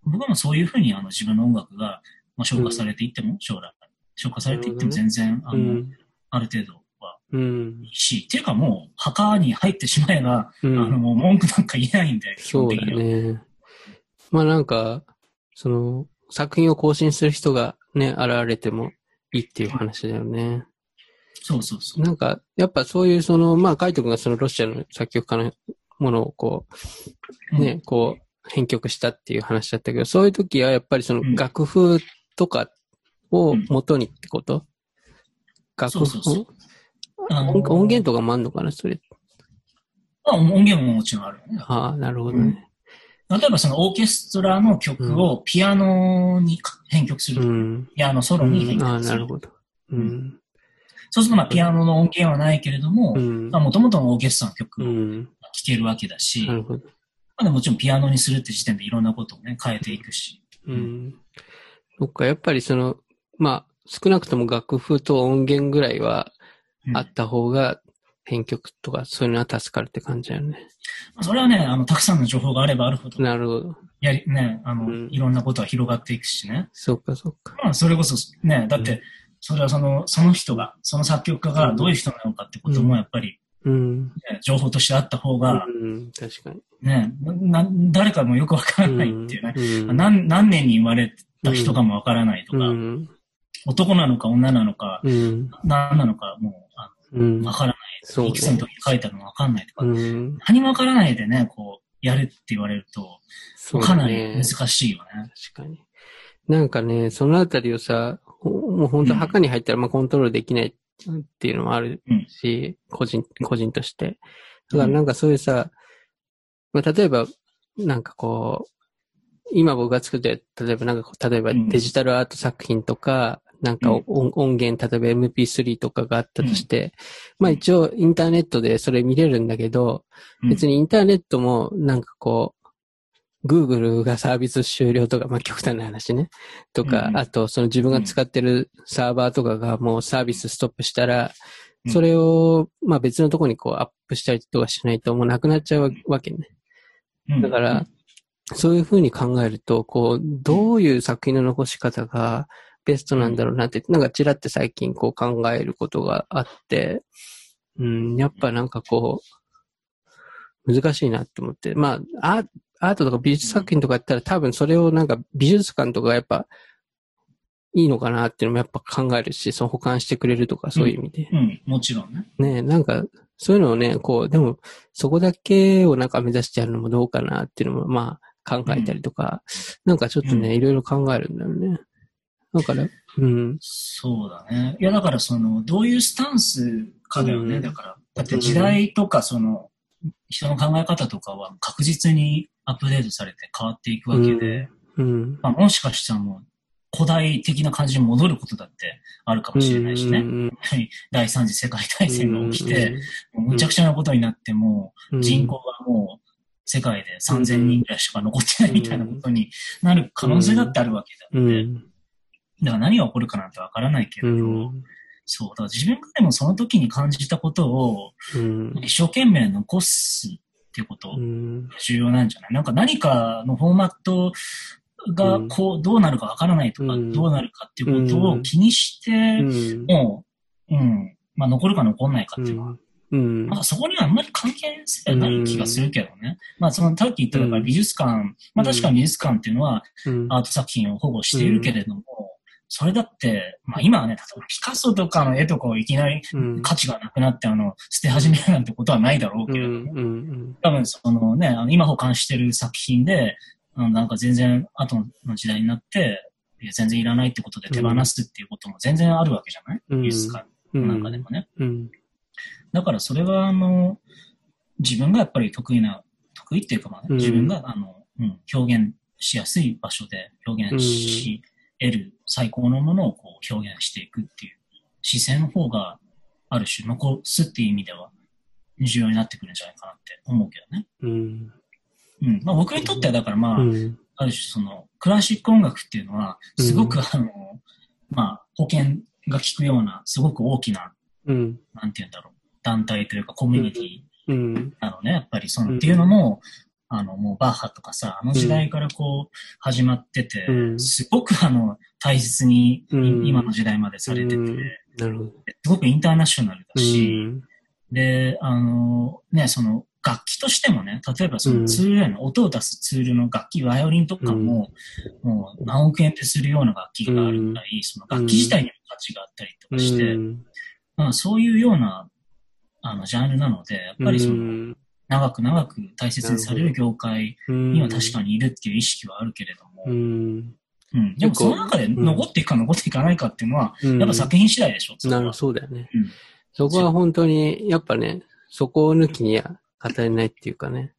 僕はもうそういうふうにあの自分の音楽が、まあ、消化されていっても、将来、消化されていっても全然、あの、
うん。
ある程度は
うん。
し、っていうかもう、墓に入ってしまえば、
うん
あの、もう文句なんか言えないんで、基
そうだ
本的には。
ね。まあなんか、その、作品を更新する人がね、現れてもいいっていう話だよね。
そうそうそう。
なんか、やっぱそういうその、まあ、カイト君がそのロシアの作曲家のものをこう、ね、こう、編曲したっていう話だったけど、そういう時はやっぱりその
うん
楽譜とかを元にってこと、
そうそうそう
音音源とかもあんのかなそれ。
まあ、音源ももちろんあるよね。
ああ、なるほどね。
例えばそのオーケストラの曲をピアノに編曲すると。
うん。
ピアノソロに編
ああ、
曲すると。
なるほど。うん。
そうするとまあピアノの音源はないけれども、
うん。
まあ元々のオーケストラの曲を
うん。
聴けるわけだし、
なるほど。
まあ、もちろんピアノにするって時点でいろんなことをね、変えていくし。
うん。そっか、やっぱりその、まあ、少なくとも楽譜と音源ぐらいは
うん
あった方が、編曲とかそういうのは助かるって感じだよね。
まあそれはね、あの、たくさんの情報があればあるほど、
なるほど。
やり、ね、あの、
うん
いろんなことは広がっていくしね。
そっかそっか。
まあ、それこそ、ね、だって、それはその、その人が、その作曲家がどういう人なのかってこともやっぱり、
うん。
ね情報としてあった方が、
うん、確かに。
ね、な、誰かもよくわからないっていうね。
うん。
何、何年に生まれた人かもわからないとか、
うん。
男なのか女なのか、
うん。
何なのかもう、あ
うん。
からない。
そうね
いくつの時に書いたのわかんないとか、
うん。
何もわからないでね、こう、やるって言われると、
そう
かなり難。しいよね。
確かに。なんかね、そのあたりをさ、ほもう本当墓に入ったらまあコントロールできないっていうのもあるし、個人、個人として。だからなんかそういうさ、まあ例えば、なんかこう、今僕が作ってる、例えばなんかこう、例えば
うん
デジタルアート作品とか、なんか
うん。
音音源、例えば MP3 とかがあったとして、まあ一応インターネットでそれ見れるんだけど、
うん。
別にインターネットもなんかこう、Google がサービス終了とか、まあ極端な話ね。とか、
うん
あとその自分が使ってるサーバーとかがもうサービスストップしたら、
うん。
それを、まあ別のところにこうアップしたりとかしないともうなくなっちゃうわけね。
うん。
だから、そういうふうに考えると、こう、どういう作品の残し方がベストなんだろうなって、なんかちらって最近こう考えることがあって、うん、やっぱなんかこう、難しいなって思って。まあ、アアートとか美術作品とかやったら多分それをなんか美術館とかやっぱいいのかなっていうのもやっぱ考えるし、その保管してくれるとかそういう意味で。
うん、もちろんね。
ねなんか、そういうのをね、こう、でも、そこだけをなんか目指してやるのもどうかなっていうのも、まあ、考えたりとか、なんかちょっとね、
うん
いろいろ考えるんだよね。だから、うん、
そうだね。いや、だからその、どういうスタンスかだよね。
うん
だから、だって時代とかその、人の考え方とかは確実にアップデートされて変わっていくわけで、
うん。
まあ、もしかしたらもう、古代的な感じに戻ることだってあるかもしれないしね。
うん
第三次世界大戦が起きて、、もう
うん
むちゃくちゃなことになっても、
うん
人口がもう世界で3000人ぐらいしか残ってないみたいなことになる可能性だってあるわけだって。
うん。
だから何が起こるかなんてわからないけれど、
うん。
そう、だから自分がでもその時に感じたことを
うん。
一生懸命残すっていうこと
うん。
重要なんじゃない？なんか何かのフォーマットがこう、どうなるかわからないとか、
うん
どうなるかっていうことを気にして、
うん。
もう、うん、まあ残るか残んないかっていうのは、
うん。
まあそこにはあんまり関係性はない気がするけどね。まあその、さっき言っただから美術館、まあ確かに美術館っていうのは
うん。
アート作品を保護しているけれども、それだって、まあ今はね、例えばピカソとかの絵とかをいきなり
うん。
価値がなくなって、あの、捨て始めるなんてことはないだろう
うん。
けれども、
うん。
多分そのね、あの今保管してる作品で、あのなんか全然後の時代になって、いや全然いらないってことで手放すっていうことも全然あるわけじゃない、
うん
美術館の中でもね。
うん。
だからそれはあの、自分がやっぱり得意な、得意っていうかまあね、
うん
自分があの、うん、表現しやすい場所で表現し得る最高のものをこう表現していくっていう姿勢の方がある種残すっていう意味では重要になってくるんじゃないかなって思うけどね。
うん。
うん。まあ僕にとってはだからまあ、
うん。
ある種そのクラシック音楽っていうのはすごく
うん
あの、まあ保険が効くようなすごく大きな、
うん。
なんて言うんだろう、団体というかコミュニティ
うん。
なのね、やっぱりその、
うん
っていうのも、あの、もうバッハとかさ、あの時代からこう、始まってて、
うん。
すごくあの、大切に、今の時代までされてて、
うん。なるほど。
すごくインターナショナルだ
う
し、
ん。
で、あの、ね、その、楽器としてもね、例えばそ
うん。
のツールへの音を出すツールの楽器、バイオリンとかも、もう何億円ってするような楽器があるぐらい、その楽器自体にも価値があったりとかして、
うん。
まあそういうような、あの、ジャンルなので、やっぱりその、長く長く大切にされる業界には確かにいるっていう意識はあるけれども、
う
うん。
ん。
でもその中で残っていくか残っていかないかっていうのは、
うん
やっぱ作品次第でしょ、
なるそうだよね。
うん
そこは本当に、やっぱね、そこを抜きには語れないっていうかね。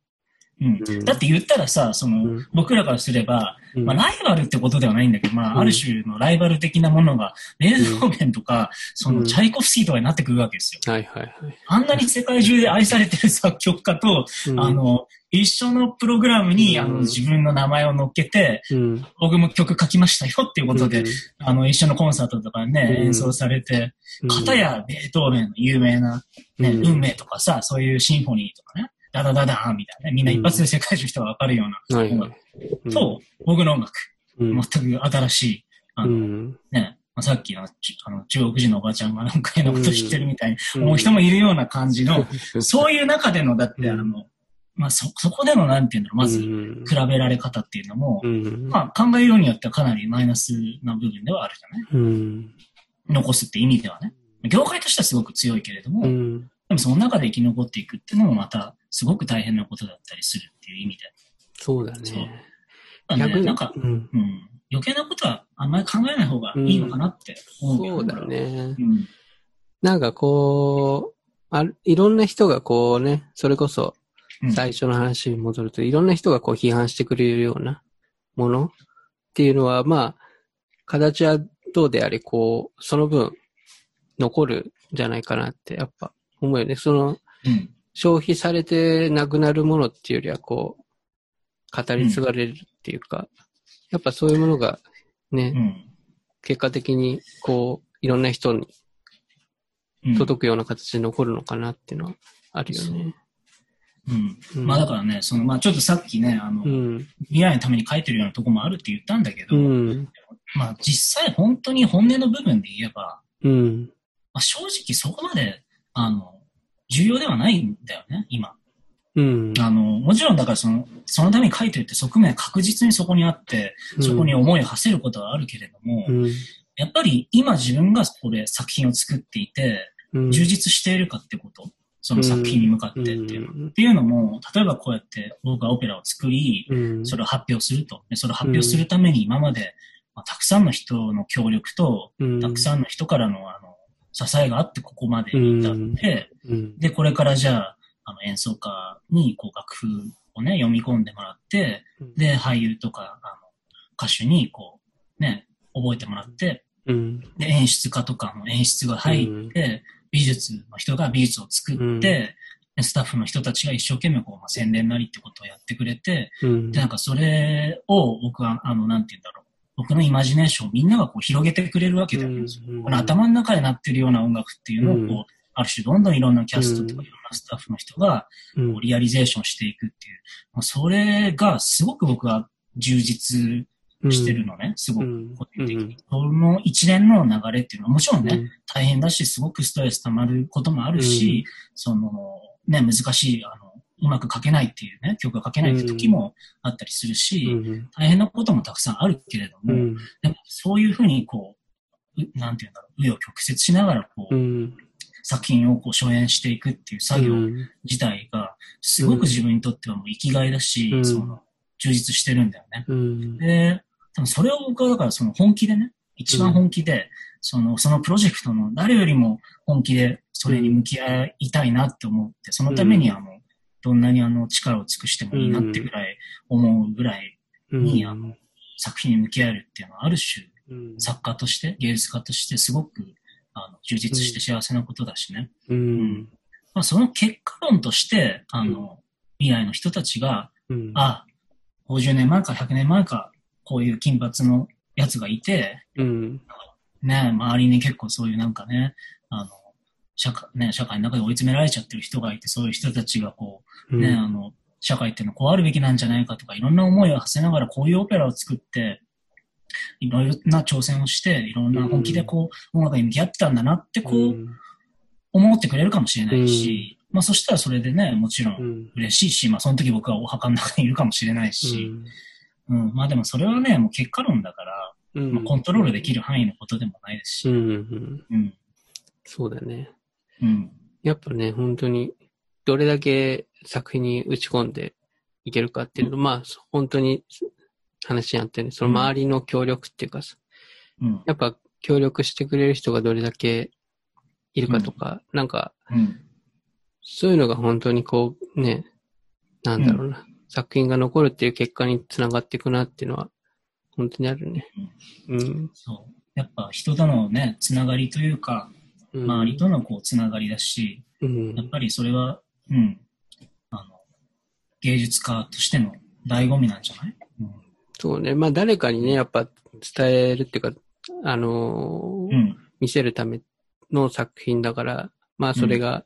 うん。
うん。
だって言ったらさ、その、
うん。
僕らからすれば、
うん。
まあ、ライバルってことではないんだけど、まあ、
うん。
ある種のライバル的なものが、ベートーベンとか、その、
うん。
チャイコフスキーとかになってくるわけですよ。
はいはいはい。
あんなに世界中で愛されてる作曲家と、
うん。
あ、の、一緒のプログラムに、
うん。
あの、自分の名前を乗っけて、
うん。
僕も曲書きましたよっていうことで、あの、一緒のコンサートとかね、
うん。
演奏されて、
うん、
片やベートーベンの有名な、ね、
うん。
運命とかさ、そういうシンフォニーとかね、ダダダダーンみたいなね、みんな一発で世界中の人がわかるような音楽
い。
と、僕の音楽、
うん、
全く新しい、あの、
うん。
ね、まあさっきのちあの中国人のおばちゃんがなんか変なこと知ってるみたいに
うん。
思う人もいるような感じの、そういう中での、だって、
うん。
あの、まあ、そ、そこでの、なんていうんだろう、まず、
うん。
比べられ方っていうのも、
うん。
まあ、考えようによってはかなりマイナスな部分ではあるじゃない？
うん。
残すって意味ではね。業界としてはすごく強いけれども、で
うん。
もその中で生き残っていくっていうのもまた、すごく大変なことだったりするっていう意味で。
そうだ
そう
ね。
だからね、
逆に
なんか、
うん。
うん、余計なことはあんまり考えない方がいいのかなって思うけど、
そうだ。ね。
うん。
なんかこう、あるいろんな人がこうね、それこそ
うん
最初の話に戻ると、いろんな人がこう批判してくれるようなものっていうのは、まあ、形はどうであれ、こう、その分、残るんじゃないかなって、やっぱ思うよね。その、
うん。
消費されてなくなるものっていうよりは、こう、語り継がれるっていうか、やっぱそういうものがね、
うん。
結果的に、こう、いろんな人に
うん。
届くような形で残るのかなっていうのはあるよね。
うん。
うん
まあだからね、その、まあちょっとさっきね、あの、
うん。
未来のために書いてるようなとこもあるって言ったんだけど、
うん。
まあ実際本当に本音の部分で言えば、
うん。
まあ、正直そこまで、あの、重要ではないんだよね、今。
うん。
あの、もちろんだからその、そのために書いてるって側面は確実にそこにあって、そこに思いを馳せることはあるけれども、
うん。
やっぱり今自分がこれ作品を作っていて、
うん。
充実しているかってこと、その作品に向かってっていうの。っていうのも、例えばこうやって僕がオペラを作り、
うん。
それを発表すると。でそれを発表するために今まで、まあ、たくさんの人の協力と、
うん。
たくさんの人からのあの支えがあってここまで至って、
うん。
で、これからじゃあ、あの演奏家にこう楽譜をね、読み込んでもらって、で、俳優とかあの歌手にこう、ね、覚えてもらって、
うん。
で、演出家とかの演出が入って、美術の人が美術を作って、
うん
でスタッフの人たちが一生懸命こう、まあ、宣伝なりってことをやってくれて、
うん。
で、なんかそれを僕は、あの、なんて言うんだろう。僕のイマジネーションをみんながこう広げてくれるわけだよね。
うん
この頭の中になってるような音楽っていうのをこう、
うん
ある種どんどんいろんなキャストと
うん
かいろんなスタッフの人が
うん
こうリアリゼーションしていくっていう。もうそれがすごく僕は充実してるのね。すごく
うん
個人的に。その一連の流れっていうのはもちろんね、
うん
大変だし、すごくストレス溜まることもあるし、その、ね、難しい、あの、うまく書けないっていうね、曲が書けないって時もあったりするし、
うん。
大変なこともたくさんあるけれども、
うん。
でもそういうふうにこう、うなんていうんだろう、紆余曲折しながらこう、
うん。
作品をこう初演していくっていう作業自体が、すごく自分にとってはもう生きがいだし、
うん
その、充実してるんだよね。
うん。
で、多分それを僕はだからその本気でね、一番本気で、その、そのプロジェクトの誰よりも本気でそれに向き合いたいなって思って、そのためにあの、どんなにあの力を尽くしてもいいなってぐらい思うぐらいに、あの、作品に向き合えるっていうのはある種、
うん。
作家として、芸術家としてすごくあの充実して幸せなことだしね。
うん。
まあ、その結果論として、あの、未来の人たちが、
うん。
あ、50年前か100年前か、こういう金髪のやつがいて、
うん。
ね、周りに結構そういうなんかね、あの、社会、ね、社会の中で追い詰められちゃってる人がいて、そういう人たちがこう、ね、あの、社会っていうのはこうあるべきなんじゃないかとか、いろんな思いを馳せながらこういうオペラを作って、いろいろな挑戦をして、いろんな本気でこう、音楽に向き合ってたんだなってこう、思ってくれるかもしれないし、まあそしたらそれでね、もちろ
うんん。
嬉しいし、まあその時僕はお墓の中にいるかもしれないし、うん、まあでもそれはね、もう結果論だから、
うん。
まあ、コントロールできる範囲のことでもないですし、
うん。うん。
うん、
そうだね。
うん、
やっぱね、本当に、どれだけ作品に打ち込んでいけるかっていうの、まあ、本当に話にあってね、その周りの協力っていうかさ、
うん、
やっぱ協力してくれる人がどれだけいるかとか、なんか、
うん、
そういうのが本当にこう、ね、なんだろうな、作品が残るっていう結果につながっていくなっていうのは、本当にあるね。うん。
そう。やっぱ人とのね、つながりというか、
うん
周りとのこう、つながりだし、
うん
やっぱりそれは、うん、あの、芸術家としての醍醐味なんじゃない、うん
そうね。まあ誰かにね、やっぱ伝えるっていうか、あのー
うん。
見せるための作品だから、まあそれが、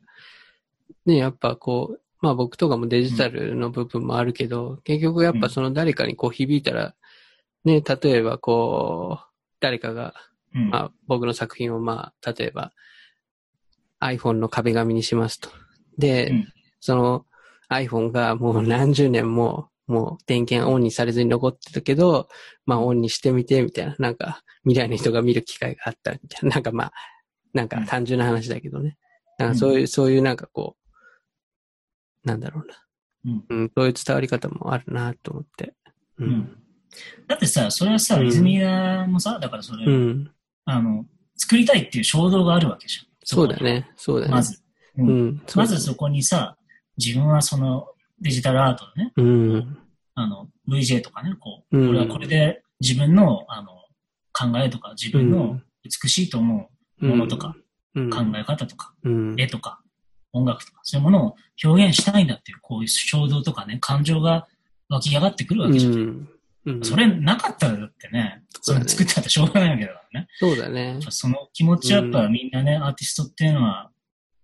ね、やっぱこう、まあ僕とかもデジタルの部分もあるけど、結局やっぱその誰かにこう響いたら、ね、例えばこう、誰かが、
うん。
まあ僕の作品をまあ、例えば iPhone の壁紙にしますと。で、
うん
その iPhone がもう何十年も、もう電源オンにされずに残ってたけど、まあオンにしてみて、みたいな、なんか未来の人が見る機会があったみたいな、なんかまあ、なんか単純な話だけどね。なんかそういう、そういうなんかこう、なんだろうな。
うん
うん、そういう伝わり方もあるなと思って。う
うん。だってさ、それはさ、
うん
泉谷もさ、だからそれ、
うん。
あの、作りたいっていう衝動があるわけじゃん。
そうだね。そうだね。
まず。う
うんん。
まずそこにさ、自分はそのデジタルアートでね、
うん。
あの、VJ とかね、こう、
うん
俺はこれで自分の、あの、考えとか、自分の
うん
美しいと思うものとか、
うん、
考え方とか、
うん。
絵とか、音楽とか、そういうものを表現したいんだっていう、こういう衝動とかね、感情が湧き上がってくるわけじゃん。
うん。うん。
それなかったらだってね、
そ
れ作ったってしょうがないわけだからね。
そうだね
その気持ちやっぱみんなね、アーティストっていうのは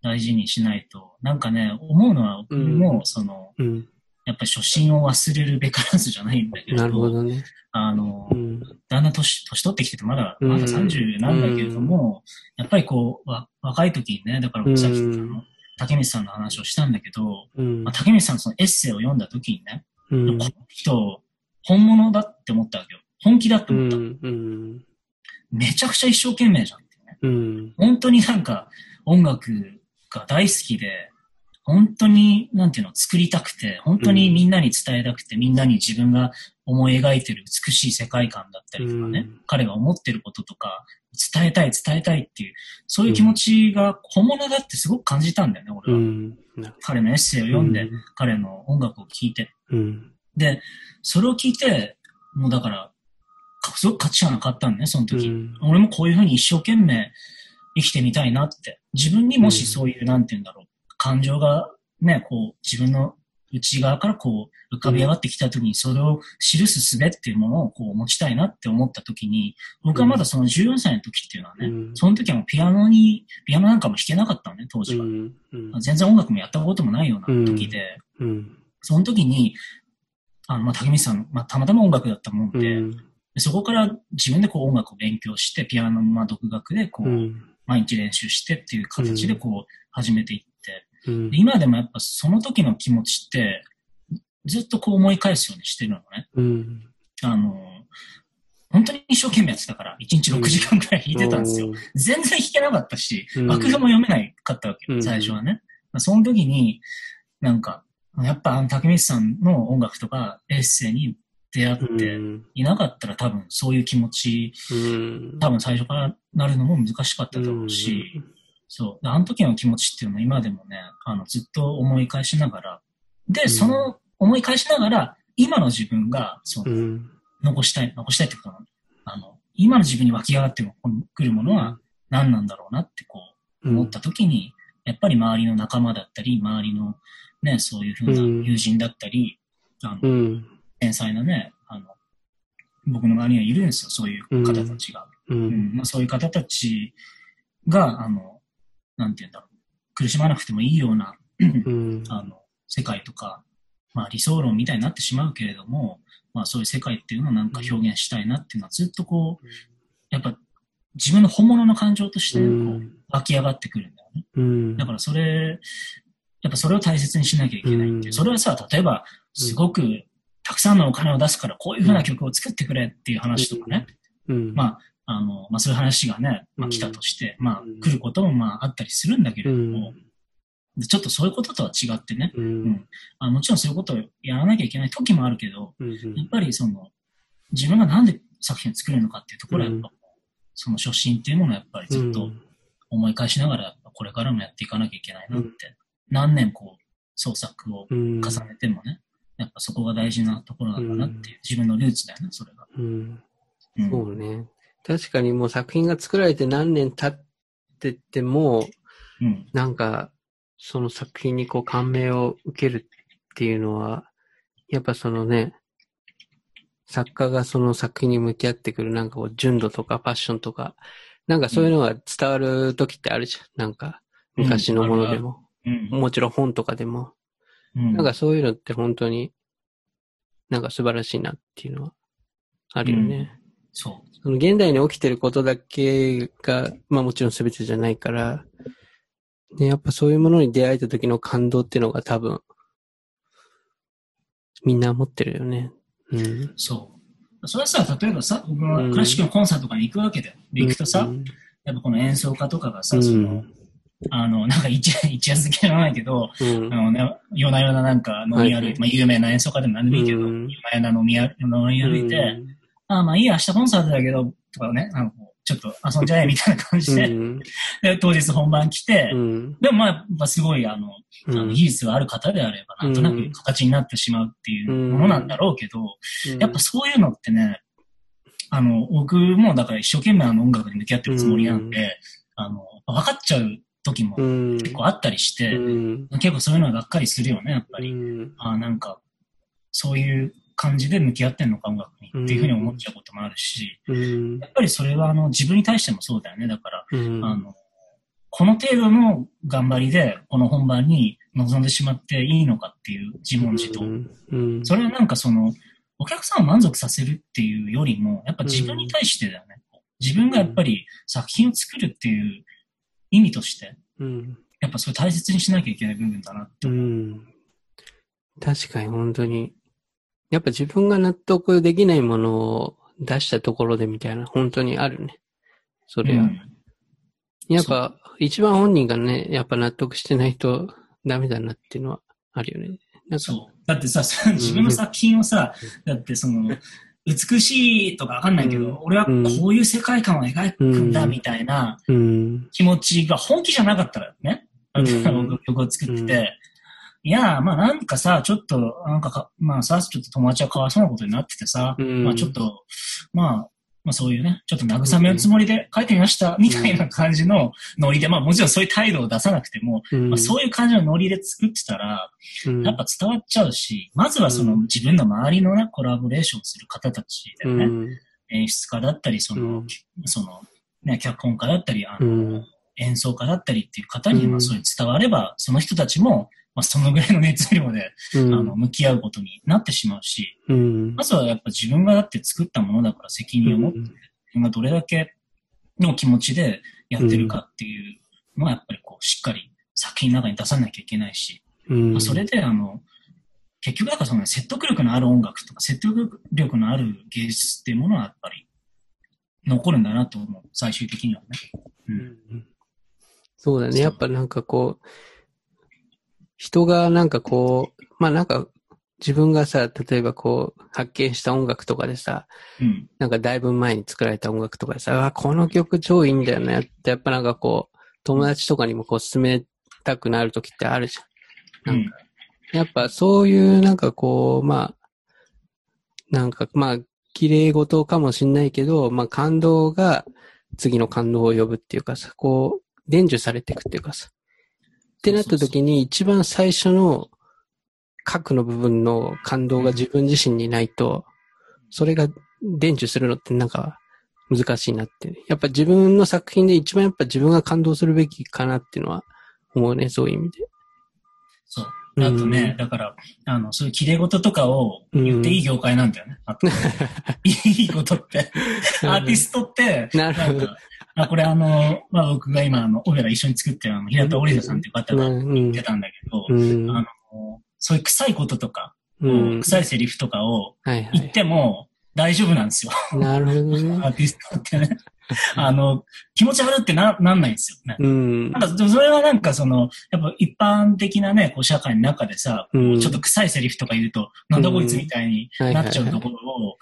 大事にしないと、なんかね、思うのは僕も、その、
うん。
やっぱり初心を忘れるべからずじゃないんだけれど、
なるほどね。
あの
う、ん。
だんだん年、年取ってきてて、まだ、
うん
まだ30なんだけれども、やっぱりこう、わ若い時にね、だから僕さっき、
うん
竹光さんの話をしたんだけど、
うん
まあ、。竹光さんのそのエッセイを読んだ時にね、
うん
この人、本物だって思ったわけよ。本気だって
う
思った。
ん。うん。
めちゃくちゃ一生懸命じゃんってね。
うん。
本当になんか音楽が大好きで、本当に、なんていうの、作りたくて、本当にみんなに伝えたくて、みんなに自分が思い描いてる美しい世界観だったりとかね、
うん
彼が思ってることとか、伝えたい、伝えたいっていう、そういう気持ちが本物だってすごく感じたんだよね、俺は。彼のエッセイを読んで、彼の音楽を聴いて。
うん。
で、それを聞いて、もうだから、かすごく価値観が変わったんだね、その時。
うん
俺もこういうふうに一生懸命生きてみたいなって。自分にもしそういう、なんて言うんだろう、感情がね、こう、自分の内側からこう、浮かび上がってきた時に、それを記す術っていうものをこう、持ちたいなって思った時に、僕はまだその14歳の時っていうのはね、
うん
その時はもうピアノに、ピアノなんかも弾けなかったのね、当時は。
うん。うん。
全然音楽もやったこともないような時で、
うん。
その時に、あの、まあ、竹光さん、まあ、たまたま音楽だったもんで、
うん。
でそこから自分でこう音楽を勉強して、ピアノもまあ独学でこう、
うん。
毎日練習してっていう形でこう始めていって、
うん
で。今でもやっぱその時の気持ちって、ずっとこう思い返すようにしてるのね。
うん。
あの、本当に一生懸命やってたから、1日6時間くらい弾いてたんですよ。全然弾けなかったし、
うん
楽譜も読めないかったわけよ、
うん
最初はね。その時に、なんか、やっぱあの竹光さんの音楽とかエッセイに出会って
うん。
いなかったら多分そういう気持ち、
うん。
多分最初からなるのも難しかっただろうし、そう。であの時の気持ちっていうのは今でもね、あの、ずっと思い返しながら、で、
うん
その思い返しながら、今の自分が、そうの、
ん。
残したい、残したいってことなの。あの、今の自分に湧き上がってくるものは何なんだろうなってこう、思った時に、やっぱり周りの仲間だったり、周りのね、そういうふうな
うん
友人だったり、あの、
うん。
天才なね、あの、僕の周りにはいるんですよ、そういう方たちが。
う。
うんんまあ、そういう方たちが、あの、なんて言うんだろう、苦しまなくてもいいような、
うん。
あの、世界とか、まあ理想論みたいになってしまうけれども、まあそういう世界っていうのをなんか表現したいなっていうのはずっとこう、やっぱ自分の本物の感情としてこ
う
うん湧き上がってくるんだよね。
うん。
だからそれ、やっぱそれを大切にしなきゃいけないっていう。う。
ん。
それはさ、例えば、すごくたくさんのお金を出すからこういうふうな曲を作ってくれっていう話とかね。
うん。
まあ、あの、まあそういう話がね、まあ来たとして、まあ
うん。
来ることもまああったりするんだけれ
う
ども、ちょっとそういうこととは違ってね、
うん。
あもちろんそういうことをやらなきゃいけない時もあるけど、
うん。
やっぱりその、自分がなんで作品を作るのかっていうところはやっぱ、その初心っていうものをやっぱりずっと思い返しながら、これからもやっていかなきゃいけないなって、何年こう、創作を
うん。
重ねてもね、やっぱそこが大事なところなんだなっていう、自分のルーツだよね、それが。
うん。
うん
そうね。確かにもう作品が作られて何年経ってても、
うん。
なんか、その作品にこう感銘を受けるっていうのは、やっぱそのね、作家がその作品に向き合ってくるなんかこう純度とかパッションとか、なんかそういうのが伝わる時ってあるじゃん。なんか、昔のものでも。
うん。
もちろん本とかでも。
うん
なんかそういうのって本当に、なんか素晴らしいなっていうのはあるよね。
そ
その現代に起きてることだけが、まあもちろん全てじゃないから、ね、やっぱそういうものに出会えた時の感動っていうのが多分、みんな持ってるよね。うん。
う。そう。それはさ、例えばさ、僕は
うん
クラシックのコンサートとかに行くわけだよ。で、行くとさ、
うん
やっぱこの演奏家とかがさ、
うん
その、あの、なんか一夜、一夜漬けじゃないけど、
うん。
あのね、夜な夜ななんか飲み歩いて、
はいはい。
まあ有名な演奏家でも何でもいいけど、
うん。
夜な夜な飲み歩飲み歩いて、ああまあいいや、明日コンサートだけど、とかね、あのちょっと遊んじゃえみたいな感じで、
うん。[laughs]
で当日本番来て、
うん。
でもまあ、やっぱすごい、あの、
うん。
あの技術がある方であれば、なんとなく形になってしまうっていうものなんだろうけど、やっぱそういうのってね、あの、僕もだから一生懸命あの音楽に向き合ってるつもりなんで、あの、分かっちゃう時も
うん、
結構あったりして、
うん
結構そういうのはがっかりするよね、やっぱり。
うん
あなんか、そういう感じで向き合ってんのか、音楽にっていうふうに思っちゃうこともあるし、
うん
やっぱりそれはあの自分に対してもそうだよね。だから、
うん
あの、この程度の頑張りで、この本番に臨んでしまっていいのかっていう自問自答。
うん
それはなんかその、お客さんを満足させるっていうよりも、やっぱ自分に対してだよね。自分がやっぱり作品を作るっていう意味として、
うん
やっぱそれ大切にしなきゃいけない部分だなって
う
思う。
ん。確かに本当に。やっぱ自分が納得できないものを出したところでみたいな、本当にあるね。それは。
うん
やっぱ、一番本人がね、やっぱ納得してないとダメだなっていうのはあるよね。
そう。だってさ、さ自分の作品をさ、だってその、美しいとかわかんないけど、
うん。
俺はこういう世界観を描くんだ
うん。
みたいな
うん。
気持ちが本気じゃなかったらね、
うん。
僕曲を作ってて、いや、まあなんかさ、ちょっと、なんかか、まあさ、ちょっと友達はかわいそうなことになっててさ、
うん。
まあちょっと、まあ、まあそういうね、ちょっと慰めのつもりで書いてみました、みたいな感じのノリで、まあもちろんそういう態度を出さなくても、
うん。
まあ、そういう感じのノリで作ってたら、
うん。
やっぱ伝わっちゃうし、まずはその
うん。
自分の周りのね、コラボレーションする方たちだよね。
うん。
演出家だったり、その、
うん。
その、ね、脚本家だったり、あの、
うん
演奏家だったりっていう方に、
うん。
まあ、そういう伝われば、その人たちも、まあ、そのぐらいの熱量で、
うん。
あの、向き合うことになってしまうし、
うん。
まずはやっぱ自分がだって作ったものだから責任を持って、自分がどれだけの気持ちでやってるかっていうのは、やっぱりこう、しっかり作品の中に出さなきゃいけないし、
うん。
まあ、それで、あの、結局だからその説得力のある音楽とか説得力のある芸術っていうものはやっぱり残るんだなと思う、最終的にはね。うん。
そうだね。やっぱなんかこう、人がなんかこう、まあなんか自分がさ、例えばこう、発見した音楽とかでさ、
うん。
なんかだいぶ前に作られた音楽とかでさ、あ、この曲超いいんだよねって、やっぱなんかこう、友達とかにもこう勧めたくなる時ってあるじゃん。
うん。
やっぱそういうなんかこう、まあ、なんかまあ、綺麗事かもしんないけど、まあ感動が次の感動を呼ぶっていうかさ、こう、伝授されていくっていうかさ。ってなった時に一番最初の核の部分の感動が自分自身にないと、それが伝授するのってなんか難しいなって。やっぱ自分の作品で一番やっぱ自分が感動するべきかなっていうのは思うね、そういう意味で。
そう。あとね、だから、あの、そういう綺麗事とかを言っていい業界なんだよね。あと [laughs] いいことって。アーティストって、
なるほど
あこれあの、まあ僕が今、あの、オペラ一緒に作ってるあの、平田織田さんっていう方が
うん
言ってたんだけど、
うん。
あの、そういう臭いこととか、
うん。
臭いセリフとかを
はいは
言っても大丈夫なんですよ。
い。なるほどね。[laughs]
アーティストってね。あの、気持ち悪ってな、なんないんですよね。
うん
なん。か、それはなんかその、やっぱ一般的なね、こう社会の中でさ、
うん
ちょっと臭いセリフとか言うと、なんだこいつみたいになっちゃうところを、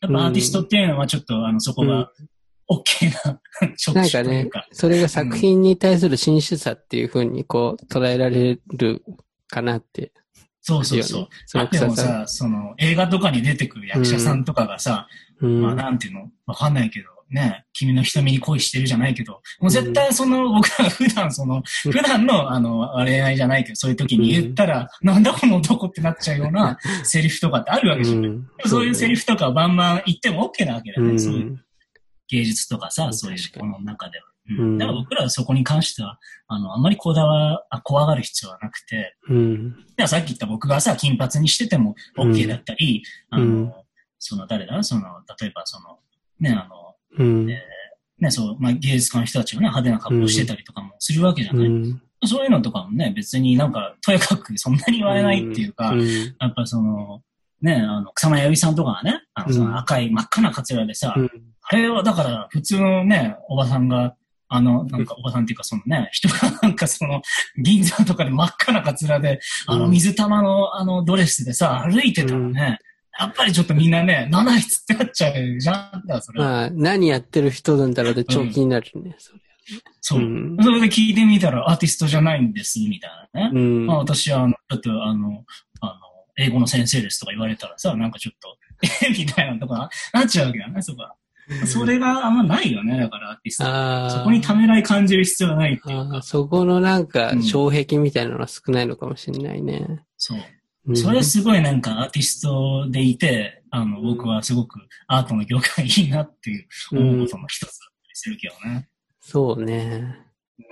やっぱアーティストっていうのはちょっとあの、そこが OK な職
なんかね
種というか。、
それが作品に対する真摯さっていう風にこう捉えられるかなって。
そうそうそう。
その
あでも
草さ
さ、その映画とかに出てくる役者さんとかがさ、
ん。うん。
まあなんていうの？わかんないけど、ね、君の瞳に恋してるじゃないけど、もう絶対その、僕らが普段その、
うん
普段の、あの、恋愛じゃないけど、そういう時に言ったら、なんだこの男ってなっちゃうようなセリフとかってあるわけじゃない。
ん
そういうセリフとかをバンバン言っても OK なわけだよね。
うん
そういう芸術とかさ、
うん
そういう
確かに。
この中では。
う
うん。ん、だから僕らはそこに関しては、あの、あんまりこだわ、あ怖がる必要はなくて、
うん。
ではさっき言った僕がさ、金髪にしてても OK だったり、あの、
うん。
その誰だ？その、例えばその、ね、あの、
うん。
えね、そう、まあ、芸術家の人たちがね、派手な格好してたりとかもするわけじゃない。
うん。
そういうのとかもね、別になんか、とやかく [laughs] そんなに言われないっていうか、
ん。
やっぱその、ね、あの、草間彌生さんとかがね、あの、その赤い真っ赤なカツラでさ、
うん
あれはだから普通のね、おばさんが、あの、なんかおばさんっていうかそのね、[laughs] 人がなんかその、銀座とかで真っ赤なカツラで、あの
うん
水玉のあのドレスでさ、歩いてたらね、やっぱりちょっとみんなね、七いつってなっちゃうじゃん、だそれは。
まあ、何やってる人なんだろうって超気になるね。それ
そう。
うん
それで聞いてみたらアーティストじゃないんです、みたいなね。
うん
まあ私は、あの、ちょっとあの、あの、英語の先生ですとか言われたらさ、なんかちょっと、え？みたいなとかなっちゃうわけだね、そこは。それがあんまないよね、だからアーティスト。そこにためらい感じる必要はないっていうか
そこのなんか
うん、
障壁みたいなのは少ないのかもしれないね。
そう。
うん
それすごいなんかアーティストでいて、あの、僕はすごくアートの業界いいなっていう思うことの一つだったりするけどね。
そうね。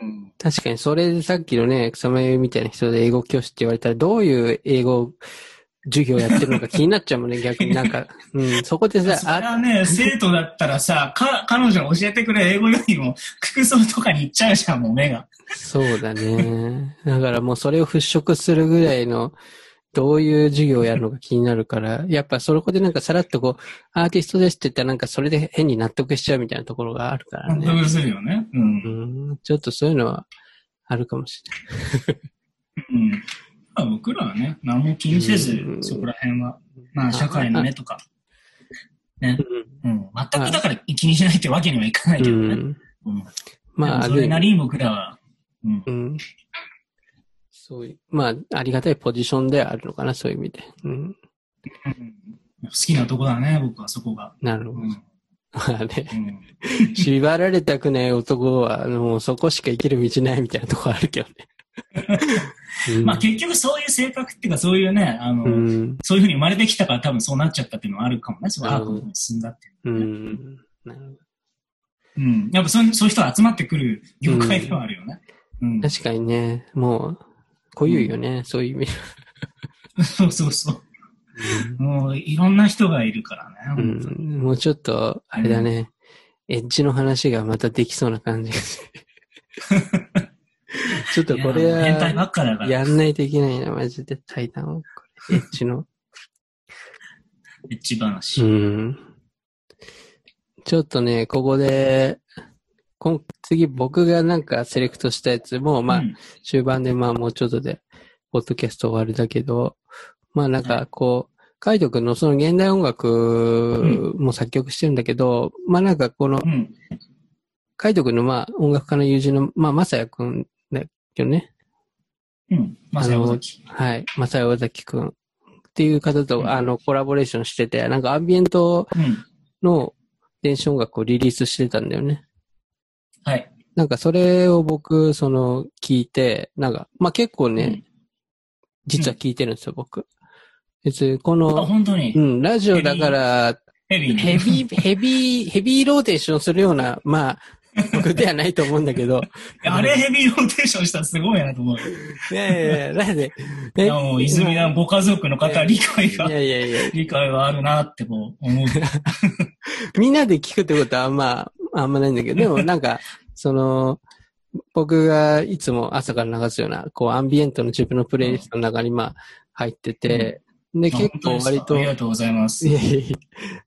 うん。
確かに、それでさっきのね、草間由美みたいな人で英語教師って言われたら、どういう英語授業やってるのか気になっちゃうもんね、逆に [laughs] なんか。うん、そこでさ、あ、
はね、生徒だったらさ、か、彼女が教えてくれる英語よりも、服装とかに行っちゃうじゃん、もう目が。
そうだね。だからもうそれを払拭するぐらいの、どういう授業をやるのか気になるから、やっぱそこでなんかさらっとこう、アーティストですって言ったらなんかそれで変に納得しちゃうみたいなところがあるからね。
納得するよね。うん。
うん、ちょっとそういうのはあるかもし
うん。まあ、僕らはね、何も気にせず
う、ん
そこら辺は、まあ、社会の目とか、ね。うん。全くだから気にしないってわけにはいかないけどね。
うん。
うん。
まあ、
それ
る
なりに僕らは、うん。
うん。そういう、まあ、ありがたいポジションではあるのかな、そういう意味で。うん。
うん好きなとこだね、僕はそこが。
なるほど。あね、
うん。[laughs]
縛られたくない男は、あのもうそこしか生きる道ないみたいなとこあるけどね。うん
まあ結局そういう性格っていうかそういうね、あの、
うん。
そういうふうに生まれてきたから多分そうなっちゃったっていうのはあるかもね。そういうアートに進んだっていうね。
ん。なるほど
うん。やっぱそういうそういう人が集まってくる業界ではあるよね。うん。
確かにね、もう、濃ゆいよね、そういう意味で。
そうそうそう。もういろんな人がいるからね。
うん。もうちょっと、あれだね、エッジの話がまたできそうな感じがする。[laughs] ちょっとこれ
いや変態ば
は、
っかだから。
やんないといけないな、マジで対談を。エッジの。
エッジ話。
うん。ちょっとね、ここで、今次僕がなんかセレクトしたやつも、まあ、
うん
終盤でまあもうちょっとで、ポッドキャスト終わりだけど、まあなんかこう、カイト君のその現代音楽も作曲してるんだけど、まあなんかこの
う、ん。
カイト君のまあ音楽家の友人の、まあまさやくんだけどね。
うん。まさや尾崎。
はい。まさや尾崎くんっていう方
うん
とあのコラボレーションしてて、なんかアンビエント
うん。
の電子音楽をリリースしてたんだよね。
はい。
なんかそれを僕、その、聞いて、なんか、まあ結構ね、
うん
実は聞いてるんですよ、僕。別に、こ
あ、
の、
本当に？
う。ん、ラジオだから、
ヘビー
ヘビー、ヘビー、ヘビーローテーションするような、まあ、[laughs] 僕ではないと思うんだけど。
あれヘビーローテーションしたらすごいなと思う。
いやいやいや、なんで、
いやもう、泉田ご家族の方は理解が
い、やいやいや、
理解があるなってこう思う。[laughs]
みんなで聞くってことはあんま、あんまないんだけど、でもなんか、その、僕がいつも朝から流すような、こう、アンビエントの自分のプレイリストの中に、まあ、入ってて、で、結構割と
あり、がとうございます
い。やいや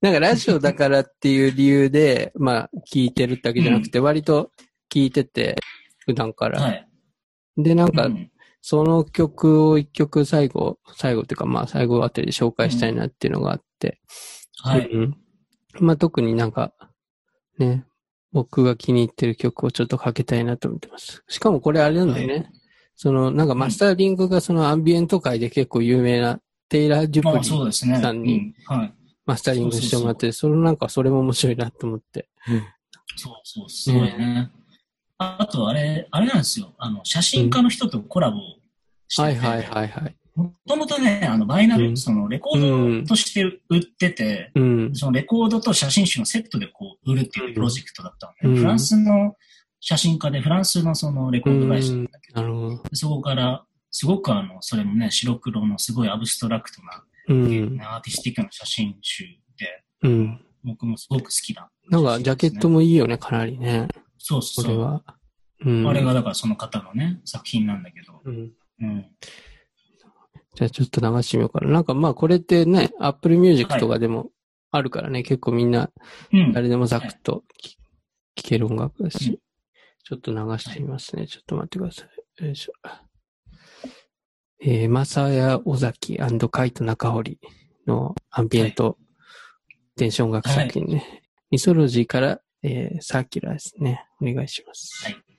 なんかラジオだからっていう理由で、[laughs] まあ、聞いてるだけじゃなくて、割と聞いてて、普段から。
はい。
で、なんか
う、ん
その曲を一曲最後、最後っていうか、まあ、最後あたりで紹介したいなっていうのがあって。
はい。
うんまあ、特になんか、ね、僕が気に入ってる曲をちょっとかけたいなと思ってます。しかもこれあれなんだよね。
は
その、なんかマスタリングがそのアンビエント界で結構有名なテイラー・デュ
まあ
プリ
そうですね。
さんに。マスタリングしてもらって、それなんかそれも面白いなと思って。
そうそう、すごいね。ああと、あれ、あれなんですよ。あの、写真家の人とコラボしてて、
はいはいはいはい。
もともとね、あの、バイナル、
うん
その、レコードとして売ってて、
うん。
そのレコードと写真集のセットでこう、売るっていうプロジェクトだったので、
うん
フランスの写真家で、フランスのそのレコード会社なんだけど、
なるほど。
そこから、すごくあの、それもね、白黒のすごいアブストラクトな、
うん。
アーティスティックな写真集で、
うん。
僕もすごく好きな、
なんかジャケット
も。
もいいよね、かなりね。
そうそうそう。
は。うん。
あれがだからその方のね、作品なんだけど、
うん。
うん。
じゃあちょっと流してみようかな。なんかまあこれってね、Apple Music とかでもあるからね、結構みんな
うん。
誰でもザクッと聴聴ける音楽だし、
うん
ちょっと流してみますね。ちょっと待ってください。よいしょ。えー、マサヤ・オザキカイト・ナカホリのアンビエント電子音楽作品ね。ミソロジーから、えー、サーキュラーですね。お願いします。
はい「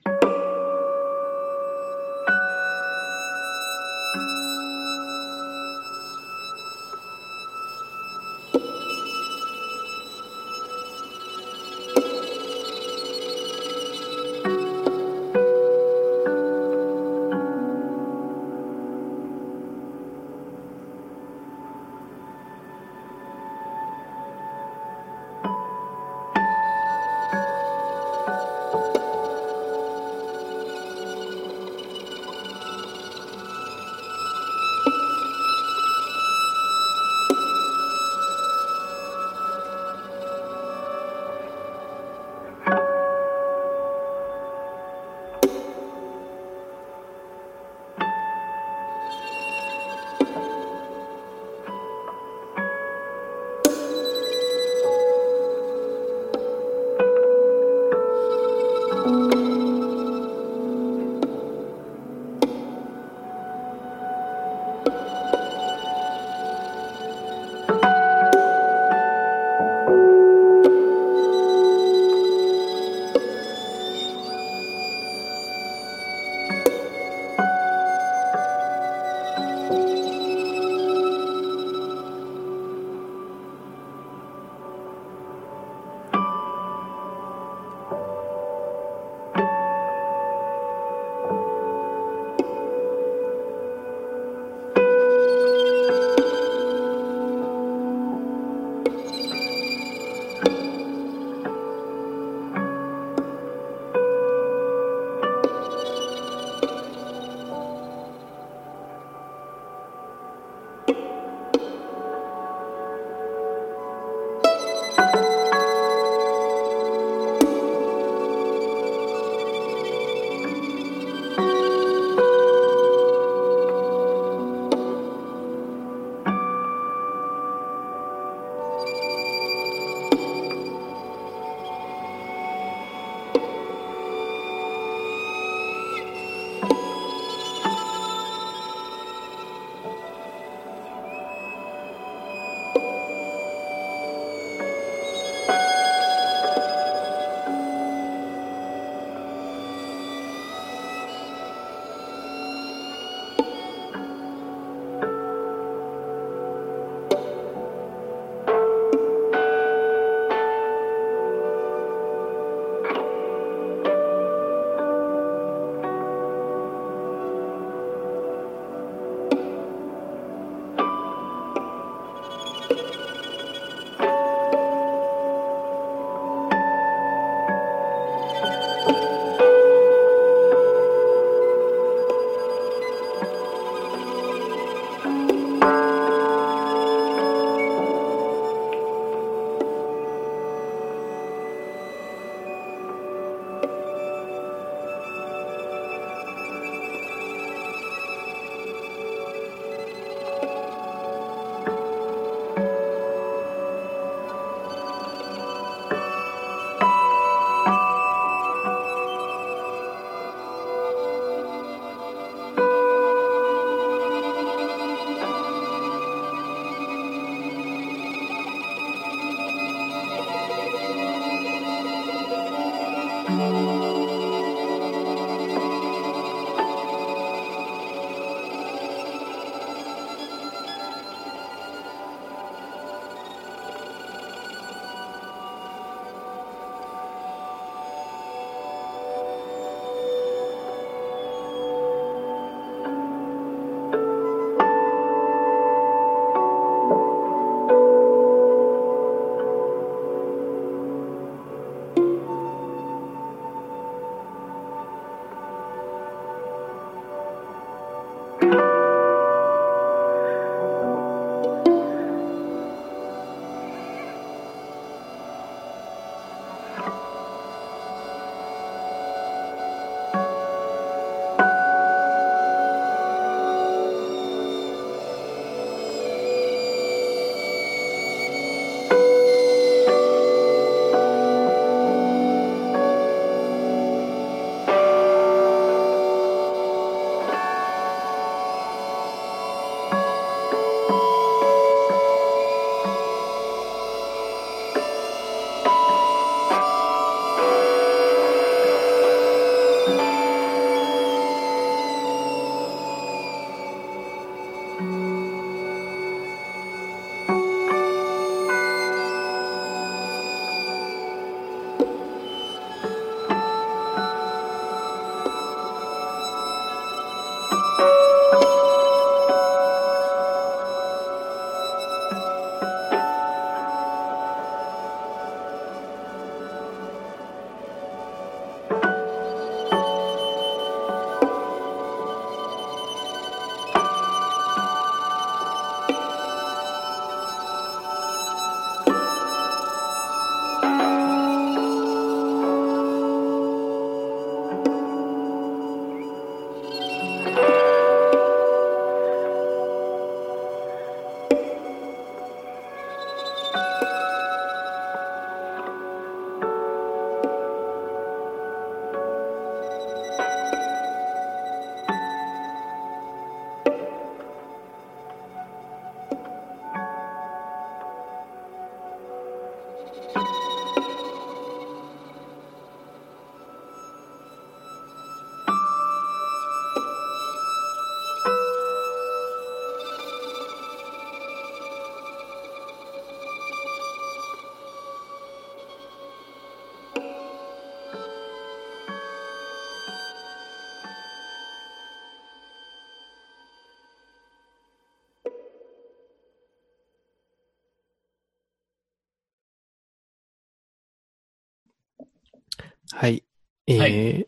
えー、
はい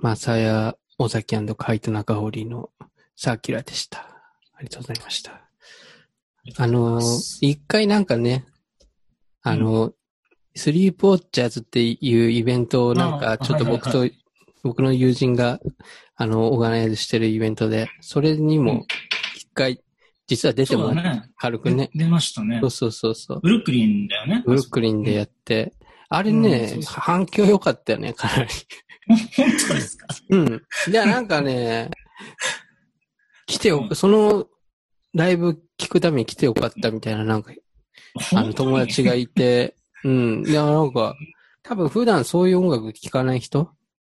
まさや、尾崎カイト中堀のサーキュラーでした。ありがとうございました。あのー、一回なんかね、あの、スリープウォッチャーズっていうイベントをなんかちょっと僕
は
と、僕の友人が、あの、オーガナイズしてるイベントで、それにも
うん
一回、実は出てもらっ
そうだね。
軽くね。
出ましたね
そう。そうそうそう。
ブルックリンだよね。
ブルックリンでやって、あれ
うん
ね、
そうそう
反響良かったよね、かなり。
本当ですか？
うん。いや、なんかね、来てよ、
うん
そのライブ聞くために来てよかったみたいな、なんか、あの友達がいて、うん。いや、なんか、多分普段そういう音楽聴かない人？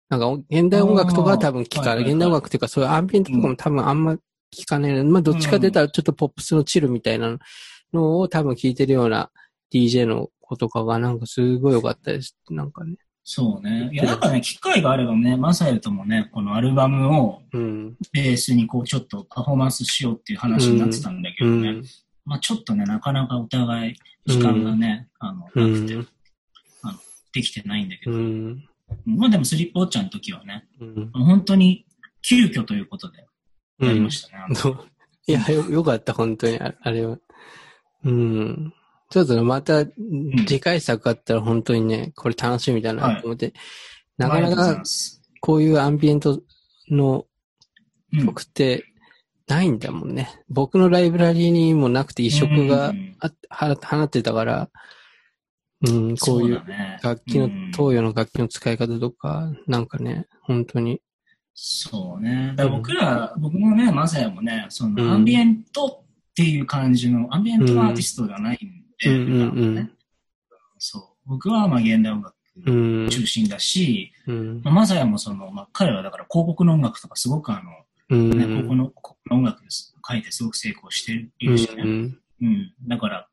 なんか、現代音楽とかは多分聴かない。現代音楽っていうか、そういうアンビエントとかも多分あんま聴かない。まあ、どっちか出たらちょっとポップスのチルみたいなのを多分聴いてるような DJ の子とかがなんかすごい良かったです。なんかね。
そうね。いや、なんかね、機会があればね、マサエルともね、このアルバムを
うん。
ベースにこう、ちょっとパフォーマンスしようっていう話になってたんだけ
う
どね。
ん。
まあちょっとね、なかなかお互い時間がね、あの、
う
なくて、
ん。
できてないんだけど。
うん。
まあでもスリップウォッチャーの時はね、
うん。
本当に急遽ということでやりましたね。
いや、よ、よかった、本当に、ああれは。うん。ちょっとね、また、次回作あったら本当にね、これ楽しみだなと思って、なかなか
ます
こういうアンビエントの
うん。
曲ってないんだもんね。僕のライブラリーにもなくて移植が放ってたから、うん、こういう楽器の、
うん。
東洋の楽器の使い方とか、なんかね、本当に。
そうね。ら僕ら、僕もね、マサヤもね、そ
うん。
のアンビエントっていう感じの、アンビエントのアーティストではないんで、
うんうんうん
普段はねそう。僕はまあ現代音楽
うん。
中心だし、
うん。
まあ、マサヤもその、まあ、彼はだから広告の音楽とかすごくあの、
うん。
ね、ここの、ここの音楽です書いてすごく成功しているしね。
うん。
うん。だから、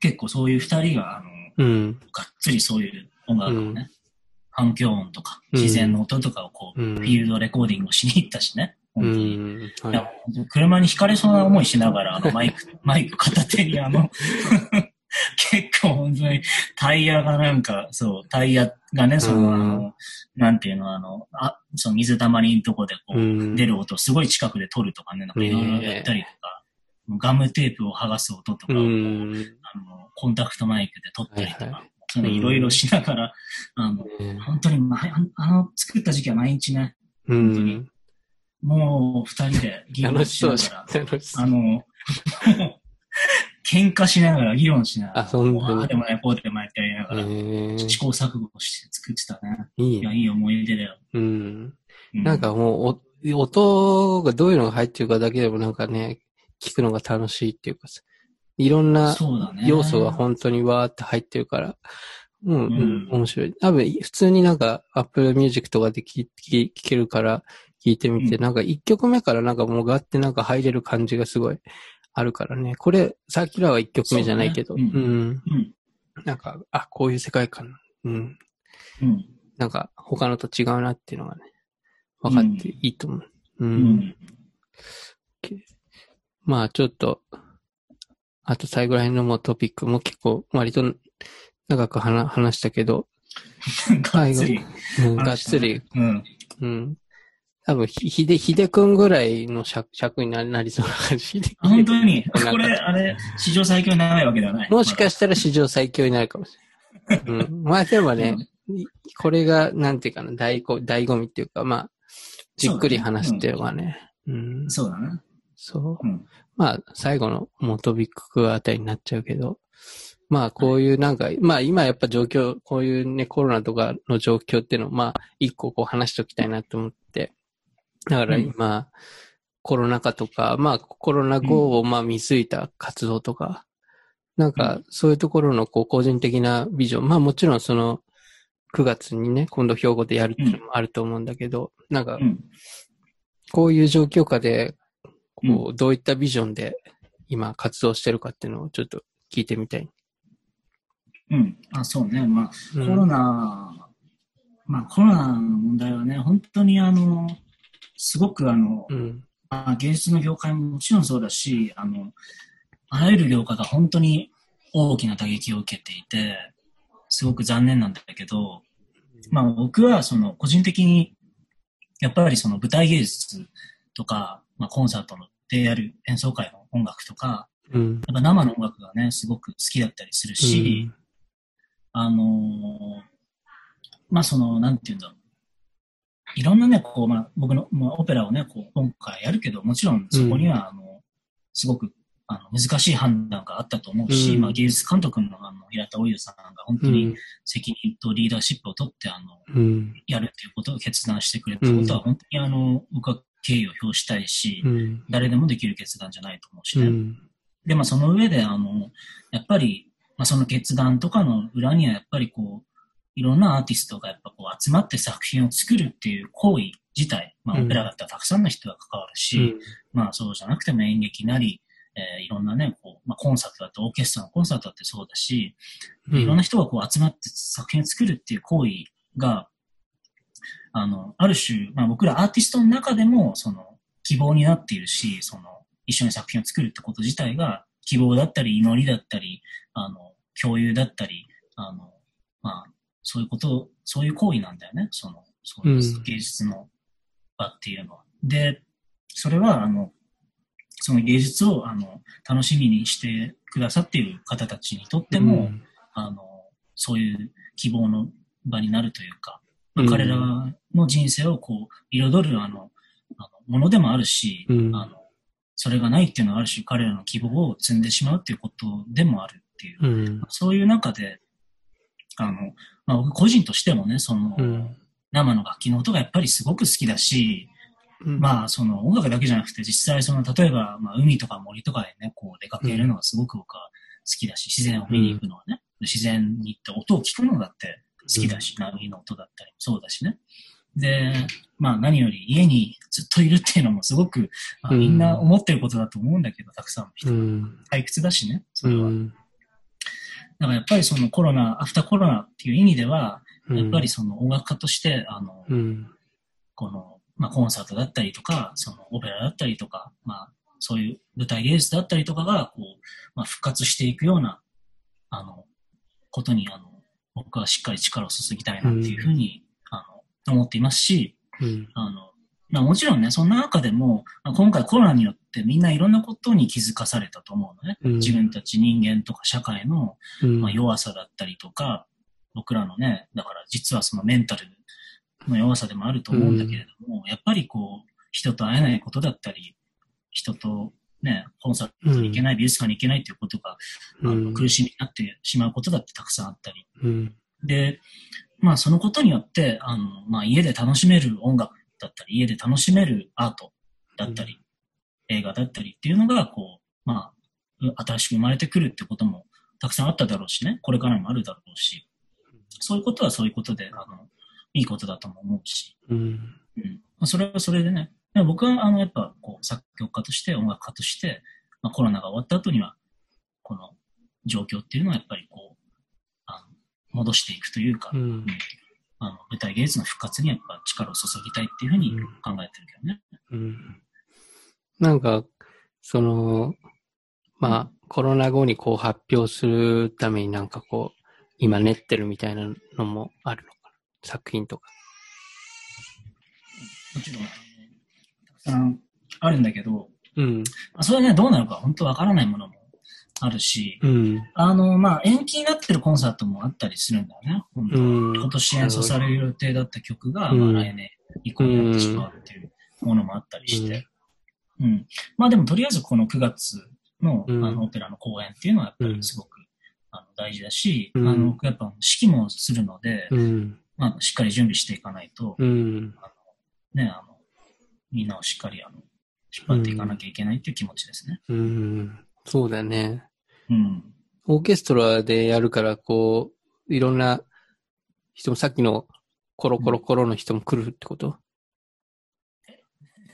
結構そういう二人が、あの、
うん。
がっつりそういう音楽をね、
うん
環境音とか、
うん
自然の音とかをこう、
うん
フィールドレコーディングをしに行ったしね。
う
本当に。車に惹かれそうな思いしながら、あの、マイク、マイク片手にあの、結構本当にタイヤがなんか、そう、タイヤがね、その、
うん。
あの、なんていうの、あの、あ、その水たまりのとこでこう、
うん。
出る音をすごい近くで撮るとかね、なんかいろいろやったりとか、ガムテープを剥がす音とかを、
うん。
あの、コンタクトマイクで撮ったりとか、
はいはい。
いろいろしながら、あの、
ね
本当に、まあ、あの、作った時期は毎日ね、
うん。
もう二人で議論
楽しそうじ
しながら。あの、喧嘩しながら、議論しながら、
あ本当に
もうああでもない、こうでもないってやりながら、
え
試行錯誤して作ってたね。
いい
い。いい思い出だよ。
うん。
う
なんか、もう、お音がどういうのが入ってるかだけでもなんかね、聞くのが楽しいっていうかさ、いろんな。要素が本当にわーって入ってるから、うん、う
うん
ん、面白い。多分、普通になんか Apple Music とかで聞聞聞けるから聞いてみて、
うん
なんか1曲目からなんかもうガってなんか入れる感じがすごいあるからね。これ、サーキュラーは1曲目じゃないけど、う,、
ねうん
ん。
うん。
なんか、あ、こういう世界観、うん。
うん。
なんか他のと違うなっていうのがね、分かっていいと思う。う。
うんん。
まあちょっと、あと最後ら辺のもうトピックも結構割と長く話話したけど、[laughs]
がっつり。
うん、がっつり、
うん。
うん。多分ひ、ひで、ひでくんぐらいの尺尺にななりそうな感じ
本当に、これ、あれ、史上最強に長いわけではない。
もしかしたら史上最強になるかもしれない。うん。[laughs] まあでもね、これが、なんていうかな、醍醐、醍醐味っていうか、まあ、じっくり話すっていうのがね、うん。
そうだね。
そう。
うん。
まあ、最後のモトビックあたりになっちゃうけど、まあ、こういうなんか、まあ今やっぱ状況、こういうね、コロナとかの状況っていうのを、まあ、一個こう話しておきたいなと思って、だから今、コロナ禍とか、まあコロナ後をまあ見据えた活動とか、なんかそういうところのこう個人的なビジョン、まあもちろんその9月にね、今度兵庫でやるっていうのもあると思うんだけど、なんか
うん。
こういう状況下で、こ
う
う、どういったビジョンで今活動してるかっていうのをちょっと聞いてみたい。
うん。あ、そうね。まあ、
うん
コロナ、まあコロナの問題はね、本当にあの、すごくあの、
うん。
まあ、芸術の業界ももちろんそうだし、あの、あらゆる業界が本当に大きな打撃を受けていて、すごく残念なんだけど、まあ僕はその個人的に、やっぱりその舞台芸術とか、まあコンサートのでやる演奏会の音楽とか、
うん。
やっぱ生の音楽がね、すごく好きだったりするし、あのーまあその、なんていうんだろう。いろんなね、こう、まあ僕の、まあ、オペラをね、こう、今回やるけど、もちろんそこには、あの、すごく、あの、難しい判断があったと思うし、
うん
まあ芸術監督の、あの、平田おゆさんが本当に
うん。
責任とリーダーシップを取って、あの、
うん。
やるっていうことを決断してくれたことは、本当にあの、僕は敬意を表したいし、
うん。
誰でもできる決断じゃないと思うしね。
うん。
で、まあその上で、あの、やっぱり、まあその決断とかの裏にはやっぱりこう、いろんなアーティストがやっぱこう集まって作品を作るっていう行為自体、まあ
うん
オペラだったらたくさんの人が関わるし、まあそうじゃなくても演劇なり、えーいろんなね、こう、まあコンサートだってオーケストラのコンサートだってそうだし、
うん。
いろんな人がこう集まって作品を作るっていう行為が、あの、ある種、まあ僕らアーティストの中でも、その、希望になっているし、その、一緒に作品を作るってこと自体が、希望だったり、祈りだったり、あの、共有だったり、あの、まあ、そういうこと、そういう行為なんだよね。その、そういう
うん
芸術の場っていうのは。で、それは、あの、その芸術を、あの、楽しみにしてくださっている方たちにとっても、あの、そういう希望の場になるというか、まあ
うん
彼らの人生をこう、彩るあの、あのものでもあるし、
うん
あの、それがないっていうのはある種彼らの希望を積んでしまうっていうことでもあるっていう、
うん。
そういう中で、あの、まあ僕個人としてもね、その、
うん。
生の楽器の音がやっぱりすごく好きだし、
うん。
まあ、その音楽だけじゃなくて、実際その、例えば、まあ、海とか森とかでね、こう出かけるのがすごく僕は好きだし、自然を見に行くのはね、自然に行って音を聞くのだって好きだし、波の音だったりもそうだしね。で、まあ何より家にずっといるっていうのもすごく、まあ、
うん
みんな思ってることだと思うんだけど、たくさんの人。
うん。
退屈だしね、それは。
うん。
だからやっぱりそのコロナ、アフターコロナっていう意味では、やっぱりその音楽家として、あの、
うん。
この、まあ、コンサートだったりとか、そのオペラだったりとか、まあ、そういう舞台芸術だったりとかが、こう、まあ、復活していくような、あの、ことに、あの、僕はしっかり力を注ぎたいなっていうふうに、あの、思っていますし、
うん。
あの、まあ、もちろんね、そんな中でも、まあ、今回コロナによってみんないろんなことに気づかされたと思うのね。
うん
自分たち人間とか社会の、
うん。
まあ、弱さだったりとか、僕らのね、だから実はそのメンタルの弱さでもあると思うんだけれども、やっぱりこう、人と会えないことだったり、人とね、コンサートに行けない、美術館に行けないっていうことが、あの苦しみになってしまうことだってたくさんあったり。
うん。
で、まあそのことによって、あの、まあ家で楽しめる音楽だったり、家で楽しめるアートだったり、映画だったりっていうのが、こう、まあ、う新しく生まれてくるってこともたくさんあっただろうしね、これからもあるだろうし、そういうことはそういうことで、あの、いいことだとも思うし、
うん。
うん。まあ、それはそれでね、でも僕は、あの、やっぱ、こう、作曲家として、音楽家として、まあ、コロナが終わった後には、この状況っていうのはやっぱりこう、あの戻していくというか、
うん。
あの舞台芸術の復活にやっぱ力を注ぎたいっていうふうに考えてるけどね。
うん。なんか、その、まあ、コロナ後にこう発表するためになんかこう、今練ってるみたいなのもあるのかな？作品とか。
もちろん、たくさんあるんだけど、
うん。
まあ、それはね、どうなるか本当わからないものもあるし、
うん。
あの、まあ、延期になってるコンサートもあったりするんだよね。本当は
うん
今年演奏される予定だった曲が、
うん
まあ、来年以降になってしまうっていうものもあったりして。うん。まあでも、とりあえずこの9月の,、
うん
あのオペラの公演っていうのはやっぱ
うん
りすごく、あの大事だし、
うん
あの、やっぱ指揮もするので、
うん。
まあ、しっかり準備していかないと、
うん。
ね、あの、みんなをしっかりあの、引っ張っていかなきゃいけないっていう気持ちですね。
うん。そうだね。
うん。
オーケストラでやるから、こう、いろんな人もさっきのコロコロコロの人も来るってこと、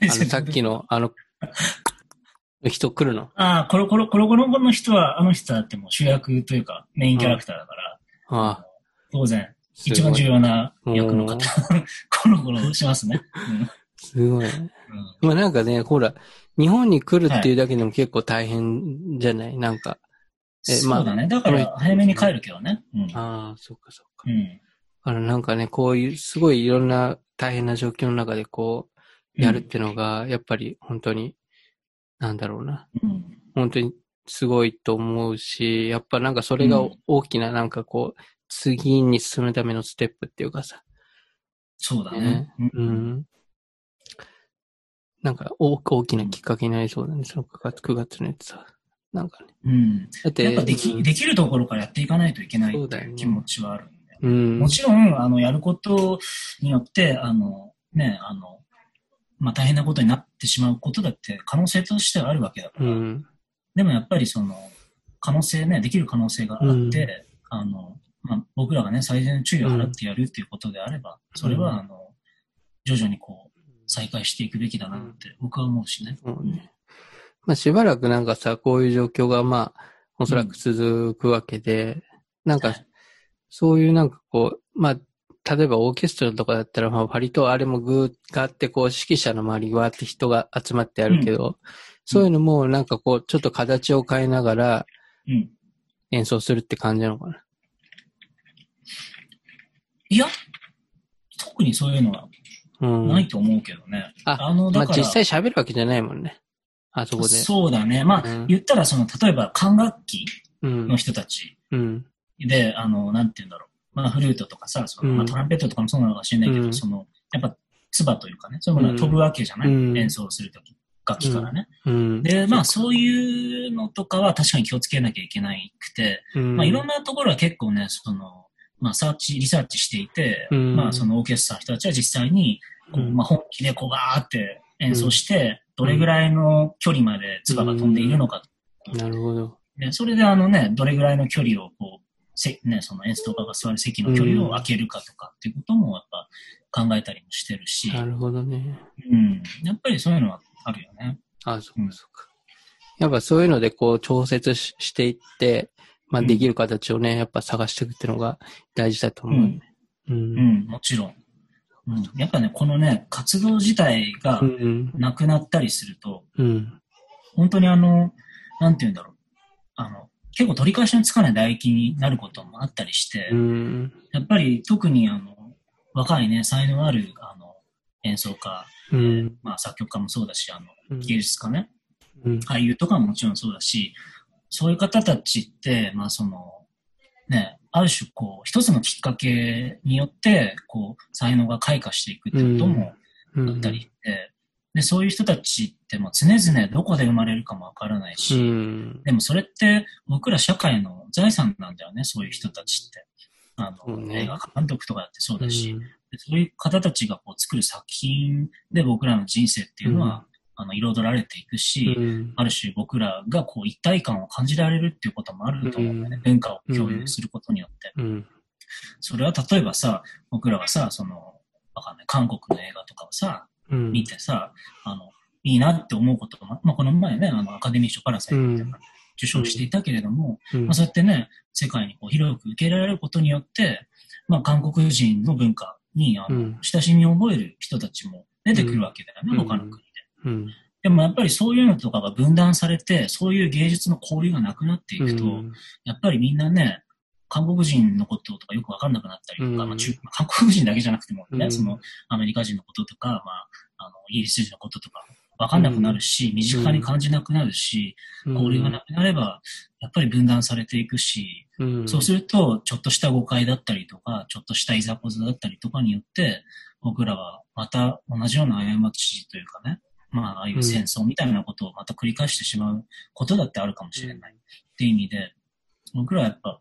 あの、さっきの、あの、[laughs] 人来るの？
ああ、コロコロ、コロコロの人は、あの人だってもう主役というか、メインキャラクターだから、
ああ、
当然、一番重要な役の方
うん、
コロコロしますね。
すごい。
うん
まあなんかね、ほら、日本に来るっていうだけでも結構大変じゃない？なんか。えまあ
そうだね。だから、早めに帰るけどね。うん。
ああ、そっかそっか。
うん。
あの、なんかね、こういう、すごいいろんな大変な状況の中でこう、やるっていうのが、やっぱり本当に、なんだろうな。
うん。
本当にすごいと思うし、やっぱなんかそれが
うん
大きななんかこう、次に進むためのステップっていうかさ、
そうだね。
う
うん
ん。なんか大大きなきっかけになりそうだね、その9月 ,9 月のやつさ。なんかね。
うん。
だって、
やっぱでき、
うん
できるところからやっていかないといけない
そうだよね
っていう気持ちはあるんだよ。
うん。
もちろん、あの、やることによって、あの、ね、あの、まあ、大変なことになってしまうことだって可能性としてはあるわけだから、
うん。
でもやっぱりその、可能性ね、できる可能性があって、あの、まあ、僕らがね、最善の注意を払ってやるっていうことであれば、それは、あの、徐々にこう、再開していくべきだなって僕は思うしね。
ね。まあしばらくなんかさ、こういう状況がまあ、おそらく続くわけで、なんか、そういうなんかこう、まあ、例えばオーケストラとかだったら、まあ割とあれもグーがあって、こう指揮者の周りにわーって人が集まってやるけど、そういうのもなんかこう、ちょっと形を変えながら
うん。
演奏するって感じなのかな？
いや、特にそういうのは
うん。
ないと思うけどね。
あ
あの、だから、
まあ実際喋るわけじゃないもんね。あそこで。
そうだね。まあ、
うん
言ったら、その、例えば管楽器
うん
の。人たち
うん。
で、あの、なんて言うんだろう。まあ、フルートとかさ、その
うん。
まあ、トランペットとかもそうなのかもしれないけど、
うん。
その、やっぱ、唾というかね、そういうものが飛ぶわけじゃない、
うん。
演奏するとき、楽器からね。
うん。
で、まあ、そういうのとかは確かに気をつけなきゃいけないくて、
うん、
まあ、いろんなところは結構ね、その、まあ、サーチ、リサーチしていて、
うん。
まあ、そのオーケストラの人たちは実際に、まあ、本気でこうガーって演奏して、どれぐらいの距離まで唾が飛んでいるのか、
なるほど。
ね、それであのね、どれぐらいの距離をこう、せね、その演奏家が座る席の距離を空けるかとかっていうこともやっぱ考えたりもしてるし、
なるほどね。
うん、やっぱりそういうのはあるよね。
あそうかそうか。やっぱそういうのでこう調節ししていって、まあ
うん
できる形をね、やっぱ探していくっていうのが大事だと思うね。う。
うんん、もちろん。うん、やっぱね、このね、活動自体が
うん。
なくなったりすると、
うん。
本当にあの、なんて言うんだろう。あの、結構取り返しのつかない唾液になることもあったりして、
うん。
やっぱり特にあの、若いね、才能あるあの演奏家、
うん。
まあ作曲家もそうだし、あの、
うん
芸術家ね、
うん。
俳優とかももちろんそうだし、そういう方たちって、まあその、ね、ある種こう、一つのきっかけによって、こう、才能が開花していくってことも
うん。
あったりして、で、そういう人たちってもう常々どこで生まれるかもわからないし、
うん。
でもそれって僕ら社会の財産なんだよね、そういう人たちって。あの、
ね
映画監督とかだってそうだし、
う
そういう方たちがこう作る作品で僕らの人生っていうのは、あの彩られていくし、
うん
ある種僕らがこう一体感を感じられるっていうこともあると思うんだよね。
うん
文化を共有することによって。
うん。
それは例えばさ、僕らがさ、その、わかんない、韓国の映画とかをさ、
うん。
見てさ、あの、いいなって思うことも、まあこの前ね、あの、アカデミー賞パラサイト受賞していたけれども、
うん。
まあそうやってね、世界にこう広く受け入れられることによって、まあ韓国人の文化にあの、
うん。
親しみを覚える人たちも出てくるわけだよね、
うん。
他の国で。
うん。
でもやっぱりそういうのとかが分断されて、そういう芸術の交流がなくなっていくと、
うん。
やっぱりみんなね、韓国人のこととかよくわかんなくなったりとか、
うん。
まあ中韓国人だけじゃなくてもね、
うん。
そのアメリカ人のこととか、まあ、あのイギリス人のこととか、わかんなくなるし、身近に感じなくなるし、交流がなくなれば、やっぱり分断されていくし、
うん。
そうすると、ちょっとした誤解だったりとか、ちょっとしたいざこざだったりとかによって、僕らはまた同じような過ちというかね、まあ、ああいう戦争みたいなことをまた繰り返してしまうことだってあるかもしれない。っていう意味で、僕らはやっぱ、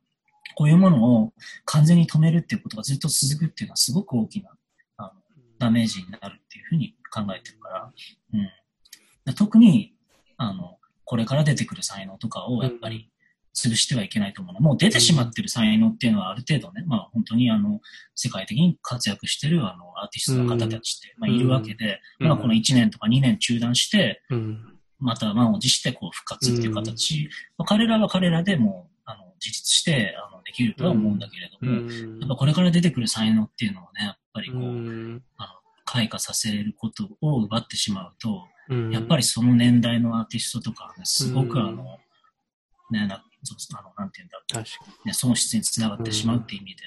こういうものを完全に止めるっていうことがずっと続くっていうのはすごく大きなあのダメージになるっていうふうに考えてるから、うん、特にあのこれから出てくる才能とかをやっぱり潰してはいけないと思うの。もう出てしまってる才能っていうのはある程度ね、まあ本当にあの世界的に活躍してるあのアーティストの方たちって、まあ、いるわけで、
うん。
まあこの1年とか2年中断して、
うん。
また満を持してこう復活っていう形、まあ彼らは彼らでも自立してあのできるとは思うんだけれど
う
も、
ん。
やっぱこれから出てくる才能っていうのをね、やっぱりこう、
うん。
あの開花させることを奪ってしまうと、
うん。
やっぱりその年代のアーティストとかはね、すごく
うん。
あの、ね、なあのなんていうんだろう、ね、損失につながってしまうっていう意味で、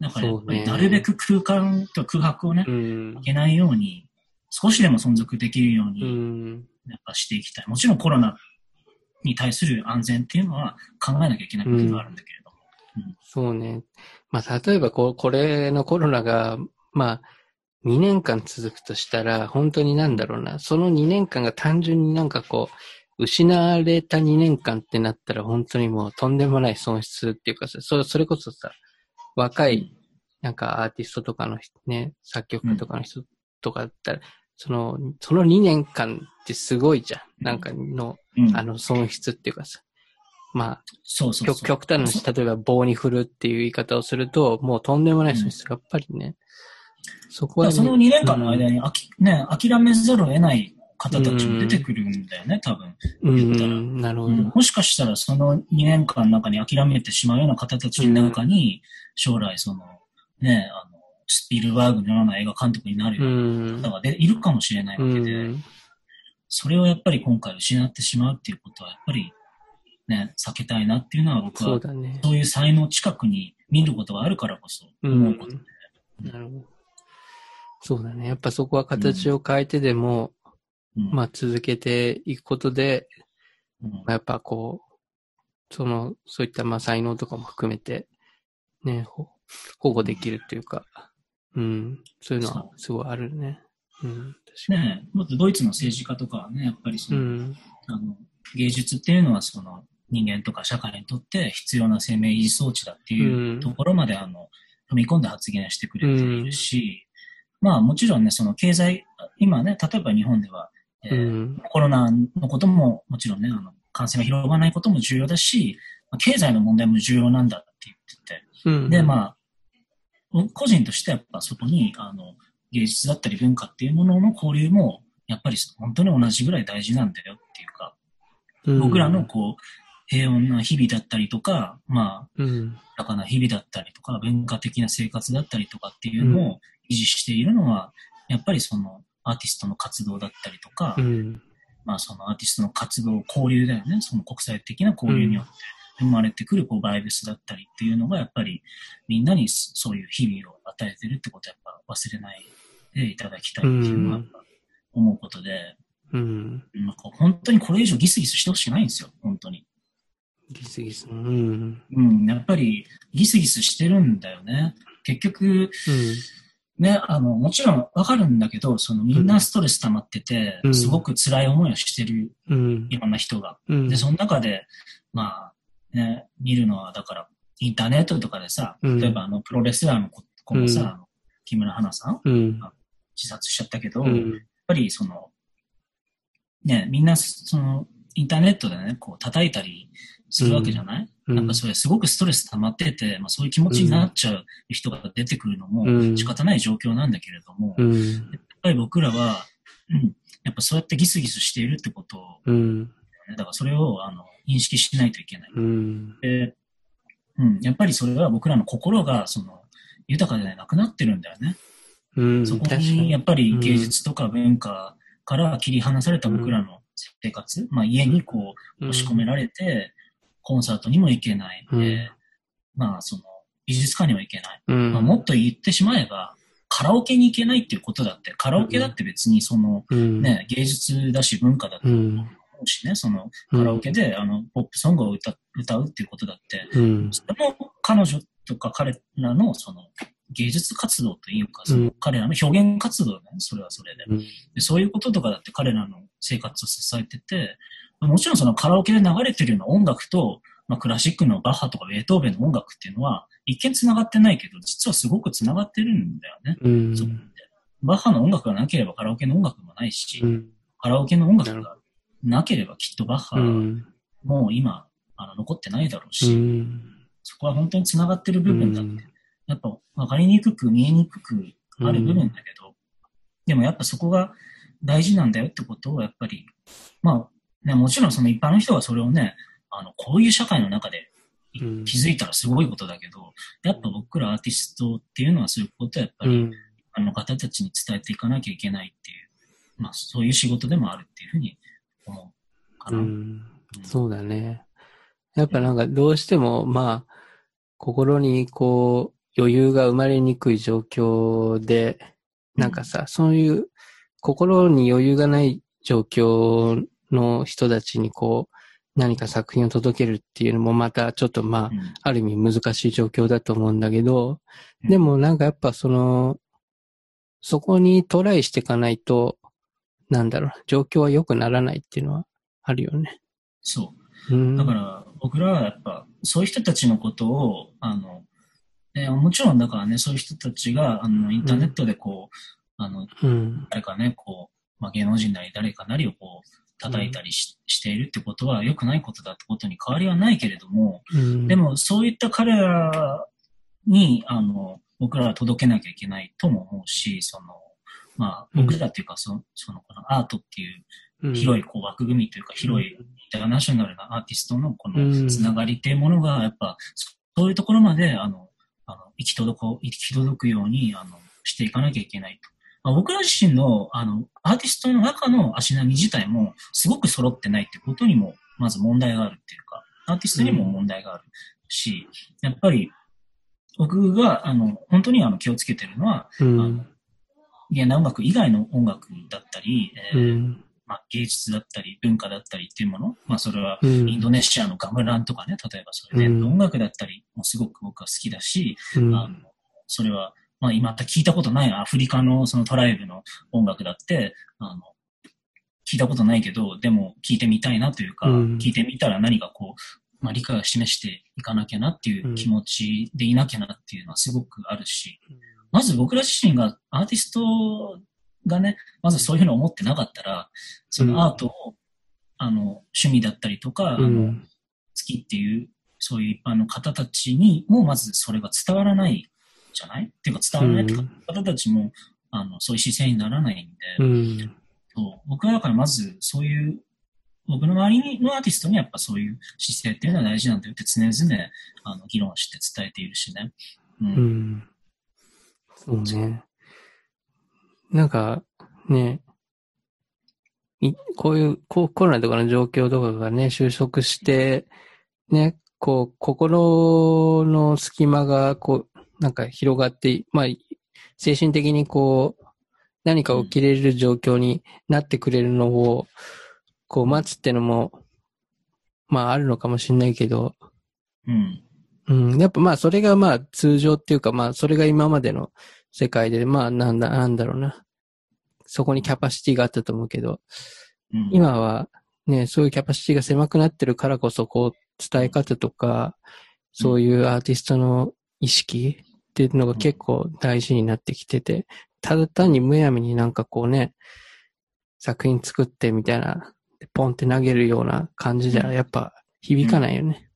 だからやっぱりなるべく空間と空白をね、
うん。
開。けないように、少しでも存続できるよう
う
に、
ん。
やっぱしていきたい。もちろんコロナに対する安全っていうのは考えなきゃいけないことがあるんだけれども。
そうね。まあ、例えばこ、これのコロナが、まあ、2年間続くとしたら、本当になんだろうな、その2年間が単純になんかこう、失われた2年間ってなったら、本当にもうとんでもない損失っていうかさ、そそれこそさ、若い、なんかアーティストとかの人ね、作曲家とかの人とかだったら、その、その2年間ってすごいじゃん。なんかの、
うん。
あの、損失っていうかさ。まあ、
そうそうそう。
極極端な話、例えば棒に振るっていう言い方をすると、もうとんでもない損失。やっぱりね、そこは、ね、
その2年間の間にあき、ね、諦めざるを得ない方たちも出てくるんだよね、多分。
うん、
言ったら
うん、なるほど。
うんもしかしたらその2年間の中に諦めてしまうような方たちの中に、将来その、ね、あの、スピルバーグのような映画監督になる
う
ようなん方がでいるかもしれないわけで、
うん、
それをやっぱり今回失ってしまうっていうことは、やっぱりね、避けたいなっていうのは僕は、
そうだね。
そういう才能を近くに見ることがあるからこそ思うことで。
なるほど。そうだね。やっぱそこは形を変えてでも、
うん
まあ続けていくことで、
うん
まあやっぱこう、その、そういったまあ才能とかも含めて、ね、ほ保護できるっていうか、うん、そういうのはすごいあるね。うん。
ねもっとドイツの政治家とかはね、やっぱりそうの、
ん、
あの芸術っていうのはその人間とか社会にとって必要な生命維持装置だっていううん。ところまであの踏み込んで発言してくれているし、まあもちろんね、その経済、今ね、例えば日本では、え
う
ー
ん、
コロナのことももちろんね、あの感染が広がらないことも重要だし、まあ経済の問題も重要なんだって言ってて、
うん。
で、まあ、個人としてやっぱそこに、あの、芸術だったり文化っていうものの交流も、やっぱり本当に同じぐらい大事なんだよっていうか、
うん。
僕らの、こう、平穏な日々だったりとか、まあ、
うん、
豊かな日々だったりとか、文化的な生活だったりとかっていうのを維持しているのは、やっぱりそのアーティストの活動だったりとか、
うん、
まあそのアーティストの活動、交流だよね。その国際的な交流によって生まれてくるこうバイブスだったりっていうのがやっぱりみんなにそういう日々を与えてるってことはやっぱ忘れないでいただきたいっていうのは思うことで、
うん。
なんか本当にこれ以上ギスギスしてほしくないんですよ。本当に。
ギスギス。うん。
うん、やっぱりギスギスしてるんだよね。結局、ね、あの、もちろんわかるんだけど、そのみんなストレス溜まってて、
うん
すごく辛い思いをしてる
うん。うん
いろんな人が。
うん。
で、その中で、まあ、ね、見るのは、だから、インターネットとかでさ、
うん。
例えばあの、プロレスラーの子子もさ、
うん。
木村花さん、
うん。
自殺しちゃったけど、やっ
うん。
ぱりその、ね、みんな、その、インターネットでね、こう、叩いたりするわけじゃない、
うん。
なんかそれすごくストレス溜まってて、まあそういう気持ちになっちゃう人が出てくるのも
うん。
仕方ない状況なんだけれども、やっ
うん。
ぱり僕らは、うん、やっぱそうやってギスギスしているってことを、だからそれをあの認識しないといけない。
うん。
で、うん、やっぱりそれは僕らの心がその豊かでなくなってるんだよね。
うん。
そこ
に。
にやっぱり芸術とか文化から切り離された僕らの生活、まあ家にこう押し込められて、コンサートにも行けない、
うん
えーまあその美術館にも行けない。
うん。
まあ、もっと言ってしまえば、カラオケに行けないっていうことだって、カラオケだって別にその
うん。
ね、芸術だし文化だと
う
しね、そのカラオケであのポップソングを歌歌うっていうことだって、
うん。
それも彼女とか彼らのその芸術活動というか、その彼らの表現活動だね、それはそれで。
うん。
でそういうこととかだって彼らの生活を支えてて、もちろんそのカラオケで流れてるような音楽と、まあ、クラシックのバッハとかベートーベンの音楽っていうのは、一見繋がってないけど、実はすごく繋がってるんだよね。
うん。
バッハの音楽がなければカラオケの音楽もないし、
うん。
カラオケの音楽がなければきっとバッハ
うん。
もう今、あの残ってないだろう
う
し、
ん。
そこは本当に繋がってる部分だって、やっぱ分かりにくく見えにくくある部分だけど、でもやっぱそこが大事なんだよってことをやっぱり、まあ、ね、もちろんその一般の人がそれをね、あの、こういう社会の中で気づいたらすごいことだけど、やっぱ僕らアーティストっていうのはそういうことをやっぱり、
うん。
あの方たちに伝えていかなきゃいけないっていう、まあそういう仕事でもあるっていうふうに思うかな。
うん。そうだね。やっぱなんかどうしても、まあ、心にこ余裕が生まれにくい状況で、なんかさ、そういう心に余裕がない状況の人たちにこう、何か作品を届けるっていうのもまたちょっとまあ、
うん
ある意味難しい状況だと思うんだけど、
うん
でもなんかやっぱその、そこにトライしていかないと、なんだろう、状況は良くならないっていうのはあるよね。
そう。
うん。
だから、僕らはやっぱ、そういう人たちのことを、あの、えーもちろんだからね、そういう人たちが、あの、インターネットでこう、あの、
うん。
誰かね、こう、まあ、芸能人なり誰かなりをこう、叩いたりし,、しているってことは良くないことだってことに変わりはないけれども、
うん。
でもそういった彼らに、あの、僕らは届けなきゃいけないとも思うし、その、まあ、僕らっていうか、そその、このアートっていう
うん、
広いこう枠組みというか、広いインターナショナルなアーティストのこ
うん。
のつながりっていうものが、やっぱ、そういうところまで、あの、あの行き届こう、行き届くように、あの、していかなきゃいけないと。まあ、僕ら自身の、あの、アーティストの中の足並み自体も、すごく揃ってないってことにも、まず問題があるっていうか、アーティストにも問題があるし、やっぱり、僕が、あの、本当にあの気をつけてるのは、
う
あの
ん。
現代音楽以外の音楽だったり、えー
うん。
まあ、芸術だったり文化だったりっていうもの、まあ、それは
うん。
インドネシアのガムランとかね、例えばそういう伝統音楽だったりもすごく僕は好きだし、
うん。
あのそれは、まあ、今また聞いたことないアフリカのそのトライブの音楽だって、あの聞いたことないけど、でも聞いてみたいなというか、
うん。
聞いてみたら何かこう、まあ、理解を示していかなきゃなっていう気持ちでいなきゃなっていうのはすごくあるし、まず僕ら自身がアーティストがね、まずそういうふうに思ってなかったら、そのアートを、あの、趣味だったりとか、あの、
うん。
好きっていう、そういう一般の方たちにも、まずそれが伝わらないじゃない？っていうか伝わらない
うん
方たちも、あの、そういう姿勢にならないんで、
うん。
そう僕はだからまずそういう、僕の周りのアーティストにやっぱそういう姿勢っていうのは大事なんだよって常々、あの、議論して伝えているしね。うん。
うん。そうね。なんか、ね、いこういう、こうコロナとかの状況とかがね、収束して、ね、こう、心の隙間が、こう、なんか広がって、まあ、精神的にこう、何か起きれる状況になってくれるのを、こう、待つってのも、まあ、あるのかもしれないけど、
うん。
うん、やっぱまあそれがまあ通常っていうかまあそれが今までの世界でまあなんだ、なんだろうな。そこにキャパシティがあったと思うけど、
うん、
今はね、そういうキャパシティが狭くなってるからこそこう伝え方とか、そういうアーティストの意識っていうのが結構大事になってきてて、ただ単にむやみになんかこうね、作品作ってみたいな、ポンって投げるような感じではやっぱ響かないよね。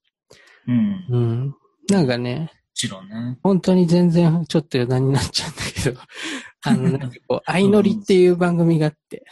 うん。も
うん。なんかね、
ちろんね。
本当に全然ちょっと余談になっちゃうんだけど、[laughs] あの、なんかこう、相乗りっていう番組があって、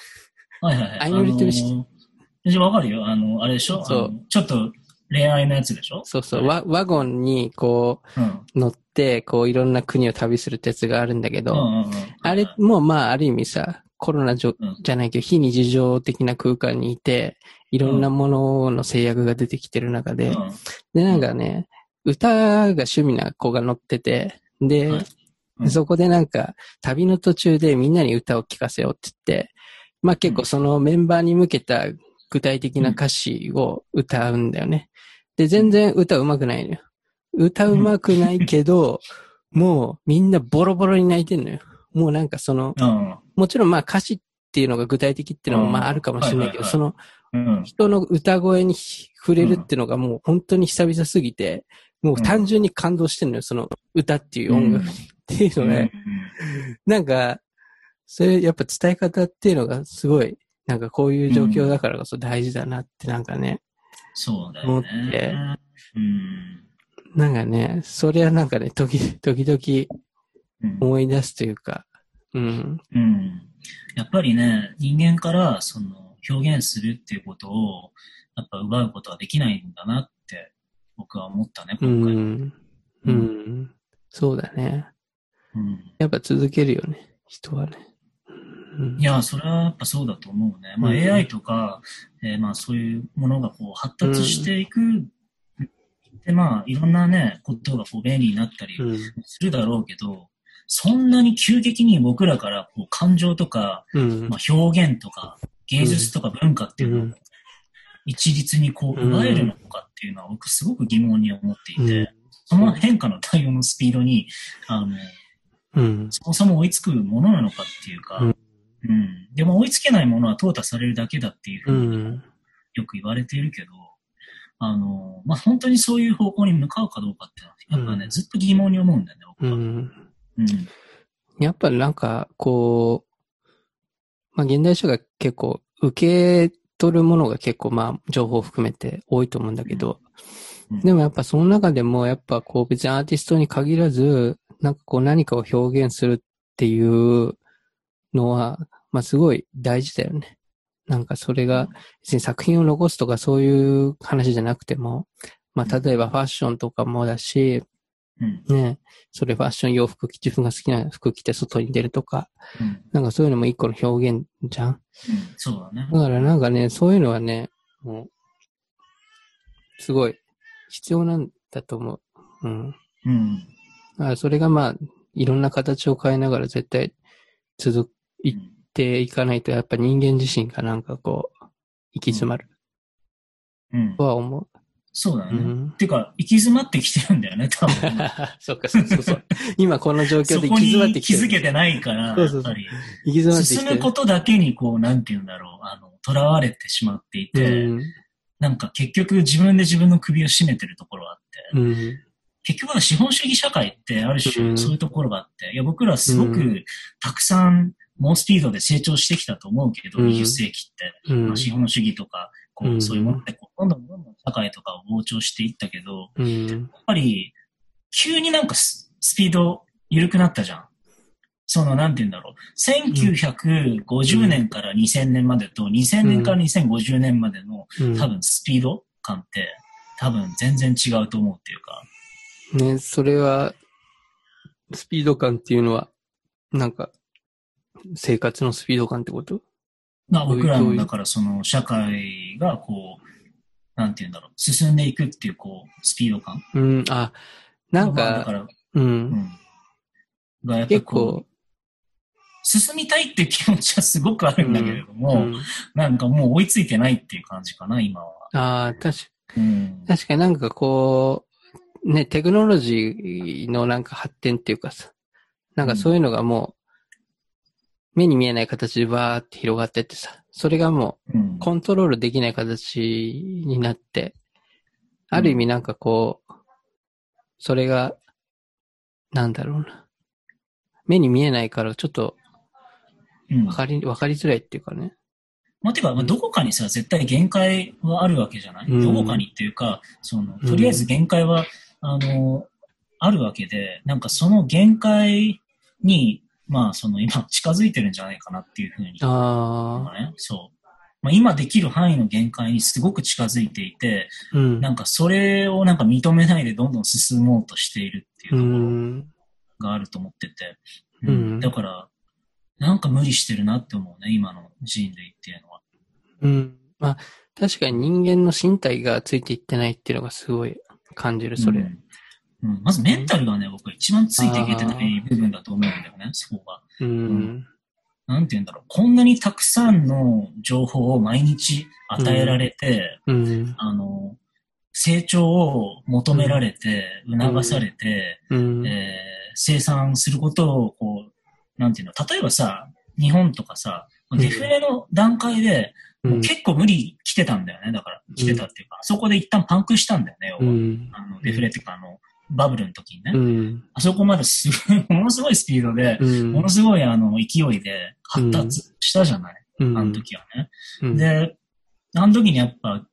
はいはいはい。
相乗りって知って
わかるよ。あの、あれでしょ？
そう。
ちょっと恋愛のやつでしょ？
そうそう、ワワゴンにこ
うん。
う乗って、こういろんな国を旅するってやつがあるんだけど、
うんうんうん。
あれもまあある意味さ、コロナじじゃないけど、非日常的な空間にいて、いろんなものの制約が出てきてる中で、
うん。
で、なんかね、歌が趣味な子が乗ってて、で、
はいうん
そこでなんか、旅の途中でみんなに歌を聴かせようって言って、まあ結構そのメンバーに向けた具体的な歌詞を歌うんだよね。で、全然歌上手くないのよ。歌上手くないけど、もうみんなボロボロに泣いてんのよ。もうなんかその、
うん。
もちろんまあ歌詞っていうのが具体的っていうのもまああるかもしれないけど、
うん
その
うん。
人の歌声に触れるっていうのがもう本当に久々すぎて、もう単純に感動してんのよ、その歌っていう音楽っていうのね。なんか、それやっぱ伝え方っていうのがすごい、なんかこういう状況だからこそ大事だなってなんかね、
そうだ
思っ
よね
て。
うん。
なんかね、それはなんかね、時、時々
うん
思い出すというか、うん、
うん。やっぱりね、人間からその表現するっていうことを、やっぱ奪うことはできないんだなって僕は思ったね、
う
今回。
ん、うん、そうだね。
うん
やっぱ続けるよね、人はね。うん
いや、それはやっぱそうだと思うね。まあ、
うん
AI とか、えーまあそういうものがこう発達していくで、まあ、いろんなね、ことがこう便利になったり
うん。
するだろうけど、そんなに急激に僕らからこう感情とか、
うん
ま。あ、表現とか芸術とか文化っていうのを
うん
一律にこう奪えるのかっていうのは僕すごく疑問に思っていて、
うん
その変化の対応のスピードに、あの、
うん。
そもそも追いつくものなのかっていうか、
う
うんん。でも追いつけないものは淘汰されるだけだっていうふ
う
うに
ん。
よく言われているけど、あの、まあ、本当にそういう方向に向かうかどうかっていうのは、やっぱね、
うん
ずっと疑問に思うんだよね、僕は。
うん。
うん。
やっぱなんか、こう、まあ、現代書が結構、受け取るものが結構、まあ、情報を含めて多いと思うんだけど、
うん。
でもやっぱその中でも、やっぱこう別にアーティストに限らず、なんかこう何かを表現するっていうのは、まあすごい大事だよね。なんかそれが、別に作品を残すとかそういう話じゃなくても、まあ例えばファッションとかもだし、
うん。
ね、それファッション洋服、自分が好きな服着て外に出るとか、
うん。
なんかそういうのも一個の表現じゃん。
うん。そうだね。
だからなんかね、そういうのはね、もう、すごい必要なんだと思う。うん。
うん。
だからそれがまあ、いろんな形を変えながら絶対続いっていかないと、やっぱ人間自身がなんかこう、行き詰まる
うん
と。は思う。う
そうだね。
ん。
てか、行き詰まってきてるんだよね、多分。[laughs]
そうか、そうそうそう。今この状況で行き詰まっ
に
てきてる。
気づけてないから、
そうそうそう
やっぱり。
行き詰まってきてる。
進むことだけに、こう、なんて言うんだろう、あの、囚われてしまっていて、
うん。
なんか結局自分で自分の首を絞めてるところがあって、
うん。
結局は資本主義社会ってある
うん
種そういうところがあって、いや僕らすご
う
くたくさん猛スピードで成長してきたと思うけど、
うん
20世紀って、
うん
まあ、資本主義とか、こ
う
そういうものってこうどんどんどんどん社会とかを膨張していったけど、
うん。
やっぱり急になんかススピード緩くなったじゃん。その、なんて言うんだろう。1950年から2000年までと、2000年から2050年までの
うん
多分スピード感って、多分全然違うと思うっていうか、
ね、それは、スピード感っていうのは、なんか、生活のスピード感ってこと？
まあ僕らの、だからその社会がこう、なんて言うんだろう、進んでいくっていうこう、スピード感。
うん、あ、なんか、
まあだから、
う、
うんん。がやっぱ
結
こ
構
う、、進みたいっていう気持ちはすごくあるんだけれども、
うん
なんかもう追いついてないっていう感じかな、今は。
ああ、確か
うん。
確かになんかこう、ね、テクノロジーのなんか発展っていうかさ、なんかそういうのがもう、目に見えない形でバーって広がってってさ、それがも
うん。
うコントロールできない形になって、ある意味なんかこう、それが、なんだろうな。目に見えないからちょっと
うん。
わかり、わかりづらいっていうかね。
まあ、てか、まあ、どこかにさ、絶対限界はあるわけじゃない、
うん。
どこかにっていうか、その、とりあえず限界は、あの、あるわけで、なんかその限界に、まあ、その今近づいてるんじゃないかなっていうふうに、
ああ、
ね、そう。まあ、今できる範囲の限界にすごく近づいていて、
うん。
なんかそれをなんか認めないでどんどん進もうとしているっていう
う
ところ
ん。
があると思ってて、
うん
だから、なんか無理してるなって思うね、今の人類っていうのは。
うん。まあ、確かに人間の身体がついていってないっていうのがすごい感じる、それ。
うんうんまずメンタルがね、僕は一番ついていけてない部分だと思うんだよね、そこが。
うん。
なんて言うんだろう。こんなにたくさんの情報を毎日与えられて、
うん。
あの、成長を求められて、促されて、
うん。
えー生産することを、こう、なんていうの、例えばさ、日本とかさ、
ん
デフレの段階で、結構無理来てたんだよね、だから。来てたっていうか、そこで一旦パンクしたんだよね。あのデフレっていうか、あの、バブルの時にね。
うん。
あそこまですごい、[laughs] ものすごいスピードで、
うん。
ものすごいあの勢いで発達したじゃない、
うん
あの時はね。
うん、
で、あの時にやっぱ、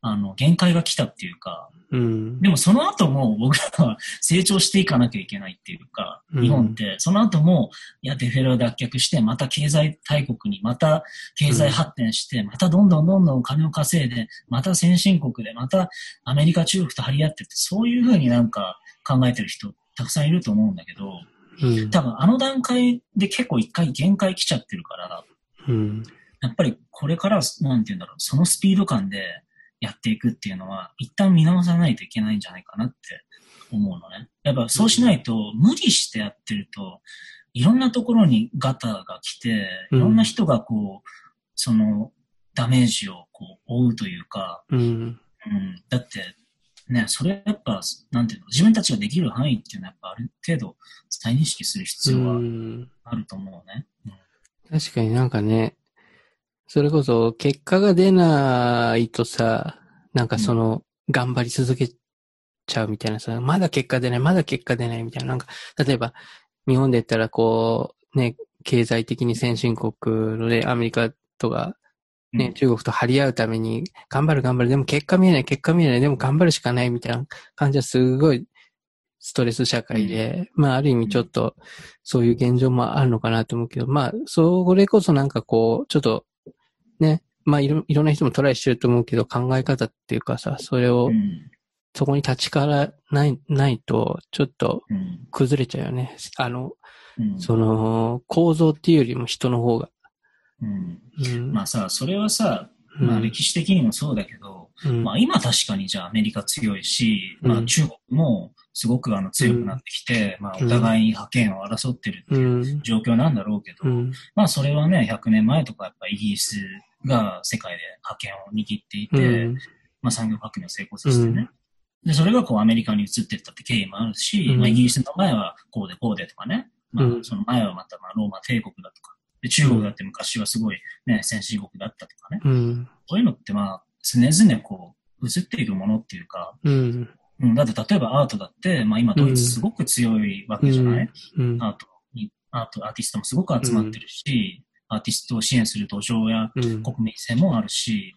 あの、限界が来たっていうか、
うん。
でもその後も僕らは成長していかなきゃいけないっていうか、
うん
日本って、その後も、いや、デフェレを脱却して、また経済大国に、また経済発展して、またどんどんどんどんお金を稼いで、また先進国で、またアメリカ、中国と張り合ってって、そういうふうになんか考えてる人たくさんいると思うんだけど、
うん。
多分あの段階で結構一回限界来ちゃってるから、
うん。
やっぱりこれから、なんて言うんだろう、そのスピード感でやっていくっていうのは、一旦見直さないといけないんじゃないかなって思うのね。やっぱそうしないと、無理してやってると、いろんなところにガタが来て、いろんな人がこう、そのダメージをこう負うというか、
うん。
うん、だって、ね、それやっぱ、なんていうの、自分たちができる範囲っていうのはやっぱある程度再認識する必要は
うん
あると思うね。うん
確かになんかね、それこそ結果が出ないとさ、なんかその、頑張り続けちゃうみたいなさ、まだ結果出ない、まだ結果出ないみたいな、なんか、例えば、日本で言ったらこう、ね、経済的に先進国のね、アメリカとか、ね、中国と張り合うために、頑張る頑張る、でも結果見えない、結果見えない、でも頑張るしかないみたいな感じはすごいストレス社会で、まあある意味ちょっとそういう現状もあるのかなと思うけど、まあそれこそなんかこう、ちょっとね、まあいろいろんな人もトライしてると思うけど、考え方っていうかさ、それを
う、ん
そこに立ちからない、ないと、ちょっと
うん
崩れちゃうよね。あの、
うん
その、構造っていうよりも人の方が。
うん
うん。
まあさ、それはさ、
うん
まあ歴史的にもそうだけど、
うん
まあ今確かにじゃあアメリカ強いし、
うん
まあ中国もすごくあの強くなってきて、まあお互いに覇権を争ってるって
う。
いうん状況なんだろうけど、
うん。
まあそれはね、100年前とかやっぱイギリスが世界で覇権を握っていて、
うん。
まあ産業革命を成功させてね。で、それがこうアメリカに移っていったって経緯もあるし、
うん
まあイギリスの前はこうでこうでとかね、まあ
うん
その前はまたまあローマ帝国だとか、で中国だって昔はすごいね、先進国だったとかね、
うん。
そういうのってまあ常々こう移っていくものっていうか、
うん。
うん、だって例えばアートだって、まあ今ドイツすごく強いわけじゃない、
うん。
アートに、アート、アーティストもすごく集まってるし、アーティストを支援する土壌や
うん。
国民性もあるし、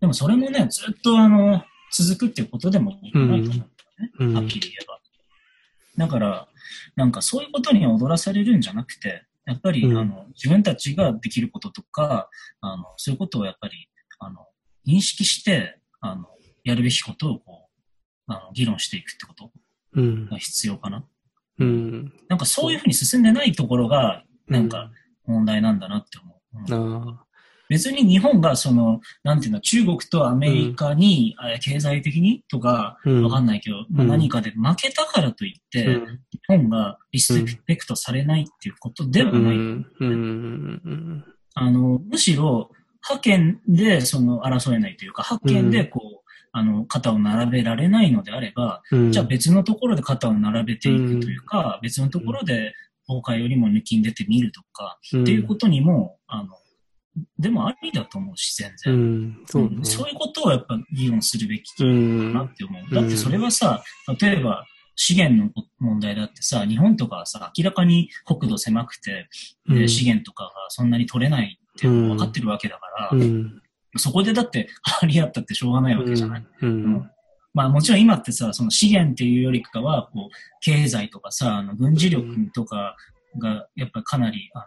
でもそれもね、ずっとあの、続くっていうことでもないと思うんだよね。
うん
はっきり言えば。だから、なんかそういうことに踊らされるんじゃなくて、やっぱり、
うん
あの、自分たちができることとか、あの、そういうことをやっぱり、あの、認識して、あの、やるべきことをこう、あの、議論していくってこと
うん
が。必要かな。
うん。
なんかそういうふうに進んでないところが、なんか問題なんだなって思う。うん
ああ。
別に日本がその、なんていうの、中国とアメリカに、あ経済的にとか、
うん
わかんないけど、まあ
うん
何かで負けたからといって、
うん
日本がリスペクトされないっていうことでは
う
ない。
ん。うん。
あの、むしろ、派遣でその争えないというか、派遣でこう、あの、肩を並べられないのであれば、
うん。
じゃあ別のところで肩を並べていくというか、別のところで崩壊よりも抜きん出てみるとか、
うん、
っていうことにも、あの、でもありだと思うし、全
う
然。
ん。そうね
うんそういうことをやっぱ議論するべき
う
か
ん。
なって思う。だってそれはさ、例えば資源の問題だってさ、日本とかはさ、明らかに国土狭くて、で
うん
資源とかがそんなに取れないって分かってるわけだから、
うん。
そこでだって張り合ったってしょうがないわけじゃない。
う
うんん。まあもちろん今ってさ、その資源っていうよりかは、こう、経済とかさ、あの軍事力とかがやっぱりかなり、あの、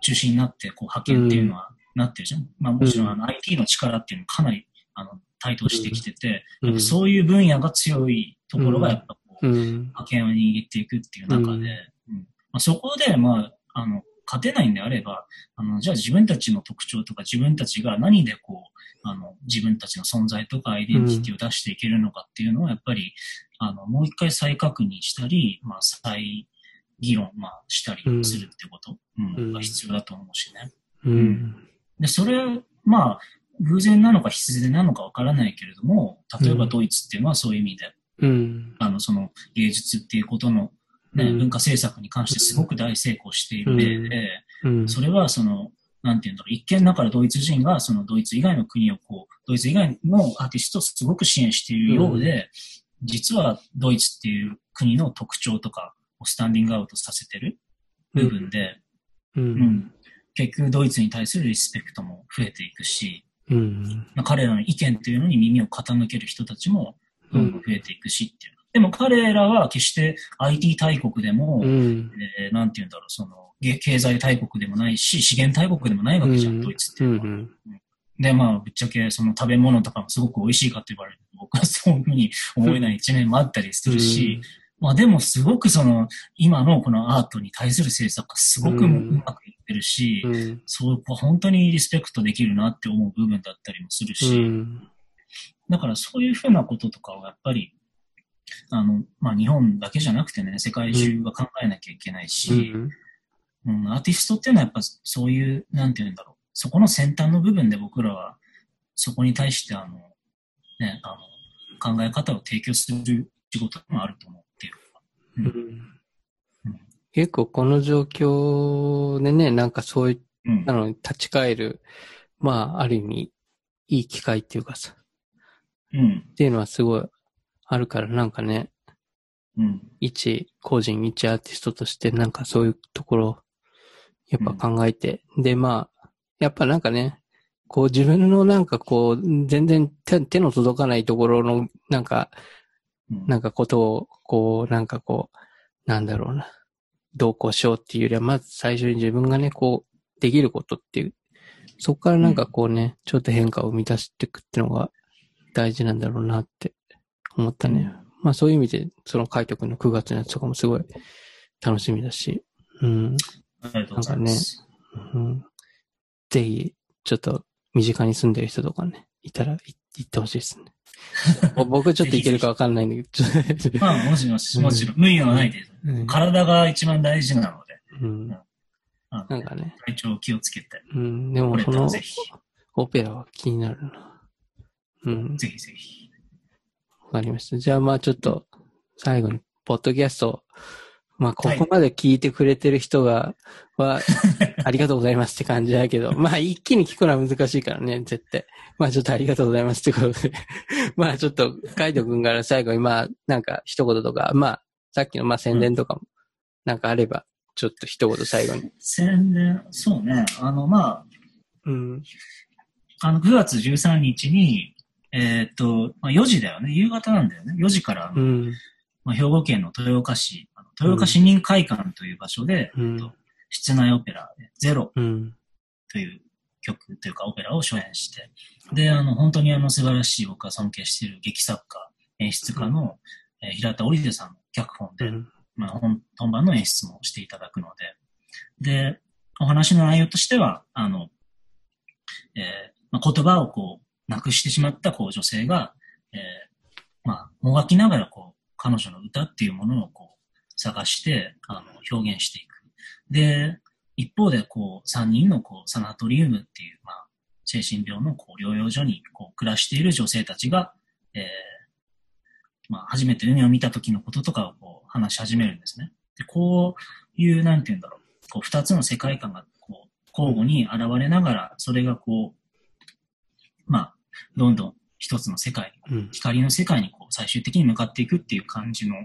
中心になって、こう、派遣っていうのはなってるじゃん。まあもちろんあの IT の力っていうのもかなり、あの、台頭してきてて、そういう分野が強いところがやっぱこう、
うん。
派遣を握っていくっていう中で、まあ、そこで、まあ、あの、勝てないんであれば、あの、じゃあ自分たちの特徴とか自分たちが何でこう、あの、自分たちの存在とかアイデンティティを出していけるのかっていうのは、やっぱり、あの、もう一回再確認したり、まあ、再議論、まあ、したりするってこと、うん
うん
が必要だと思うしね。
うん。
で、それ、まあ、偶然なのか必然なのかわからないけれども、例えば
うん
ドイツっていうのはそういう意味で、
うん。
あの、その芸術っていうことの、ね
うん
文化政策に関してすごく大成功している例で、
うん。
それはその、なんていうんだろう、一見だからドイツ人がそのドイツ以外の国をこう、ドイツ以外のアーティストをすごく支援しているようで、実はドイツっていう国の特徴とかをスタンディングアウトさせてる部分で、
う。
うんん、結局ドイツに対するリスペクトも増えていくし、
うん。
まあ彼らの意見というのに耳を傾ける人たちもどんどん増えていくしっていう。でも彼らは決して IT 大国でも、
うん。
えーなんて言うんだろう、その、げ経済大国でもないし、資源大国でもないわけじゃん、ドイツって
う
いうのは。
ん。
で、まあ、ぶっちゃけ、その食べ物とかもすごく美味しいかって言われると、[laughs] 僕はそういうふうに思えない一面もあったりするし、まあでもすごくその、今のこのアートに対する政策がすごくう
うん
まくいってるし、
うん。
そう、本当にリスペクトできるなって思う部分だったりもするし、
うん。
だからそういうふうなこととかをやっぱり、あの、まあ日本だけじゃなくてね、世界中が考えなきゃいけないし、
うん
うん、アーティストっていうのはやっぱそういう、なんていうんだろう、そこの先端の部分で僕らは、そこに対してあの、ね、あの、考え方を提供する仕事もあると思っている。うん。うん。
結構この状況でね、なんかそういっ
うん。
たのに立ち返る、まあ、ある意味、いい機会っていうかさ、
うん。
っていうのはすごいあるから、なんかね、
うん。
一個人、一アーティストとして、なんかそういうところ、やっぱ考えて、で、まあ、やっぱなんかね、こう自分のなんかこう、全然手手の届かないところの、なんか、
うん
なんかことを、こう、なんかこう、なんだろうな、どうこうしようっていうよりは、まず最初に自分がね、こう、できることっていう、そこからなんかこうね、ちょっと変化を生み出していくっていうのが大事なんだろうなって思ったね。まあそういう意味で、その海斗くんの9月のやつとかもすごい楽しみだし、うん、
ありがとうございます。
うん。ぜひ、ちょっと身近に住んでる人とかね、いたらい行ってほしいですね。ぼ [laughs] 僕ちょっと行けるかわかんないんだけど、
まあ、もちろん、もちろん、無理のない程度。
うん。
体が一番大事なので、
うん。なんかね、
体調を気をつけて、
うん、でもそのオペラは気になるな。うん、
ぜひぜひ。
わかりました。じゃあまあちょっと、最後に、ポッドキャスト、まあここまで聞いてくれてる人が、は、[laughs] ありがとうございますって感じだけど、まあ一気に聞くのは難しいからね、絶対。まあちょっとありがとうございますってことで。[laughs] まあちょっと、カイト君から最後にまあ、なんか一言とか、まあ、さっきのまあ宣伝とかも、なんかあれば、ちょっと一言最後に。
宣伝、そうね、あの、ま
うん。
あ、あの、9月13日に、えーっと、まあ、4時だよね。夕方なんだよね。4時から、
うん。
まあ、兵庫県の豊岡市、あの豊岡市民会館という場所で、
うん
えっと室内オペラ、ゼロ
うん。
という曲というかオペラを初演して、で、あの、本当にあの素晴らしい僕が尊敬している劇作家、演出家の、えー平田織出さんの脚本で、
うん。
まあ、本本番の演出もしていただくので、で、お話の内容としては、あの、えーまあ、言葉をこう、なくしてしまったこう女性が、えーまあ、もがきながらこう、彼女の歌っていうものをこう、探して、あの、表現していく。で、一方でこう、三人のこう、サナトリウムっていう、まあ、精神病のこう療養所にこう暮らしている女性たちが、えーまあ、初めて海を見た時のこととかをこう話し始めるんですね。で、こういう、なんて言うんだろう、こう二つの世界観がこう交互に現れながら、それがこう、まあ、どんどん一つの世界に、
うん。
光の世界にこう最終的に向かっていくっていう感じの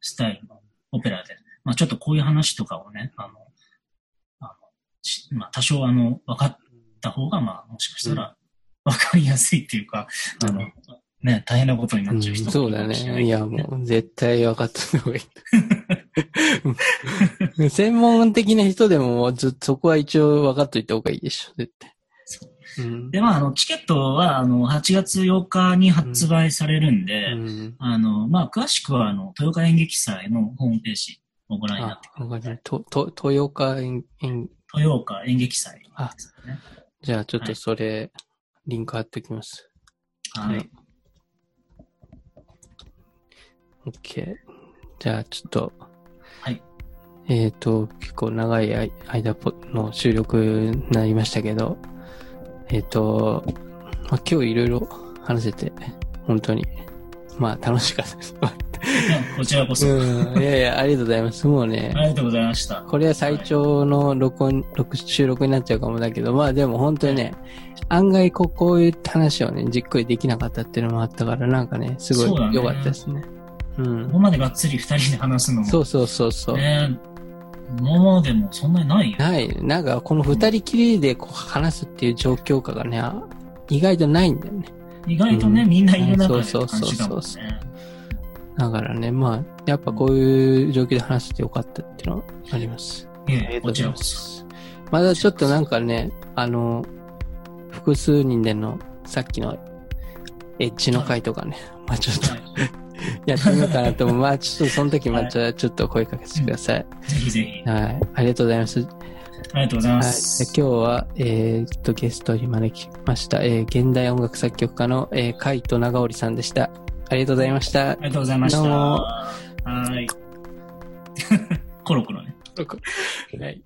スタイルのオペラで、まあ、ちょっとこういう話とかをね、あの、あのしまあ、多少あの、分かった方が、まあ、もしかしたら分かりやすいっていうか、あの、ね、大変なことになっちゃう人も
そうだ
るかもしれない
ね。いや、もう、絶対分かった方がいい。[laughs] 専門的な人でも、ずそこは一応分かっといた方がいいでしょ、絶対。
そう
うん。
で、まあ、あの、チケットは、あの、8月8日に発売されるんで、
うん
あの、まあ、詳しくは、あの、豊岡演劇祭のホームページをご覧にな
あ
ってく、ださい
わかりました。と、と、豊岡演、演
豊岡演劇祭ね。
じゃあちょっとそれ、リンク貼っておきます。
はい。
OK。じゃあちょっと、
はい。
えっ、と、結構長い間の収録になりましたけど、えっ、と、まあ、今日いろいろ話せて、本当に、まあ楽しかったです。
こちらこそ、
うん。いやいや、ありがとうございます。もうね
あ、りがとうございました。
これは最長の録音、録収録になっちゃうかもだけど、まあでも本当にね、案外こうこういう話をね、じっくりできなかったっていうのもあったから、なんかね、すごい良かったですね。うん
ここ。までがっつり二人で話すのも、
そうそうそうそう。
ね、今までもそんなにないよ。
ない。なんかこの二人きりでこう話すっていう状況下がね、あ意外とないんだよね。
意外とね、
うん
みんないる中で
そうそうそう
感じだもん
そう
ね。
だからね、まあ、やっぱこういう状況で話せてよかったっていうのはあります。
いえ
ありがとう
こちら
ございま。す。まだちょっとなんかね、あの、複数人でのさっきのエッジの回とかね、まあちょっと
はい
やってみようかなと思う。まあちょっとその時またちょっと声かけてください。
ぜひぜひ。
はい。ありがとうございます。
ありがとうございま
はい。
す。
今日は、えーっと、ゲストに招きました、えー現代音楽作曲家の、えー、海斗長織さんでした。ありがとうございました
あ。りがとうございました。
どうも
はーい。[laughs] コロコロね。
はい。